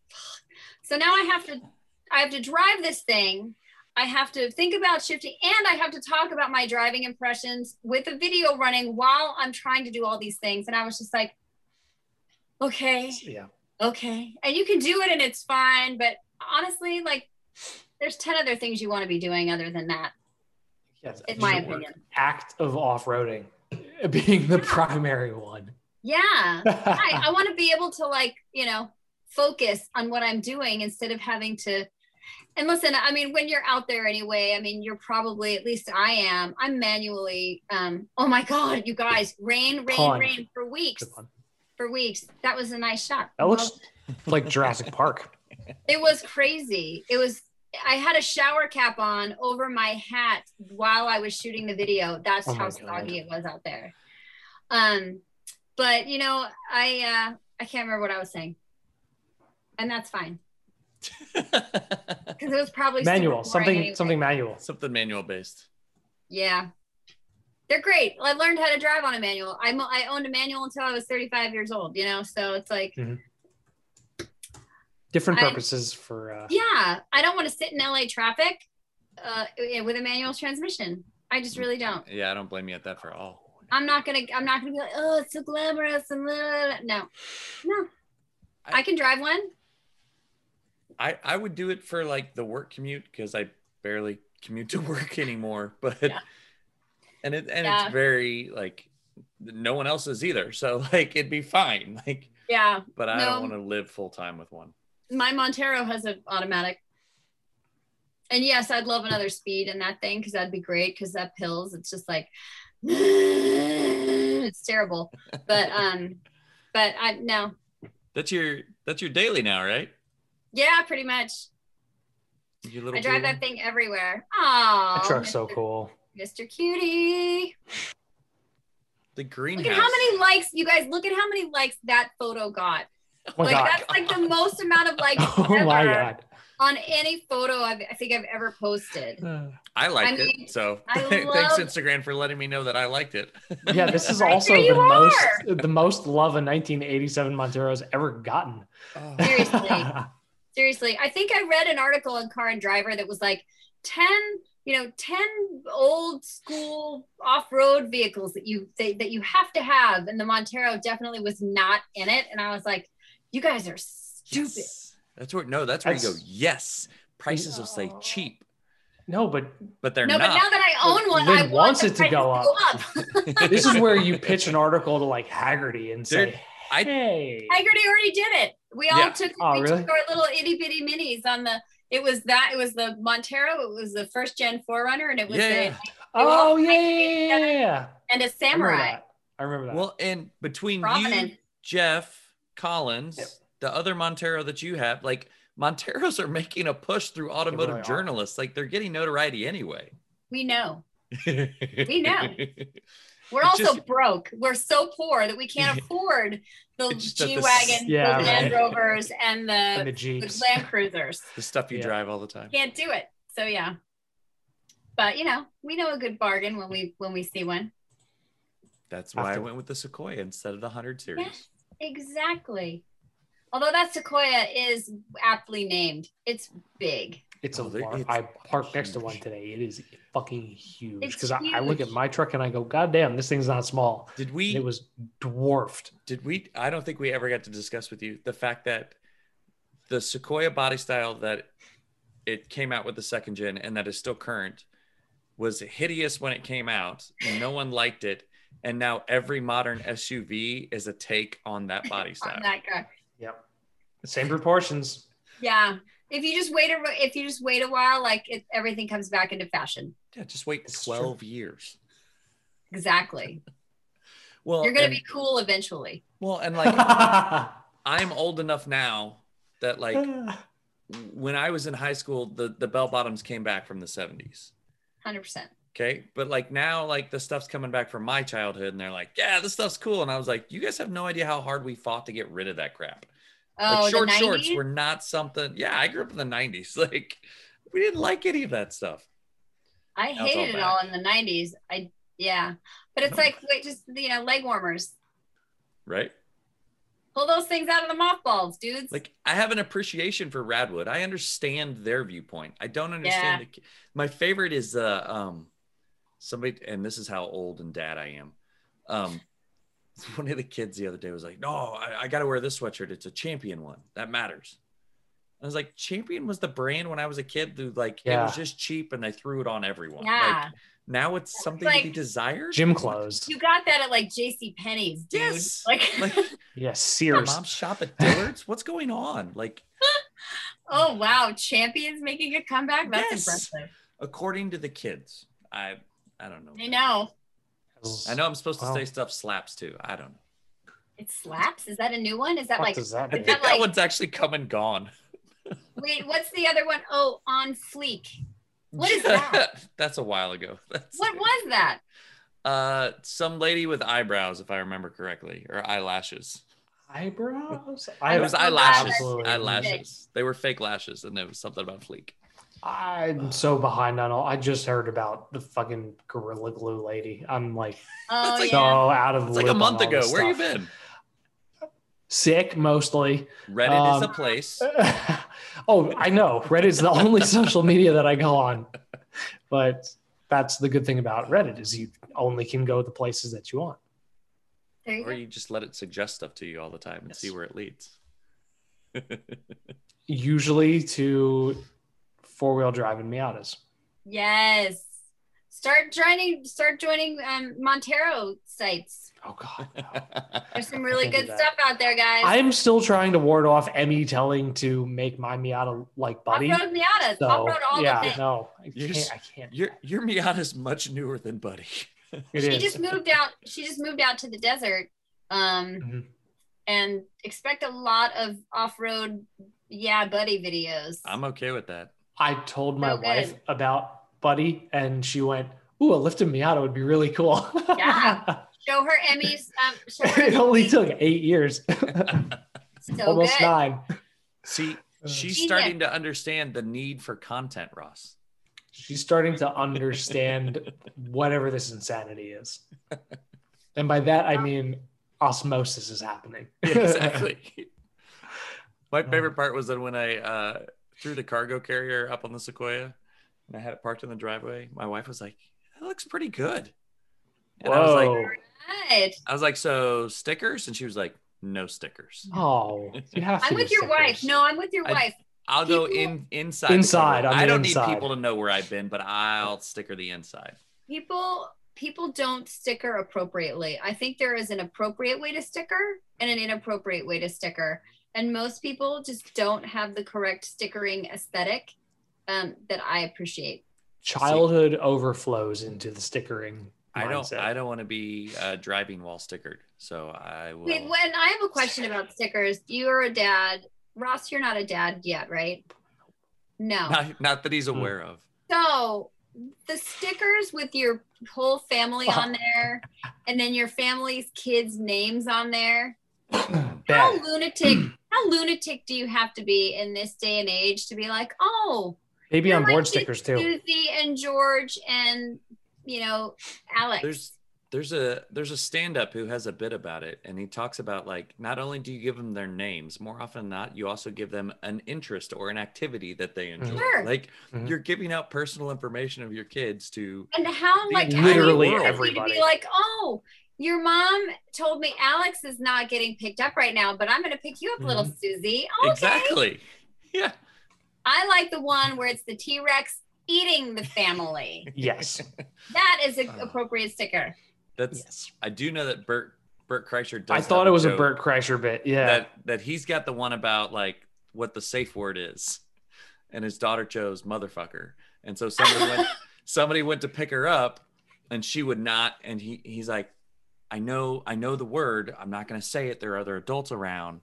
Speaker 1: So now I have to I have to drive this thing. I have to think about shifting, and I have to talk about my driving impressions with a video running while I'm trying to do all these things. And I was just like, okay,
Speaker 2: Yeah,
Speaker 1: okay, and you can do it, and it's fine. But honestly, like, there's ten other things you want to be doing other than that,
Speaker 2: Yes.
Speaker 1: in my opinion.
Speaker 2: act of off roading being the primary one.
Speaker 1: Yeah. I, I want to be able to like, you know, focus on what I'm doing instead of having to. And listen, I mean, when you're out there anyway, I mean, you're probably, at least I am, I'm manually, um, oh my God, you guys, rain, rain,
Speaker 2: Pond.
Speaker 1: rain for weeks, for weeks. That was a nice shot.
Speaker 2: That looks like Jurassic Park.
Speaker 1: It was crazy. It was, I had a shower cap on over my hat while I was shooting the video. That's
Speaker 2: Oh
Speaker 1: how soggy it was out there. Um, but you know, I uh I can't remember what I was saying. And that's fine. Because it was probably
Speaker 2: manual, something,
Speaker 1: anyway.
Speaker 2: something manual.
Speaker 3: Something manual based.
Speaker 1: Yeah. They're great. I learned how to drive on a manual. I, mo- I owned a manual until I was 35 years old, you know? So it's like,
Speaker 2: Different
Speaker 1: I-
Speaker 2: purposes for. Uh,
Speaker 1: yeah, I don't want to sit in LA traffic uh, with a manual transmission. I just really don't.
Speaker 3: Yeah, I don't blame you at that for all.
Speaker 1: I'm not gonna. I'm not gonna be like, oh, it's so glamorous and blah, blah, blah." no, no.
Speaker 3: I-
Speaker 1: I can drive one.
Speaker 3: I I would do it for like the work commute because I barely commute to work anymore. But
Speaker 1: Yeah.
Speaker 3: and it and
Speaker 1: Yeah.
Speaker 3: it's very like no one else is either. So like it'd be fine. Like,
Speaker 1: Yeah,
Speaker 3: but I
Speaker 1: No.
Speaker 3: don't want to live full time with one.
Speaker 1: my Montero has an automatic. And yes, I'd love another speed in that thing because that'd be great. Because that pills, it's just like it's terrible. But um, but I no,
Speaker 3: That's your that's your daily now, right?
Speaker 1: Yeah, pretty much.
Speaker 3: Your little
Speaker 1: I drive that thing everywhere. Oh,
Speaker 2: that truck's so cool.
Speaker 1: Mr. Cutie.
Speaker 3: The
Speaker 1: green.
Speaker 3: Look
Speaker 1: at how many likes, you guys. Look at how many likes that photo got.
Speaker 2: Oh
Speaker 1: like
Speaker 2: god.
Speaker 1: that's like the most amount of likes
Speaker 2: Oh my
Speaker 1: ever
Speaker 2: god.
Speaker 1: on any photo I've, I think I've ever posted.
Speaker 3: Uh, I liked
Speaker 1: I mean,
Speaker 3: it. So
Speaker 1: I
Speaker 3: thanks
Speaker 1: love-
Speaker 3: Instagram for letting me know that I liked it.
Speaker 2: Yeah, this is
Speaker 1: Right
Speaker 2: also the
Speaker 1: you
Speaker 2: most the most love a 1987 Montero has ever gotten.
Speaker 3: Oh.
Speaker 1: Seriously. Seriously, I think I read an article in Car and Driver that was like 10, you know, 10 old school off-road vehicles that you that, that you have to have and the Montero definitely was not in it and I was like, you guys are stupid.
Speaker 3: Yes. That's where no, that's where you go. Yes, prices will say cheap,
Speaker 2: no, but
Speaker 3: but they're not.
Speaker 1: No, but now that I own one,
Speaker 2: Lynn
Speaker 1: I want
Speaker 2: wants
Speaker 1: the
Speaker 2: it to go
Speaker 1: prices to
Speaker 2: this is where you pitch an article to like Hagerty and say,
Speaker 3: Dude, I-
Speaker 2: "Hey,
Speaker 1: Hagerty already did it. We all
Speaker 3: Yeah.
Speaker 1: took
Speaker 2: Oh,
Speaker 1: we
Speaker 2: really?
Speaker 1: took our little itty bitty minis on the. It was that. It was the Montero. It was the first gen 4Runner, and it was
Speaker 3: Yeah.
Speaker 1: the
Speaker 2: Oh
Speaker 1: all
Speaker 2: yeah,
Speaker 1: came
Speaker 2: yeah, yeah, yeah, yeah.
Speaker 1: and a
Speaker 2: I remember
Speaker 1: Samurai.
Speaker 2: that. I remember that.
Speaker 3: Well, and between you, Jeff, Collins,
Speaker 2: Yep.
Speaker 3: the other Montero that you have, like Monteros are making a push through automotive
Speaker 2: really are.
Speaker 3: journalists. Like they're getting notoriety anyway.
Speaker 1: We know.
Speaker 3: we
Speaker 1: know. We're
Speaker 3: It's
Speaker 1: also
Speaker 3: just-
Speaker 1: broke. We're so poor that we can't afford the
Speaker 3: It's just
Speaker 1: G
Speaker 3: the
Speaker 1: wagons,
Speaker 2: Yeah,
Speaker 1: the Land
Speaker 2: right.
Speaker 1: Rovers, and the,
Speaker 2: and the
Speaker 1: the Land Cruisers.
Speaker 3: the stuff you
Speaker 2: Yeah.
Speaker 3: drive all the time.
Speaker 1: Can't do it. So yeah. But you know, we know a good bargain when we when we see one.
Speaker 3: That's why I went with the Sequoia instead of the 100 series.
Speaker 1: Yes, exactly. Although that Sequoia is aptly named, it's big.
Speaker 2: It's a
Speaker 3: Oh, they-
Speaker 2: lar-
Speaker 3: it's
Speaker 2: I parked next to one today. It is fucking huge. Because I, I look at my truck and I go, God damn, this thing's not small.
Speaker 3: Did
Speaker 2: And
Speaker 3: we
Speaker 2: it was dwarfed.
Speaker 3: did we I don't think we ever got to discuss with you the fact that the Sequoia body style that it came out with the second gen and that is still current was hideous when it came out. And no one liked it. And now every modern SUV is a take on that body style.
Speaker 1: On that guy.
Speaker 2: Yep. The same proportions.
Speaker 1: Yeah. If you just wait a if you just wait a while, like it, everything comes back into fashion.
Speaker 3: Yeah, just wait
Speaker 2: It's true.
Speaker 3: 12 years.
Speaker 1: Exactly.
Speaker 3: Well,
Speaker 1: You're gonna
Speaker 3: and,
Speaker 1: be cool eventually.
Speaker 3: well, and like I'm old enough now that like when I was in high school, the the bell bottoms came back from the 70s.
Speaker 1: Hundred percent.
Speaker 3: Okay. But like now, like the stuff's coming back from my childhood, and they're like, yeah, this stuff's cool. And I was like, you guys have no idea how hard we fought to get rid of that crap.
Speaker 1: Oh,
Speaker 3: like short
Speaker 1: the 90s?
Speaker 3: shorts were not something. Yeah, I grew up in the 90s. Like we didn't like any of that stuff.
Speaker 1: I
Speaker 3: Now it's all
Speaker 1: hated it all in the nineties. I yeah. But it's like wait, just you know, leg warmers.
Speaker 3: Right.
Speaker 1: Pull those things out of the mothballs, dudes.
Speaker 3: Like I have an appreciation for Radwood. I understand their viewpoint. I don't understand the, my favorite is uh um somebody and this is how old and dad I am. Um one of the kids the other day was like, No, I, I gotta wear this sweatshirt. It's a champion one. That matters. I was like, Champion was the brand when I was a kid, dude. Like it was just cheap and they threw it on everyone.
Speaker 1: yeah.
Speaker 3: Like now it's something to be desired.
Speaker 2: Gym clothes.
Speaker 1: you got that at like JC Penney's, dude.
Speaker 3: Yes.
Speaker 1: Like,
Speaker 3: Like
Speaker 2: Yeah, Sears.
Speaker 3: mom's shop at Dillard's. What's going on? Like
Speaker 1: oh wow, champions making a comeback. That's
Speaker 3: Yes.
Speaker 1: impressive.
Speaker 3: according to the kids, I I don't know.
Speaker 1: I know.
Speaker 3: I know I'm supposed to
Speaker 2: Wow.
Speaker 3: say stuff slaps too. I don't know.
Speaker 1: It slaps. Is that a new one? Is that
Speaker 2: What
Speaker 1: like
Speaker 2: does that
Speaker 3: I
Speaker 2: mean?
Speaker 3: think
Speaker 1: that
Speaker 3: that one's actually come and gone.
Speaker 1: wait, what's the other one? Oh, on fleek. What is that?
Speaker 3: That's a while ago. That's
Speaker 1: What was that?
Speaker 3: uh some lady with eyebrows, if I remember correctly, or eyelashes.
Speaker 2: Eyebrows?
Speaker 1: I
Speaker 3: It was
Speaker 1: know
Speaker 3: eyelashes. Eyelashes. They were fake lashes, and there was something about fleek.
Speaker 2: I'm so behind on all. I just heard about the fucking Gorilla Glue lady. I'm like
Speaker 1: Oh
Speaker 2: so
Speaker 1: yeah.
Speaker 2: out of the
Speaker 3: It's like a month ago.
Speaker 2: this
Speaker 3: Where you been?
Speaker 2: Sick mostly.
Speaker 3: Reddit is a
Speaker 2: Um,
Speaker 3: place.
Speaker 2: oh, I know. Reddit is the only social media that I go on. But that's the good thing about Reddit is you only can go the places that you want.
Speaker 1: There you
Speaker 3: Or
Speaker 1: go.
Speaker 3: you just let it suggest stuff to you all the time and
Speaker 2: Yes.
Speaker 3: see where it leads.
Speaker 2: Usually to four wheel drive and Miatas.
Speaker 1: Yes. Start joining start joining um Montero sites.
Speaker 2: Oh God. no.
Speaker 1: There's some really good stuff out there, guys.
Speaker 2: I'm still trying to ward off Emme telling to make my Miata like Buddy.
Speaker 1: Off-road Miatas.
Speaker 2: So,
Speaker 1: Off-road all
Speaker 2: yeah,
Speaker 1: the things.
Speaker 2: no, I
Speaker 3: You're
Speaker 2: can't.
Speaker 3: just-
Speaker 2: I can't.
Speaker 3: your your Miata's much newer than Buddy.
Speaker 2: It
Speaker 1: She
Speaker 2: is.
Speaker 1: just moved out. She just moved out to the desert. Um
Speaker 2: Mhm.
Speaker 1: and expect a lot of off-road yeah buddy videos.
Speaker 3: I'm okay with that.
Speaker 2: I told my
Speaker 1: So
Speaker 2: wife about Buddy, and she went, "Ooh, a lifted Miata would be really cool."
Speaker 1: Yeah. Show her Emme's. Um, show her
Speaker 2: it only
Speaker 1: Emme's.
Speaker 2: took eight years,
Speaker 1: so
Speaker 2: almost
Speaker 1: good.
Speaker 2: nine.
Speaker 3: See,
Speaker 2: Uh,
Speaker 3: she's
Speaker 1: Genius.
Speaker 3: starting to understand the need for content, Ross.
Speaker 2: She's starting to understand whatever this insanity is, and by that I mean osmosis is happening.
Speaker 3: Yeah, exactly. My favorite part was that when I uh, threw the cargo carrier up on the Sequoia and I had it parked in the driveway, my wife was like, "That looks pretty good." And I was like,
Speaker 1: Right.
Speaker 3: I was like, "So stickers?" And she was like, "No stickers.
Speaker 2: Oh, you have to.
Speaker 1: I'm with your wife. No, I'm with your
Speaker 3: I-
Speaker 1: wife.
Speaker 3: I'll go in inside.
Speaker 2: Inside,
Speaker 3: cover.
Speaker 2: on
Speaker 3: I don't
Speaker 2: inside.
Speaker 3: need people to know where I've been, but I'll sticker the inside.
Speaker 1: People people don't sticker appropriately. I think there is an appropriate way to sticker and an inappropriate way to sticker. And most people just don't have the correct stickering aesthetic um, that I appreciate.
Speaker 2: Childhood overflows into the stickering.
Speaker 3: I don't. I don't want to be uh, driving while stickered. So I will.
Speaker 1: Wait, when I have a question about stickers, you're a dad. Ross, you're not a dad yet, right? No.
Speaker 3: not, not that he's
Speaker 2: Hmm.
Speaker 3: aware of.
Speaker 1: So the stickers with your whole family on there, and then your family's kids' names on there. How lunatic? How lunatic do you have to be in this day and age to be like, oh,
Speaker 2: Maybe on board stickers too.
Speaker 1: Susie and George and you know Alex.
Speaker 3: There's there's a there's a stand up who has a bit about it and he talks about like not only do you give them their names more often than not you also give them an interest or an activity that they enjoy
Speaker 1: Sure.
Speaker 3: like
Speaker 2: Mhm.
Speaker 3: you're giving out personal information of your kids to
Speaker 1: and how like
Speaker 2: literally
Speaker 1: how easy to
Speaker 2: everybody.
Speaker 1: be like, oh, your mom told me Alex is not getting picked up right now, but I'm gonna pick you up, little Susie. Okay.
Speaker 3: exactly yeah
Speaker 1: I like the one where it's the T Rex eating the family.
Speaker 2: Yes.
Speaker 1: That is an
Speaker 3: Uh,
Speaker 1: appropriate sticker.
Speaker 3: that's
Speaker 2: yes.
Speaker 3: i do know that bert bert kreischer does
Speaker 2: I thought it was a Bert Kreischer bit. Yeah.
Speaker 3: that that he's got the one about like what the safe word is and his daughter chose motherfucker and so somebody went somebody went to pick her up and she would not and he he's like i know i know the word i'm not going to say it there are other adults around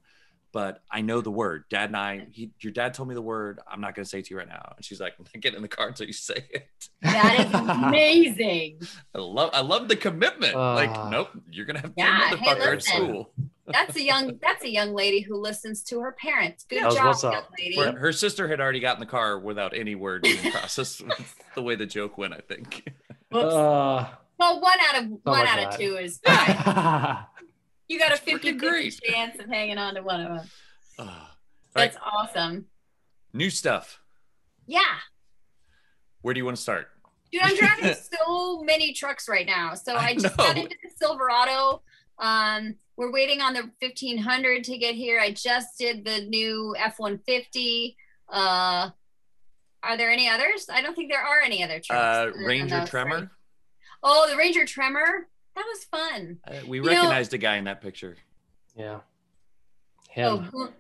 Speaker 3: but i know the word dad and i he, your dad told me the word i'm not going to say it to you right now and she's like get in the car until you say it
Speaker 1: That is amazing.
Speaker 3: i love i love the commitment like
Speaker 2: Ah.
Speaker 3: nope you're going to have to
Speaker 1: Yeah, hey,
Speaker 3: motherfucker at
Speaker 1: listen.
Speaker 3: school
Speaker 1: That's a young that's a young lady who listens to her parents. Good
Speaker 2: That was
Speaker 1: job, young lady.
Speaker 3: Where her sister had already got in the car without any word being processed. That's the way the joke went, I think.
Speaker 1: Whoops.
Speaker 2: Uh,
Speaker 1: well, one out of one
Speaker 2: like
Speaker 1: out
Speaker 2: that.
Speaker 1: of two is fine.
Speaker 2: uh,
Speaker 1: You got a 50
Speaker 3: great.
Speaker 1: chance of hanging on to one of them.
Speaker 3: All
Speaker 1: That's
Speaker 3: right,
Speaker 1: awesome.
Speaker 3: new stuff.
Speaker 1: Yeah.
Speaker 3: Where do you want to start?
Speaker 1: Dude, I'm driving so many trucks right now. So I,
Speaker 3: I
Speaker 1: just got into the Silverado. Um, we're waiting on the 1500 to get here. I just did the new F150. Uh, are there any others? I don't think there are any other trucks.
Speaker 3: Uh, Ranger
Speaker 1: those three.
Speaker 3: Tremor.
Speaker 1: Oh, the Ranger Tremor. That was fun.
Speaker 3: Uh, we
Speaker 1: You know-
Speaker 3: recognized a guy in that picture.
Speaker 2: yeah.
Speaker 1: Oh,
Speaker 2: Him.
Speaker 1: Hoon-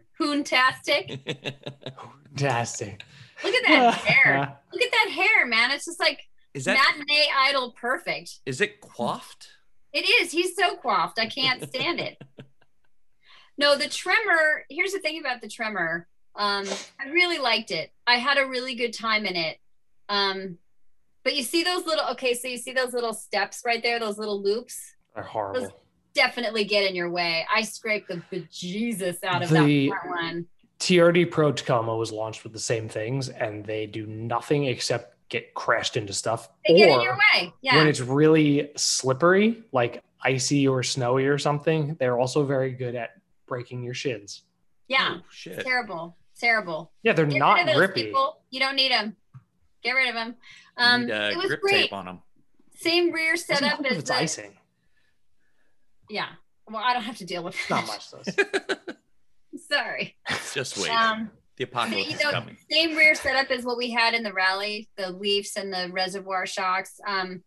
Speaker 1: Hoontastic.
Speaker 2: Fantastic.
Speaker 1: Look at that hair. Look at that hair, man. It's just like
Speaker 3: is that
Speaker 1: matinee idol perfect.
Speaker 3: is it coiffed?
Speaker 1: It is. He's so coiffed. I can't stand it. No, the tremor. Here's the thing about the tremor. Um, I really liked it. I had a really good time in it. Um, but you see those little okay, so you see those little steps right there, those little loops.
Speaker 2: They're horrible.
Speaker 1: Definitely get in your way. I scraped the bejesus out of
Speaker 2: The-
Speaker 1: that front one.
Speaker 2: TRD Pro Tacoma was launched with the same things, and they do nothing except get crashed into stuff.
Speaker 1: They get in
Speaker 2: or
Speaker 1: your way. Yeah.
Speaker 2: when it's really slippery, like icy or snowy or something, they're also very good at breaking your shins.
Speaker 1: yeah.
Speaker 3: Oh, shit.
Speaker 1: Terrible. Terrible.
Speaker 2: Yeah, they're
Speaker 1: Get
Speaker 2: not
Speaker 1: rid of those
Speaker 2: grippy.
Speaker 1: people. You don't need them. Get rid of them. Um,
Speaker 3: Need, uh,
Speaker 1: it was
Speaker 3: grip
Speaker 1: great.
Speaker 3: tape on them.
Speaker 1: Same rear setup as
Speaker 2: it's
Speaker 1: the,
Speaker 2: icing.
Speaker 1: yeah. Well, I don't have to deal with that.
Speaker 2: Not much does.
Speaker 1: Sorry.
Speaker 3: Just wait.
Speaker 1: Um,
Speaker 3: the apocalypse
Speaker 1: you
Speaker 3: is coming.
Speaker 1: same rear setup as what we had in the rally, the leafs and the reservoir shocks. Um,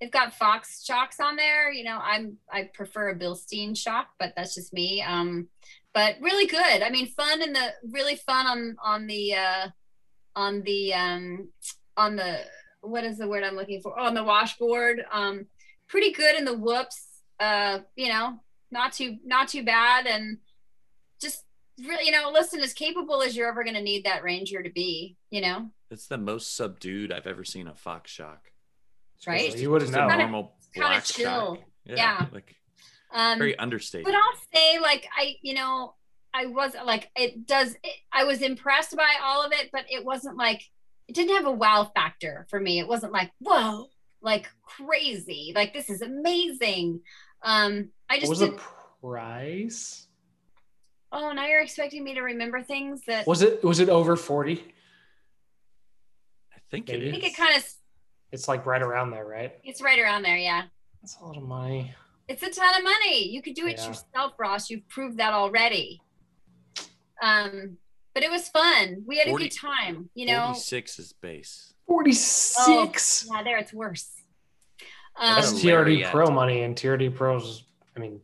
Speaker 1: they've got Fox shocks on there. You know, I'm I prefer a Bilstein shock, but that's just me. Um, but really good. I mean, fun and the really fun on on the uh, on the um, on the what is the word I'm looking for? on the washboard. Um, pretty good in the whoops. Uh, you know, not too not too bad, and just really, you know, listen, as capable as you're ever going to need that ranger to be. You know,
Speaker 3: It's the most subdued I've ever seen a Fox shock.
Speaker 1: Right?
Speaker 2: You wouldn't
Speaker 3: Just a
Speaker 2: know.
Speaker 3: Normal
Speaker 1: kinda chill.
Speaker 3: shock.
Speaker 1: Yeah.
Speaker 3: Like
Speaker 1: um,
Speaker 3: very understated.
Speaker 1: but I'll say, like, I, you know, I was like, it does. It, I was impressed by all of it, but it wasn't like it didn't have a wow factor for me. It wasn't like whoa, like crazy, like this is amazing. Um, I
Speaker 2: What
Speaker 1: just
Speaker 2: was the
Speaker 1: didn't.
Speaker 2: price?
Speaker 1: Oh, now you're expecting me to remember things that
Speaker 2: Was it was it over 40?
Speaker 3: I think it
Speaker 2: Maybe.
Speaker 1: I think
Speaker 3: is.
Speaker 1: it kind of
Speaker 2: It's like right around there, right?
Speaker 1: it's right around there. Yeah.
Speaker 2: That's a lot of money.
Speaker 1: It's a ton of money. You could do it
Speaker 2: Yeah.
Speaker 1: yourself, Ross. You've proved that already. Um, but it was fun. We had a good time. You know,
Speaker 3: 46 is base.
Speaker 2: 46.
Speaker 1: yeah, there it's worse.
Speaker 3: That's
Speaker 1: Um,
Speaker 2: That's TRD. Pro money, and TRD Pros. I mean,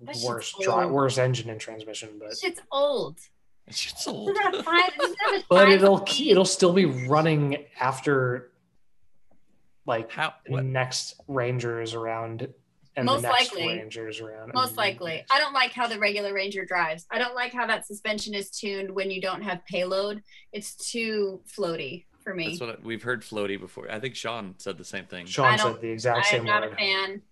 Speaker 1: That
Speaker 2: worse dri-
Speaker 1: old.
Speaker 2: worse engine and transmission, but
Speaker 1: it's old.
Speaker 3: It's just old.
Speaker 1: a five. This is not a
Speaker 2: but it'll
Speaker 1: speed.
Speaker 2: it'll still be running after like
Speaker 3: How?
Speaker 2: the
Speaker 3: What?
Speaker 2: next Rangers around and
Speaker 1: Most
Speaker 2: the next
Speaker 1: likely.
Speaker 2: Rangers around.
Speaker 1: Most likely. I don't like how the regular Ranger drives. I don't like how that suspension is tuned when you don't have payload. It's too floaty for me.
Speaker 3: That's what we've heard floaty before. I think Sean said the same thing.
Speaker 2: Sean said the exact
Speaker 1: I'm
Speaker 2: same
Speaker 1: not
Speaker 2: word.
Speaker 1: a fan.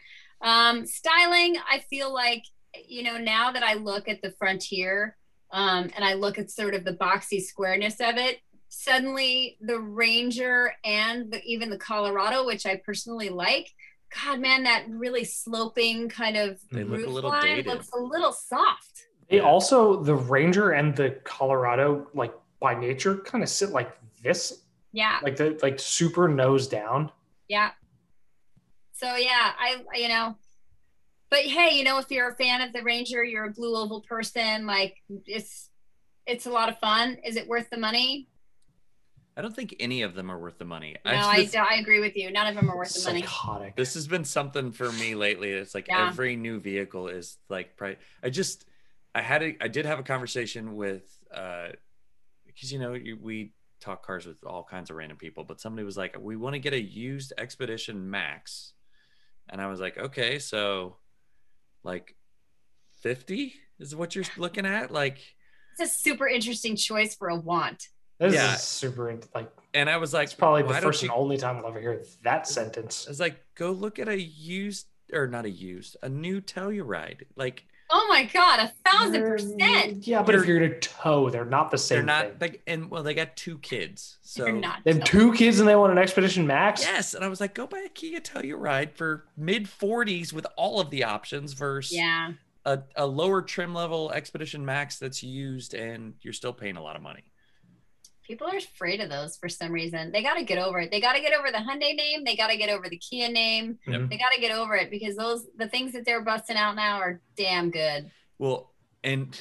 Speaker 1: Um, styling, I feel like, you know, now that I look at the Frontier um, and I look at sort of the boxy squareness of it, suddenly the Ranger and the, even the Colorado, which I personally like, God, man, that really sloping kind of
Speaker 3: They look a
Speaker 1: roof
Speaker 3: little
Speaker 1: line
Speaker 3: dated.
Speaker 1: looks a little soft.
Speaker 2: They
Speaker 3: Yeah.
Speaker 2: also the Ranger and the Colorado, like by nature, kind of sit like this,
Speaker 1: Yeah,
Speaker 2: like the like super nose down.
Speaker 1: yeah. So yeah, I you know, but hey, you know, if you're a fan of the Ranger, you're a blue oval person, like it's it's a lot of fun. Is it worth the money?
Speaker 3: I don't think any of them are worth the money.
Speaker 1: No,
Speaker 3: I
Speaker 1: I,
Speaker 3: just-
Speaker 1: I agree with you. None of them are worth the money.
Speaker 2: Psychotic.
Speaker 3: this has been something for me lately. It's like
Speaker 1: Yeah.
Speaker 3: every new vehicle is like pri- I just I had a I did have a conversation with uh because you know you, we talk cars with all kinds of random people, but somebody was like, we want to get a used Expedition Max, and I was like, okay, so like fifty is what you're looking at, like.
Speaker 1: It's a super interesting choice for a want.
Speaker 2: This
Speaker 3: Yeah.
Speaker 2: is super like
Speaker 3: And I was like,
Speaker 2: it's probably the
Speaker 3: why don't
Speaker 2: first
Speaker 3: you-
Speaker 2: and only time I'll ever hear that sentence.
Speaker 3: I was like, go look at a used or not a used, a new Telluride. Like
Speaker 1: Oh my god, a thousand percent.
Speaker 2: Yeah, but if you're gonna tow, they're not the same
Speaker 3: they're not
Speaker 2: thing.
Speaker 3: like, and well, they got two kids, so
Speaker 1: They're not.
Speaker 2: They have two kids and they want an Expedition Max.
Speaker 3: yes. And I was like, go buy a Kia Telluride for mid forties with all of the options versus
Speaker 1: Yeah.
Speaker 3: a, a lower trim level Expedition Max that's used, and you're still paying a lot of money.
Speaker 1: People are afraid of those for some reason. They got to get over it. They got to get over the Hyundai name. They got to get over the Kia name.
Speaker 2: Mhm.
Speaker 1: They got to get over it because those the things that they're busting out now are damn good.
Speaker 3: Well, and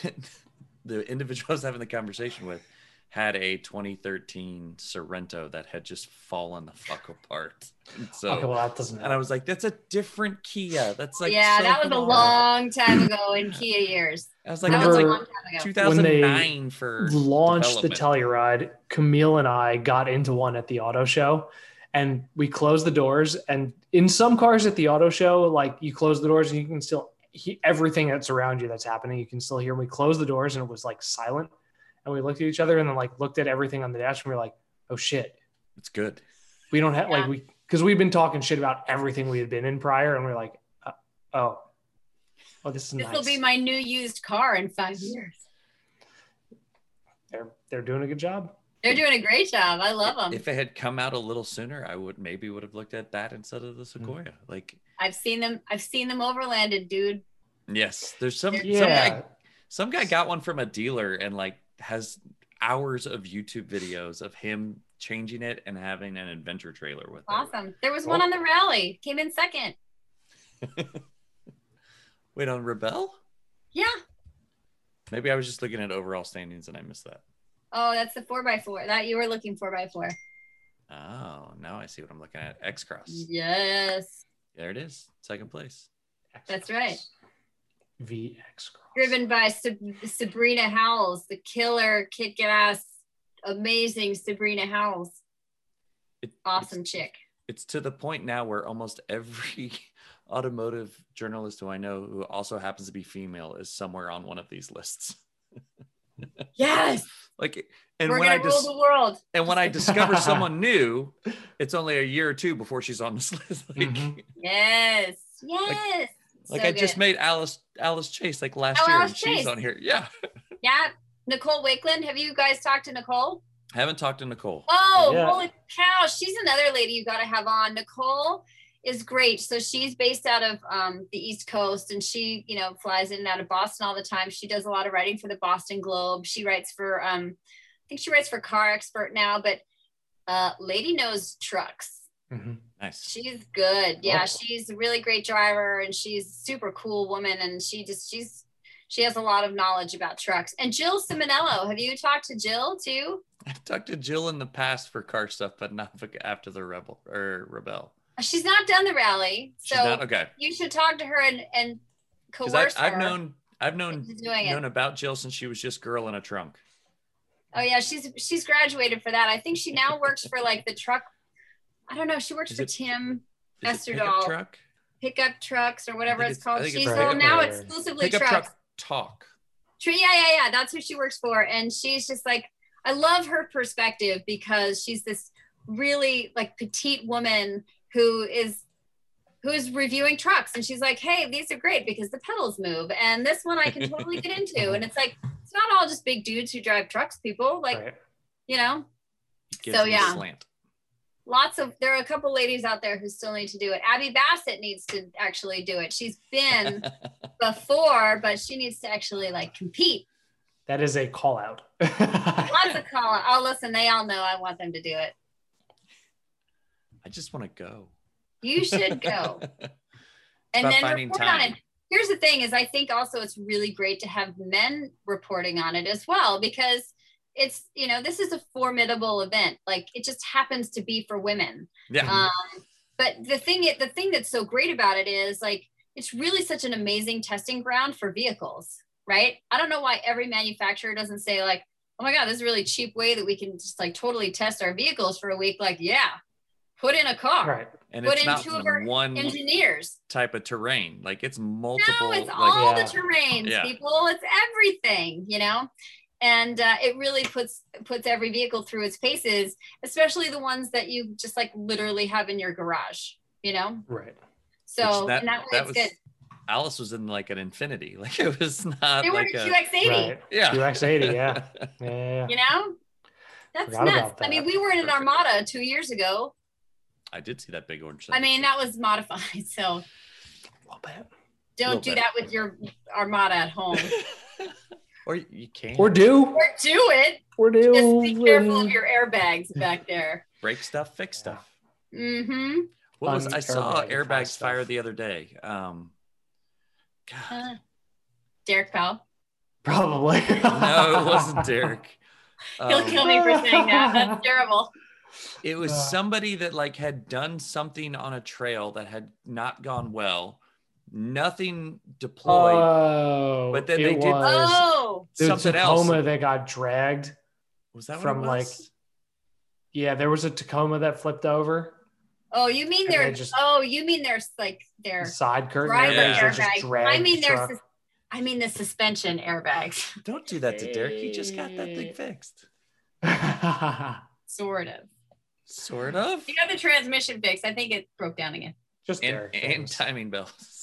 Speaker 3: the individual I was having the conversation with had a 2013 Sorento that had just fallen the fuck apart. And So
Speaker 2: okay, well that doesn't.
Speaker 3: And I was like, that's a different Kia. That's like
Speaker 1: yeah,
Speaker 3: so
Speaker 1: that was a long time ago in Kia years.
Speaker 3: I was like,
Speaker 1: that was
Speaker 3: like
Speaker 1: long time ago.
Speaker 3: 2009 for
Speaker 2: launched the. Telluride, Camille and I got into one at the auto show and we closed the doors. And in some cars at the auto show, like you close the doors and you can still he, everything that's around you that's happening, you can still hear. And we closed the doors and it was like silent. And we looked at each other and then like looked at everything on the dash and we are like, oh shit,
Speaker 3: It's good.
Speaker 2: we don't have
Speaker 1: Yeah.
Speaker 2: like we because we've been talking shit about everything we had been in prior and we are like, uh, oh, oh, this is
Speaker 1: This
Speaker 2: nice.
Speaker 1: will be my new used car in five years.
Speaker 2: they're they're doing a good job.
Speaker 1: They're doing a great job. I love them.
Speaker 3: If it had come out a little sooner, I would maybe would have looked at that instead of the
Speaker 2: Mm-hmm.
Speaker 3: Sequoia. Like,
Speaker 1: I've seen them. I've seen them overlanded, dude.
Speaker 3: yes, there's some some
Speaker 2: Yeah.
Speaker 3: guy some guy got one from a dealer and like has hours of YouTube videos of him changing it and having an adventure trailer with it.
Speaker 1: Awesome. There was one on the rally. Came in second.
Speaker 3: Wait on Rebelle?
Speaker 1: Yeah.
Speaker 3: Maybe I was just looking at overall standings and I missed that.
Speaker 1: Oh, that's the four by four that you were looking four by four.
Speaker 3: Oh, now I see what I'm looking at. X Cross.
Speaker 1: Yes,
Speaker 3: There it is. Second place.
Speaker 1: that's right.
Speaker 2: VX Cross.
Speaker 1: Driven by Sab- Sabrina Howells, the killer, kick ass, amazing Sabrina Howells.
Speaker 3: It-
Speaker 1: Awesome chick.
Speaker 3: It's to the point now where almost every automotive journalist who I know who also happens to be female is somewhere on one of these lists.
Speaker 1: Yes,
Speaker 3: Like and
Speaker 1: we're
Speaker 3: when
Speaker 1: gonna
Speaker 3: I
Speaker 1: rule
Speaker 3: dis-
Speaker 1: the world.
Speaker 3: and when I discover someone new, it's only a year or two before she's on this list. Like,
Speaker 2: Mhm.
Speaker 1: Yes, yes.
Speaker 3: like
Speaker 1: So
Speaker 3: I just made Alice Alice Chase like last
Speaker 1: Oh,
Speaker 3: year,
Speaker 1: Alice
Speaker 3: and she's
Speaker 1: Chase.
Speaker 3: on here. Yeah,
Speaker 1: yeah. Nicole Wakelin, have you guys talked to Nicole?
Speaker 3: haven't talked to Nicole.
Speaker 1: Oh,
Speaker 2: Yeah.
Speaker 1: holy cow. She's another lady you got to have on. Nicole is great. So she's based out of um, the East Coast and she, you know, flies in and out of Boston all the time. She does a lot of writing for the Boston Globe. She writes for, um, I think she writes for Car Expert now, but uh, Lady knows trucks.
Speaker 2: Mhm.
Speaker 3: Nice.
Speaker 1: She's good. Yeah, she's a really great driver and she's a super cool woman and she just, she's, she has a lot of knowledge about trucks. And Jill Ciminillo, have you talked to Jill too?
Speaker 3: I've talked to Jill in the past for car stuff, but not after the Rebelle or Rebelle.
Speaker 1: She's not done the rally. So
Speaker 3: not okay.
Speaker 1: you should talk to her and and coerce
Speaker 3: I've
Speaker 1: her
Speaker 3: known I've known
Speaker 1: doing it.
Speaker 3: known about Jill since she was just girl in a trunk.
Speaker 1: Oh yeah, she's she's graduated for that. I think she now works for like the truck. I don't know. She works
Speaker 3: Is
Speaker 1: for
Speaker 3: it-
Speaker 1: Tim
Speaker 3: Is it
Speaker 1: Esther
Speaker 3: pickup truck?
Speaker 1: Pickup Trucks or whatever it's
Speaker 3: it's-
Speaker 1: called.
Speaker 3: it's
Speaker 1: She's well now exclusively
Speaker 3: Pickup
Speaker 1: trucks.
Speaker 3: truck talk.
Speaker 1: True. Yeah, yeah, yeah. That's who she works for, and she's just like I love her perspective because she's this really like petite woman who is who is reviewing trucks and she's like hey these are great because the pedals move and this one i can totally get into and it's like it's not all just big dudes who drive trucks people like
Speaker 2: right.
Speaker 1: you know
Speaker 3: Gives
Speaker 1: So, yeah.
Speaker 3: slant.
Speaker 1: Lots of there are a couple ladies out there who still need to do it. Abby bassett needs to actually do it. She's been before but she needs to actually like compete.
Speaker 2: That is a call out.
Speaker 1: lots of call oh listen they all know i want them to do it.
Speaker 3: I just want to go.
Speaker 1: you should go. And then
Speaker 3: finding
Speaker 1: report on
Speaker 3: time.
Speaker 1: it. Here's the thing is i think also it's really great to have men reporting on it as well because it's you know this is a formidable event like it just happens to be for women
Speaker 3: yeah.
Speaker 1: um, but the thing the thing that's so great about it is like it's really such an amazing testing ground for vehicles right i don't know why every manufacturer doesn't say like oh my god this is a really cheap way that we can just like totally test our vehicles for a week like yeah put in a car
Speaker 2: right.
Speaker 3: and
Speaker 1: put
Speaker 3: it's
Speaker 1: in
Speaker 3: not
Speaker 1: two of our
Speaker 3: one
Speaker 1: engineers
Speaker 3: type of terrain. Like it's multiple.
Speaker 1: no, it's
Speaker 3: like,
Speaker 1: all
Speaker 2: Yeah.
Speaker 1: the terrains,
Speaker 3: Yeah.
Speaker 1: people. It's everything, you know. And uh, it really puts puts every vehicle through its paces, especially the ones that you just like literally have in your garage, you know.
Speaker 2: Right.
Speaker 1: So
Speaker 3: Which that-
Speaker 1: and that way
Speaker 3: that
Speaker 1: it's
Speaker 3: was
Speaker 1: good.
Speaker 3: Alice was in like an infinity. Like it was not
Speaker 1: They were
Speaker 3: like
Speaker 1: a
Speaker 3: a
Speaker 1: QX80,
Speaker 2: Right.
Speaker 3: yeah.
Speaker 2: QX80, yeah. Yeah. yeah.
Speaker 1: you know. That's
Speaker 2: Forgot
Speaker 1: nuts.
Speaker 2: about
Speaker 1: I mean, we were in an Armada two years ago.
Speaker 3: I did see that big orange thing.
Speaker 1: I mean, that was modified, so
Speaker 2: A little bit.
Speaker 1: don't do
Speaker 3: bit.
Speaker 1: that with your Armada at home.
Speaker 3: Or you can
Speaker 2: Or do.
Speaker 1: or do it.
Speaker 2: Or do.
Speaker 1: Just be careful of your airbags back there.
Speaker 3: break stuff, fix stuff.
Speaker 1: Mm-hmm.
Speaker 3: What was
Speaker 2: Fun
Speaker 3: I saw
Speaker 2: airbag
Speaker 3: airbags
Speaker 2: stuff.
Speaker 3: fire the other day? Um, God,
Speaker 1: Uh, Derek Powell.
Speaker 2: Probably.
Speaker 3: no, it wasn't Derek.
Speaker 1: He'll
Speaker 3: Um,
Speaker 1: kill me for saying that. That's terrible.
Speaker 3: It was somebody that like had done something on a trail that had not gone well. Nothing deployed.
Speaker 2: Oh,
Speaker 3: But then they did-
Speaker 2: was
Speaker 1: Oh,
Speaker 2: the
Speaker 3: something
Speaker 2: Tacoma
Speaker 3: else.
Speaker 2: that got dragged.
Speaker 3: was that
Speaker 2: from,
Speaker 3: what it
Speaker 2: like. Yeah, there was a Tacoma that flipped over.
Speaker 1: oh, you mean
Speaker 2: And they
Speaker 1: there's
Speaker 2: just-
Speaker 1: oh, you mean there's like their
Speaker 2: side curtain
Speaker 3: Yeah.
Speaker 2: airbags just
Speaker 1: airbag.
Speaker 2: dragged
Speaker 1: I mean
Speaker 2: the
Speaker 1: there's sus- I mean the suspension airbags,
Speaker 3: Don't do that to Derek. He just got that thing fixed.
Speaker 1: sort of.
Speaker 3: Sort of.
Speaker 1: You got the transmission fixed. I think it broke down again.
Speaker 2: just
Speaker 3: And,
Speaker 2: Derek
Speaker 3: and timing bells.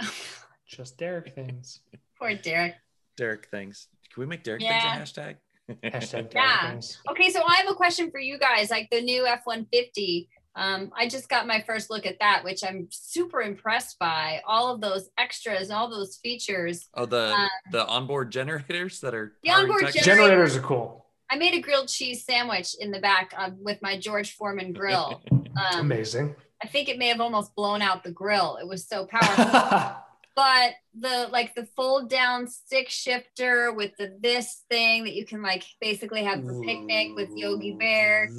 Speaker 2: Just Derek things.
Speaker 1: Poor Derek.
Speaker 3: Derek things. Can we make Derek
Speaker 1: Yeah.
Speaker 3: things a hashtag?
Speaker 2: Hashtag Derek
Speaker 1: Yeah.
Speaker 2: things.
Speaker 1: Okay, so I have a question for you guys. Like the new F one fifty. Um, I just got my first look at that, which I'm super impressed by. All of those extras, all those features.
Speaker 3: Oh, the
Speaker 1: Um,
Speaker 3: the onboard generators that are
Speaker 1: The onboard
Speaker 3: Texas?
Speaker 2: Generators are cool.
Speaker 1: I made a grilled cheese sandwich in the back um, with my George Foreman grill. Um,
Speaker 2: Amazing.
Speaker 1: I think it may have almost blown out the grill. It was so powerful. but the like the fold down stick shifter with the this thing that you can like basically have for picnic with Yogi Bear.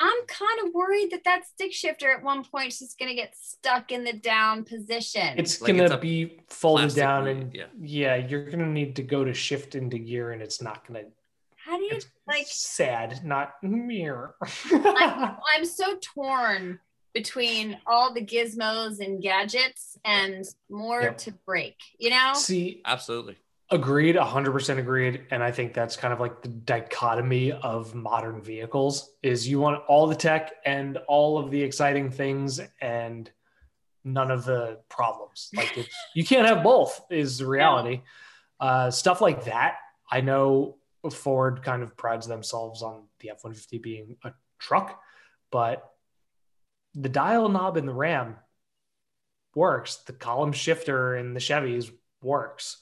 Speaker 1: I'm kind of worried that that stick shifter at one point is just gonna get stuck in the down position.
Speaker 2: It's
Speaker 3: Like
Speaker 2: gonna
Speaker 3: it's
Speaker 2: be folded down
Speaker 3: lid,
Speaker 2: and
Speaker 3: yeah.
Speaker 2: yeah. you're gonna need to go to shift into gear and it's not gonna
Speaker 1: How do you
Speaker 2: it's
Speaker 1: like?
Speaker 2: sad, not mirror.
Speaker 1: I'm, I'm so torn between all the gizmos and gadgets and more
Speaker 2: Yep.
Speaker 1: to break. You know?
Speaker 2: See,
Speaker 3: Absolutely.
Speaker 2: agreed, 100% agreed. And I think that's kind of like the dichotomy of modern vehicles is you want all the tech and all of the exciting things and none of the problems. Like it, you can't have both is the reality. Uh, stuff like that. I know Ford kind of prides themselves on the F-150 being a truck, but the dial knob in the Ram works. The column shifter in the Chevys works.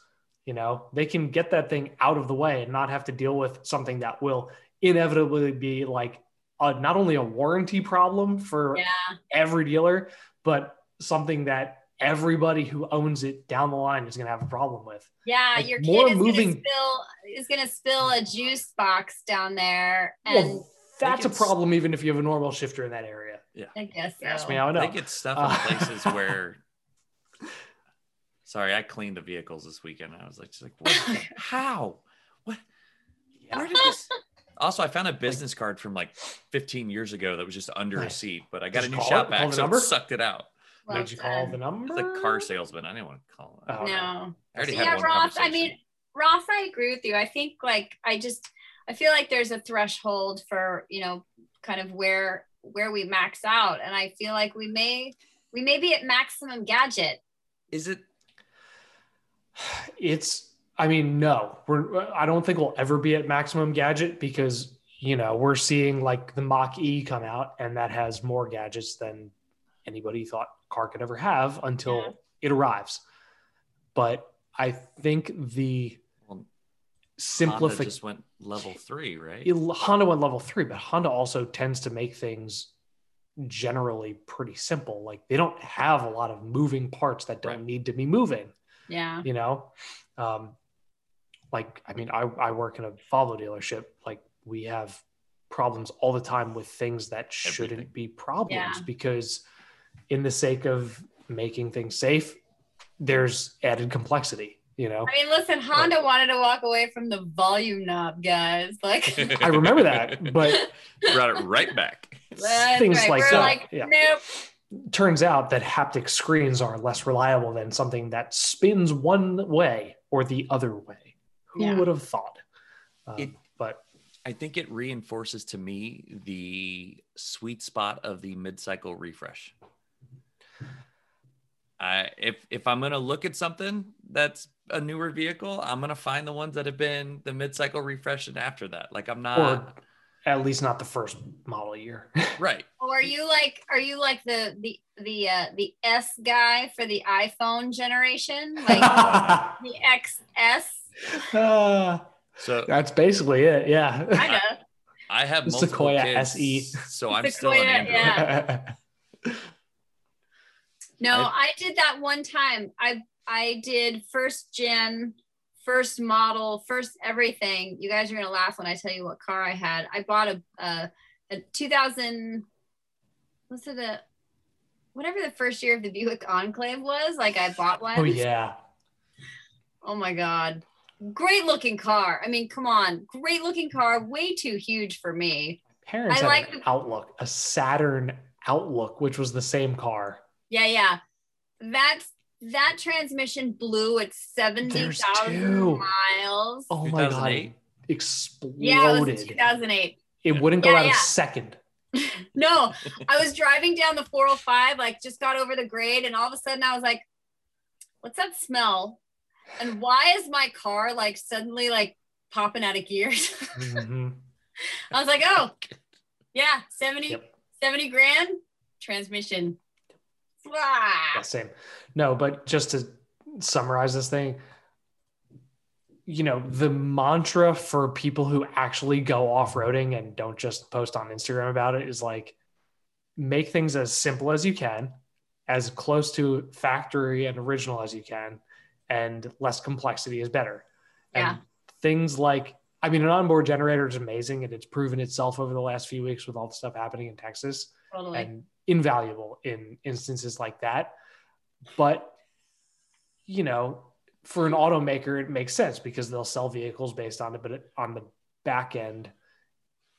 Speaker 2: You know, they can get that thing out of the way and not have to deal with something that will inevitably be like a, not only a warranty problem for
Speaker 1: Yeah.
Speaker 2: every dealer, but something that everybody who owns it down the line is going to have a problem with.
Speaker 1: Yeah,
Speaker 2: Like,
Speaker 1: your kid is spill is gonna spill a juice box down there, and
Speaker 2: well, that's a problem even if you have a normal shifter in that area.
Speaker 1: Yeah, I guess so.
Speaker 2: Ask me how I know.
Speaker 3: They get stuff in
Speaker 2: Uh,
Speaker 3: places where Sorry, I cleaned the vehicles this weekend. I was like, just like, what? how? What? Where did this? Also, I found a business card from like 15 years ago that was just under a seat, but I got
Speaker 2: Did
Speaker 3: a new
Speaker 2: call
Speaker 3: shop
Speaker 2: it?
Speaker 3: Back,
Speaker 2: the
Speaker 3: so
Speaker 2: number?
Speaker 3: it sucked it out.
Speaker 1: Well
Speaker 2: Did you call the number?
Speaker 3: It's a car salesman. I didn't want to call it.
Speaker 2: Oh, okay.
Speaker 1: No.
Speaker 3: I already
Speaker 1: So
Speaker 3: had
Speaker 1: yeah,
Speaker 3: one
Speaker 1: Ross. I mean, Ross, I agree with you. I think like I just I feel like there's a threshold for you know kind of where where we max out, and I feel like we may we may be at maximum gadget.
Speaker 3: is it?
Speaker 2: it's i mean no we're i don't think we'll ever be at maximum gadget because you know we're seeing like the mach e come out and that has more gadgets than anybody thought car could ever have until
Speaker 1: Yeah.
Speaker 2: it arrives but i think the
Speaker 3: Well, Honda
Speaker 2: simplification
Speaker 3: just went level three, right?
Speaker 2: honda went level three but honda also tends to make things generally pretty simple like they don't have a lot of moving parts that don't
Speaker 3: Right.
Speaker 2: need to be moving
Speaker 1: Yeah.
Speaker 2: you know um like i mean i i work in a volvo dealership like we have problems all the time with things that shouldn't
Speaker 3: Everything.
Speaker 2: be problems
Speaker 1: Yeah.
Speaker 2: because in the sake of making things safe there's added complexity you know
Speaker 1: I mean, listen, Honda wanted to walk away from the volume knob, guys. Like,
Speaker 2: i remember that but
Speaker 3: Brought it right back.
Speaker 2: things
Speaker 1: right.
Speaker 2: like
Speaker 1: We're
Speaker 2: that,
Speaker 1: like,
Speaker 2: yeah.
Speaker 1: nope.
Speaker 2: turns out that haptic screens are less reliable than something that spins one way or the other way who
Speaker 1: Yeah.
Speaker 2: would have thought um,
Speaker 3: It-
Speaker 2: but
Speaker 3: I think it reinforces to me the sweet spot of the mid-cycle refresh. I if if I'm gonna look at something that's a newer vehicle, I'm gonna find the ones that have been the mid-cycle refresh and after that. Like I'm not
Speaker 2: or at least not the first model year.
Speaker 3: right.
Speaker 1: Oh, are you like, are you like the the the uh, the S guy for the iPhone generation, like the XS?
Speaker 2: Uh,
Speaker 3: So
Speaker 2: that's basically it. Yeah.
Speaker 1: Kind of.
Speaker 3: I have
Speaker 2: The
Speaker 3: multiple
Speaker 2: Sequoia
Speaker 3: kids,
Speaker 2: SE.
Speaker 3: so I'm still
Speaker 1: Sequoia,
Speaker 3: an Android.
Speaker 1: yeah. No,
Speaker 3: I-
Speaker 1: I, did that one time. I I did first gen, first model, first everything. You guys are gonna laugh when I tell you what car I had. I bought a a, a 2000. Was it a whatever the first year of the Buick Enclave was? Like I bought one.
Speaker 2: oh yeah.
Speaker 1: Oh my god. Great looking car. I mean, come on. Great looking car. Way too huge for me.
Speaker 2: Parents
Speaker 1: I
Speaker 2: had
Speaker 1: like
Speaker 2: an
Speaker 1: the-
Speaker 2: Outlook, a Saturn Outlook, which was the same car.
Speaker 1: Yeah, yeah. That's that transmission blew at
Speaker 2: There's
Speaker 1: 70,000 miles.
Speaker 2: Oh my god.
Speaker 3: 2008?
Speaker 2: Exploded.
Speaker 1: yeah, it was 2008.
Speaker 2: It wouldn't go
Speaker 1: Yeah,
Speaker 2: out
Speaker 1: yeah.
Speaker 2: a second.
Speaker 1: No, I was driving down the 405, like just got over the grade, and all of a sudden I was like, what's that smell? And why is my car like suddenly like popping out of gears?
Speaker 2: Mhm.
Speaker 1: I was like, oh, yeah, 70,
Speaker 2: Yep.
Speaker 1: 70 grand transmission. Ah.
Speaker 2: Yeah, same. No, but just to summarize this thing, you know, the mantra for people who actually go off roading and don't just post on Instagram about it is like make things as simple as you can, as close to factory and original as you can, and less complexity is better.
Speaker 1: Yeah.
Speaker 2: And things like, I mean, an onboard generator is amazing and it's proven itself over the last few weeks with all the stuff happening in Texas
Speaker 1: Totally.
Speaker 2: and invaluable in instances like that. But you know, for an automaker, it makes sense because they'll sell vehicles based on it. But on the back end,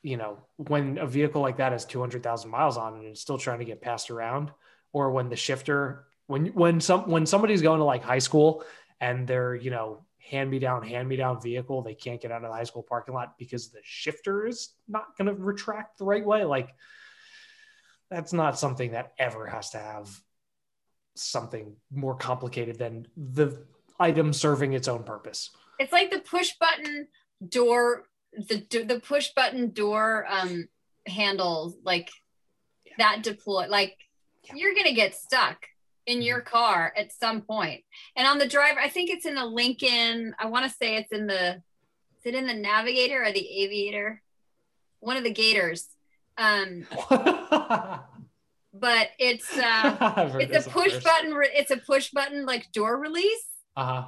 Speaker 2: you know, when a vehicle like that has two hundred thousand miles on it and it's still trying to get passed around, or when the shifter, when when some when somebody's going to like high school and they're you know hand me down hand me down vehicle, they can't get out of the high school parking lot because the shifter is not going to retract the right way, like that's not something that ever has to have something more complicated than the item serving its own purpose.
Speaker 1: it's like the push button door the the push button door um handles like
Speaker 2: Yeah.
Speaker 1: that deploy like
Speaker 2: Yeah.
Speaker 1: you're gonna get stuck in your car at some point and on the driver i think it's in the lincoln i want to say it's in the is it in the navigator or the aviator one of the gators um but it's uh it's a push
Speaker 2: first.
Speaker 1: button re- it's a push button like door release
Speaker 2: Uh-huh.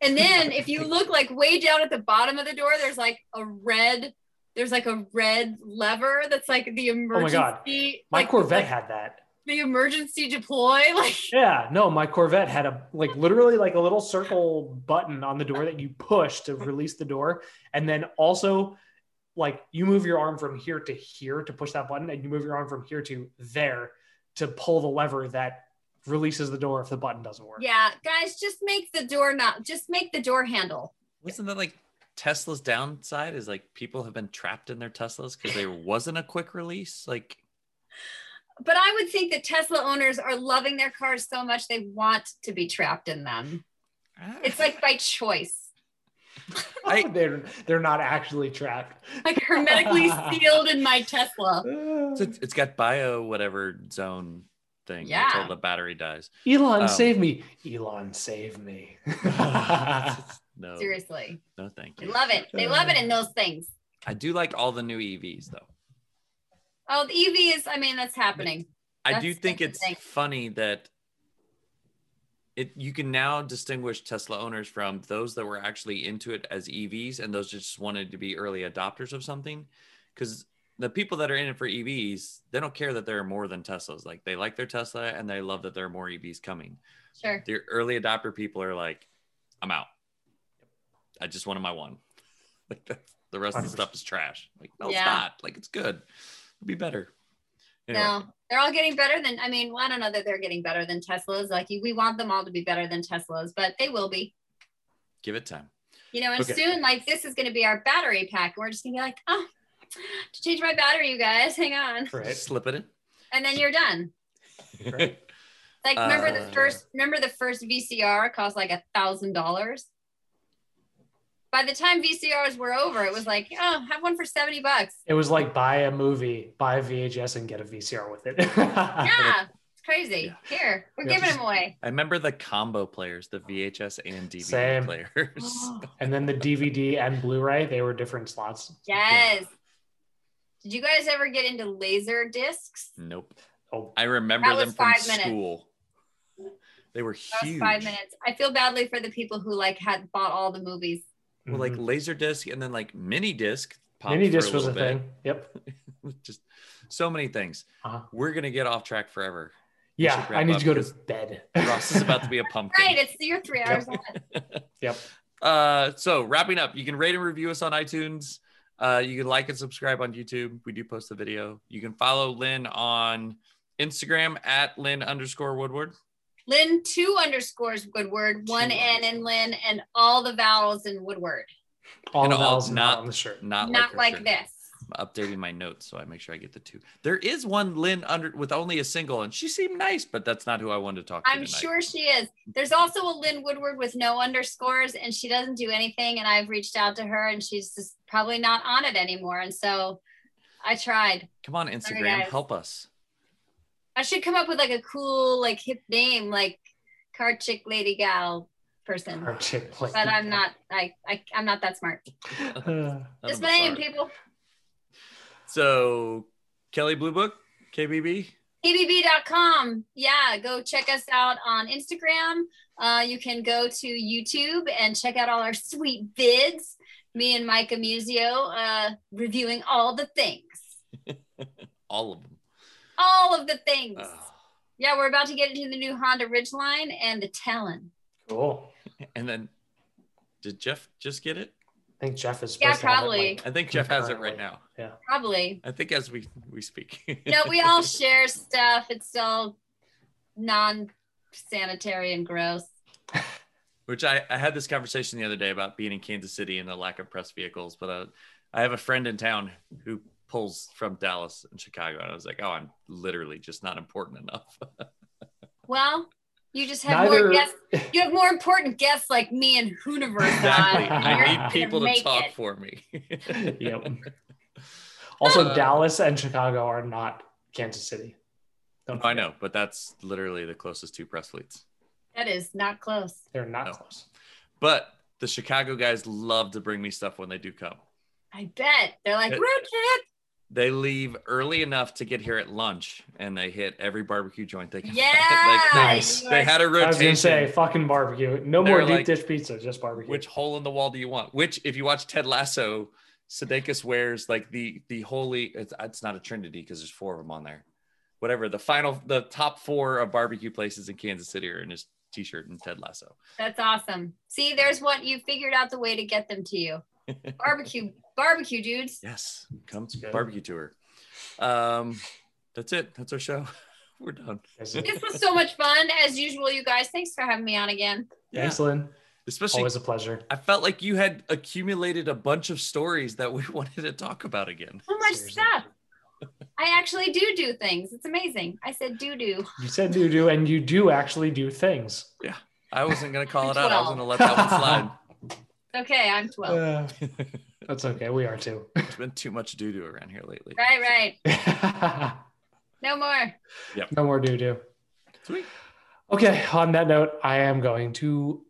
Speaker 1: and then if you look like way down at the bottom of the door, there's like a red, there's like a red lever that's like the emergency.
Speaker 2: Oh my God. My
Speaker 1: like-
Speaker 2: Corvette
Speaker 1: like-
Speaker 2: had that.
Speaker 1: the emergency deploy. Like
Speaker 2: Yeah, no, my Corvette had a like literally like a little circle button on the door that you push to release the door, and then also like you move your arm from here to here to push that button, and you move your arm from here to there to pull the lever that releases the door if the button doesn't work.
Speaker 1: yeah, guys, just make the door not just make the door handle.
Speaker 3: Wasn't that like Tesla's downside? Is like people have been trapped in their Teslas because there wasn't a quick release. Like,
Speaker 1: But I would think that Tesla owners are loving their cars so much they want to be trapped in them. It's like by choice.
Speaker 3: I-
Speaker 2: they're they're not actually trapped.
Speaker 1: Like hermetically sealed in my Tesla.
Speaker 3: So it's- it's got bio whatever zone thing
Speaker 1: Yeah.
Speaker 3: until the battery dies.
Speaker 2: Elon,
Speaker 3: Um,
Speaker 2: save me! Elon, save me!
Speaker 3: no,
Speaker 1: Seriously.
Speaker 3: no, thank
Speaker 1: They
Speaker 3: you.
Speaker 1: love it. They love it in those things.
Speaker 3: I do like all the new EVs though.
Speaker 1: Oh, the EV is, I mean, that's happening.
Speaker 3: I do think it's
Speaker 1: interesting.
Speaker 3: funny that it you can now distinguish Tesla owners from those that were actually into it as EVs and those just wanted to be early adopters of something. Because the people that are in it for EVs, they don't care that there are more than Teslas. Like they like their Tesla and they love that there are more EVs coming.
Speaker 1: Sure.
Speaker 3: The early adopter people are like, I'm out. I just wanted my one. Like the rest of the stuff is trash. Like, no,
Speaker 1: Yeah.
Speaker 3: it's not. Like it's good. It'll be better. Anyway.
Speaker 1: No, they're all getting better than, I mean, well, I don't know that they're getting better than Teslas. Like we want them all to be better than Teslas, but they will be.
Speaker 3: Give it time.
Speaker 1: You know, and
Speaker 3: Okay.
Speaker 1: soon, like this is going to be our battery pack. We're just going to be like, oh, to change my battery, you guys, hang on,
Speaker 2: right.
Speaker 3: Slip it in.
Speaker 1: and then you're done.
Speaker 2: Right.
Speaker 1: Like, remember the
Speaker 3: Uh,
Speaker 1: first, remember the first VCR cost like a thousand dollars. By the time VCRs were over, it was like, oh, have one for seventy bucks.
Speaker 2: It was like buy a movie, buy a VHS, and get a VCR with it.
Speaker 1: Yeah, it's crazy. Here, we're
Speaker 2: Yeah.
Speaker 1: giving them away.
Speaker 3: I remember the combo players, the VHS and DVD
Speaker 2: Same.
Speaker 3: players.
Speaker 2: and then the DVD and Blu-ray, they were different slots.
Speaker 1: Yes. Did you guys ever get into laser discs?
Speaker 3: nope.
Speaker 2: Oh,
Speaker 3: I remember them from
Speaker 1: five minutes.
Speaker 3: school. They were huge.
Speaker 1: five minutes. I feel badly for the people who like had bought all the movies.
Speaker 3: Well, like laser disc and then like mini disc.
Speaker 2: mini
Speaker 3: for
Speaker 2: disc was a
Speaker 3: bit.
Speaker 2: thing. Yep.
Speaker 3: Just so many things.
Speaker 2: Uh-huh.
Speaker 3: We're gonna get off track forever.
Speaker 2: Yeah, I need to go to bed.
Speaker 3: Ross is about to be a pumpkin.
Speaker 1: Right, it's your three hours on.
Speaker 2: Yep.
Speaker 3: Uh, so wrapping up, you can rate and review us on iTunes. Uh, you can like and subscribe on YouTube. We do post the video. You can follow Lynn on Instagram at Lynn underscore Woodward.
Speaker 1: Lynn two underscores Woodward, one
Speaker 3: Two
Speaker 1: N in Lynn, and all the vowels in Woodward.
Speaker 2: All
Speaker 3: And
Speaker 2: the
Speaker 3: all-
Speaker 2: vowels
Speaker 3: not-
Speaker 2: not on the shirt.
Speaker 3: Not,
Speaker 1: Not
Speaker 3: her
Speaker 1: like
Speaker 3: shirt.
Speaker 1: this.
Speaker 3: I'm updating my notes so I make sure I get the two. There is one Lynn under with only a single, and she seemed nice, but that's not who I wanted to talk to
Speaker 1: I'm
Speaker 3: tonight.
Speaker 1: sure she is. There's also a Lynn Woodward with no underscores, and she doesn't do anything. And I've reached out to her, and she's just probably not on it anymore. And so I tried.
Speaker 3: Come on, Instagram,
Speaker 1: guys.
Speaker 3: help us.
Speaker 1: I should come up with like a cool, like hip name, like car chick lady gal person.
Speaker 2: Our chick play.
Speaker 1: But I'm not. I, I I'm not that smart.
Speaker 2: Uh,
Speaker 1: Just my name, people.
Speaker 3: So Kelley Blue Book, KBB.
Speaker 1: KBB.com. Yeah, go check us out on Instagram. Uh, you can go to YouTube and check out all our sweet vids. Me and Mike Musto uh, reviewing all the things.
Speaker 3: All of them.
Speaker 1: All of the things.
Speaker 3: Ugh.
Speaker 1: Yeah, we're about to get into the new Honda Ridgeline and the Talon.
Speaker 2: cool.
Speaker 3: and then, did Jeff just get it?
Speaker 2: I think Jeff is.
Speaker 1: Yeah,
Speaker 2: supposed it,
Speaker 1: probably.
Speaker 2: like-
Speaker 3: I think Jeff has it right now.
Speaker 1: Yeah, Probably.
Speaker 3: I think as we we speak.
Speaker 1: No, we all share stuff. It's all non-sanitary and gross.
Speaker 3: Which I, I had this conversation the other day about being in Kansas City and the lack of press vehicles, but uh, I have a friend in town who pulls from Dallas and Chicago, and I was like, oh, I'm literally just not important enough.
Speaker 1: Well, you just have more guests. You have more important guests like me and Hooniverse.
Speaker 3: exactly.
Speaker 1: on, and you're
Speaker 3: I need people to talk
Speaker 1: it.
Speaker 3: for me.
Speaker 2: yep. Also,
Speaker 3: Uh,
Speaker 2: Dallas and Chicago are not Kansas City. Don't
Speaker 3: I know, but that's literally the closest two press fleets.
Speaker 1: That is not close.
Speaker 2: They're not
Speaker 3: No.
Speaker 2: close.
Speaker 3: But the Chicago guys love to bring me stuff when they do come.
Speaker 1: I bet they're like
Speaker 3: It-
Speaker 1: road trip.
Speaker 3: They leave early enough to get here at lunch, and they hit every barbecue joint they can.
Speaker 1: Yeah,
Speaker 3: find. Like,
Speaker 2: Nice.
Speaker 1: they,
Speaker 3: they
Speaker 1: a
Speaker 3: had
Speaker 2: I was gonna say fucking barbecue. No
Speaker 3: They're
Speaker 2: more deep
Speaker 3: like-
Speaker 2: dish pizza, just barbecue.
Speaker 3: Which hole in the wall do you want? Which, if you watch Ted Lasso, Sudeikis wears like the the holy. It's, it's not a trinity because there's four of them on there. whatever the final, the top four of barbecue places in Kansas City are in his t-shirt and Ted Lasso.
Speaker 1: That's awesome. See, there's what you figured out the way to get them to you. Barbecue, barbecue dudes.
Speaker 3: Yes, come to barbecue tour. Um, that's it. That's our show. We're done.
Speaker 2: Yes.
Speaker 1: This was so much fun as usual, you guys. Thanks for having me on again.
Speaker 3: Yeah,
Speaker 2: Thanks, Lynn.
Speaker 3: especially
Speaker 2: Always a pleasure.
Speaker 3: I felt like you had accumulated a bunch of stories that we wanted to talk about again.
Speaker 1: So much
Speaker 2: Seriously.
Speaker 1: stuff. I actually do do things. It's amazing. I said do do.
Speaker 2: You said do do, and you do actually do things. Yeah.
Speaker 3: I wasn't gonna call it out. I was gonna let that one slide.
Speaker 1: Okay, I'm 12.
Speaker 2: Uh, that's okay. We are too.
Speaker 3: There's been too much doo doo around here lately.
Speaker 1: Right, right. No more.
Speaker 2: no more do do.
Speaker 3: Sweet.
Speaker 2: Okay. On that note, I am going to bed.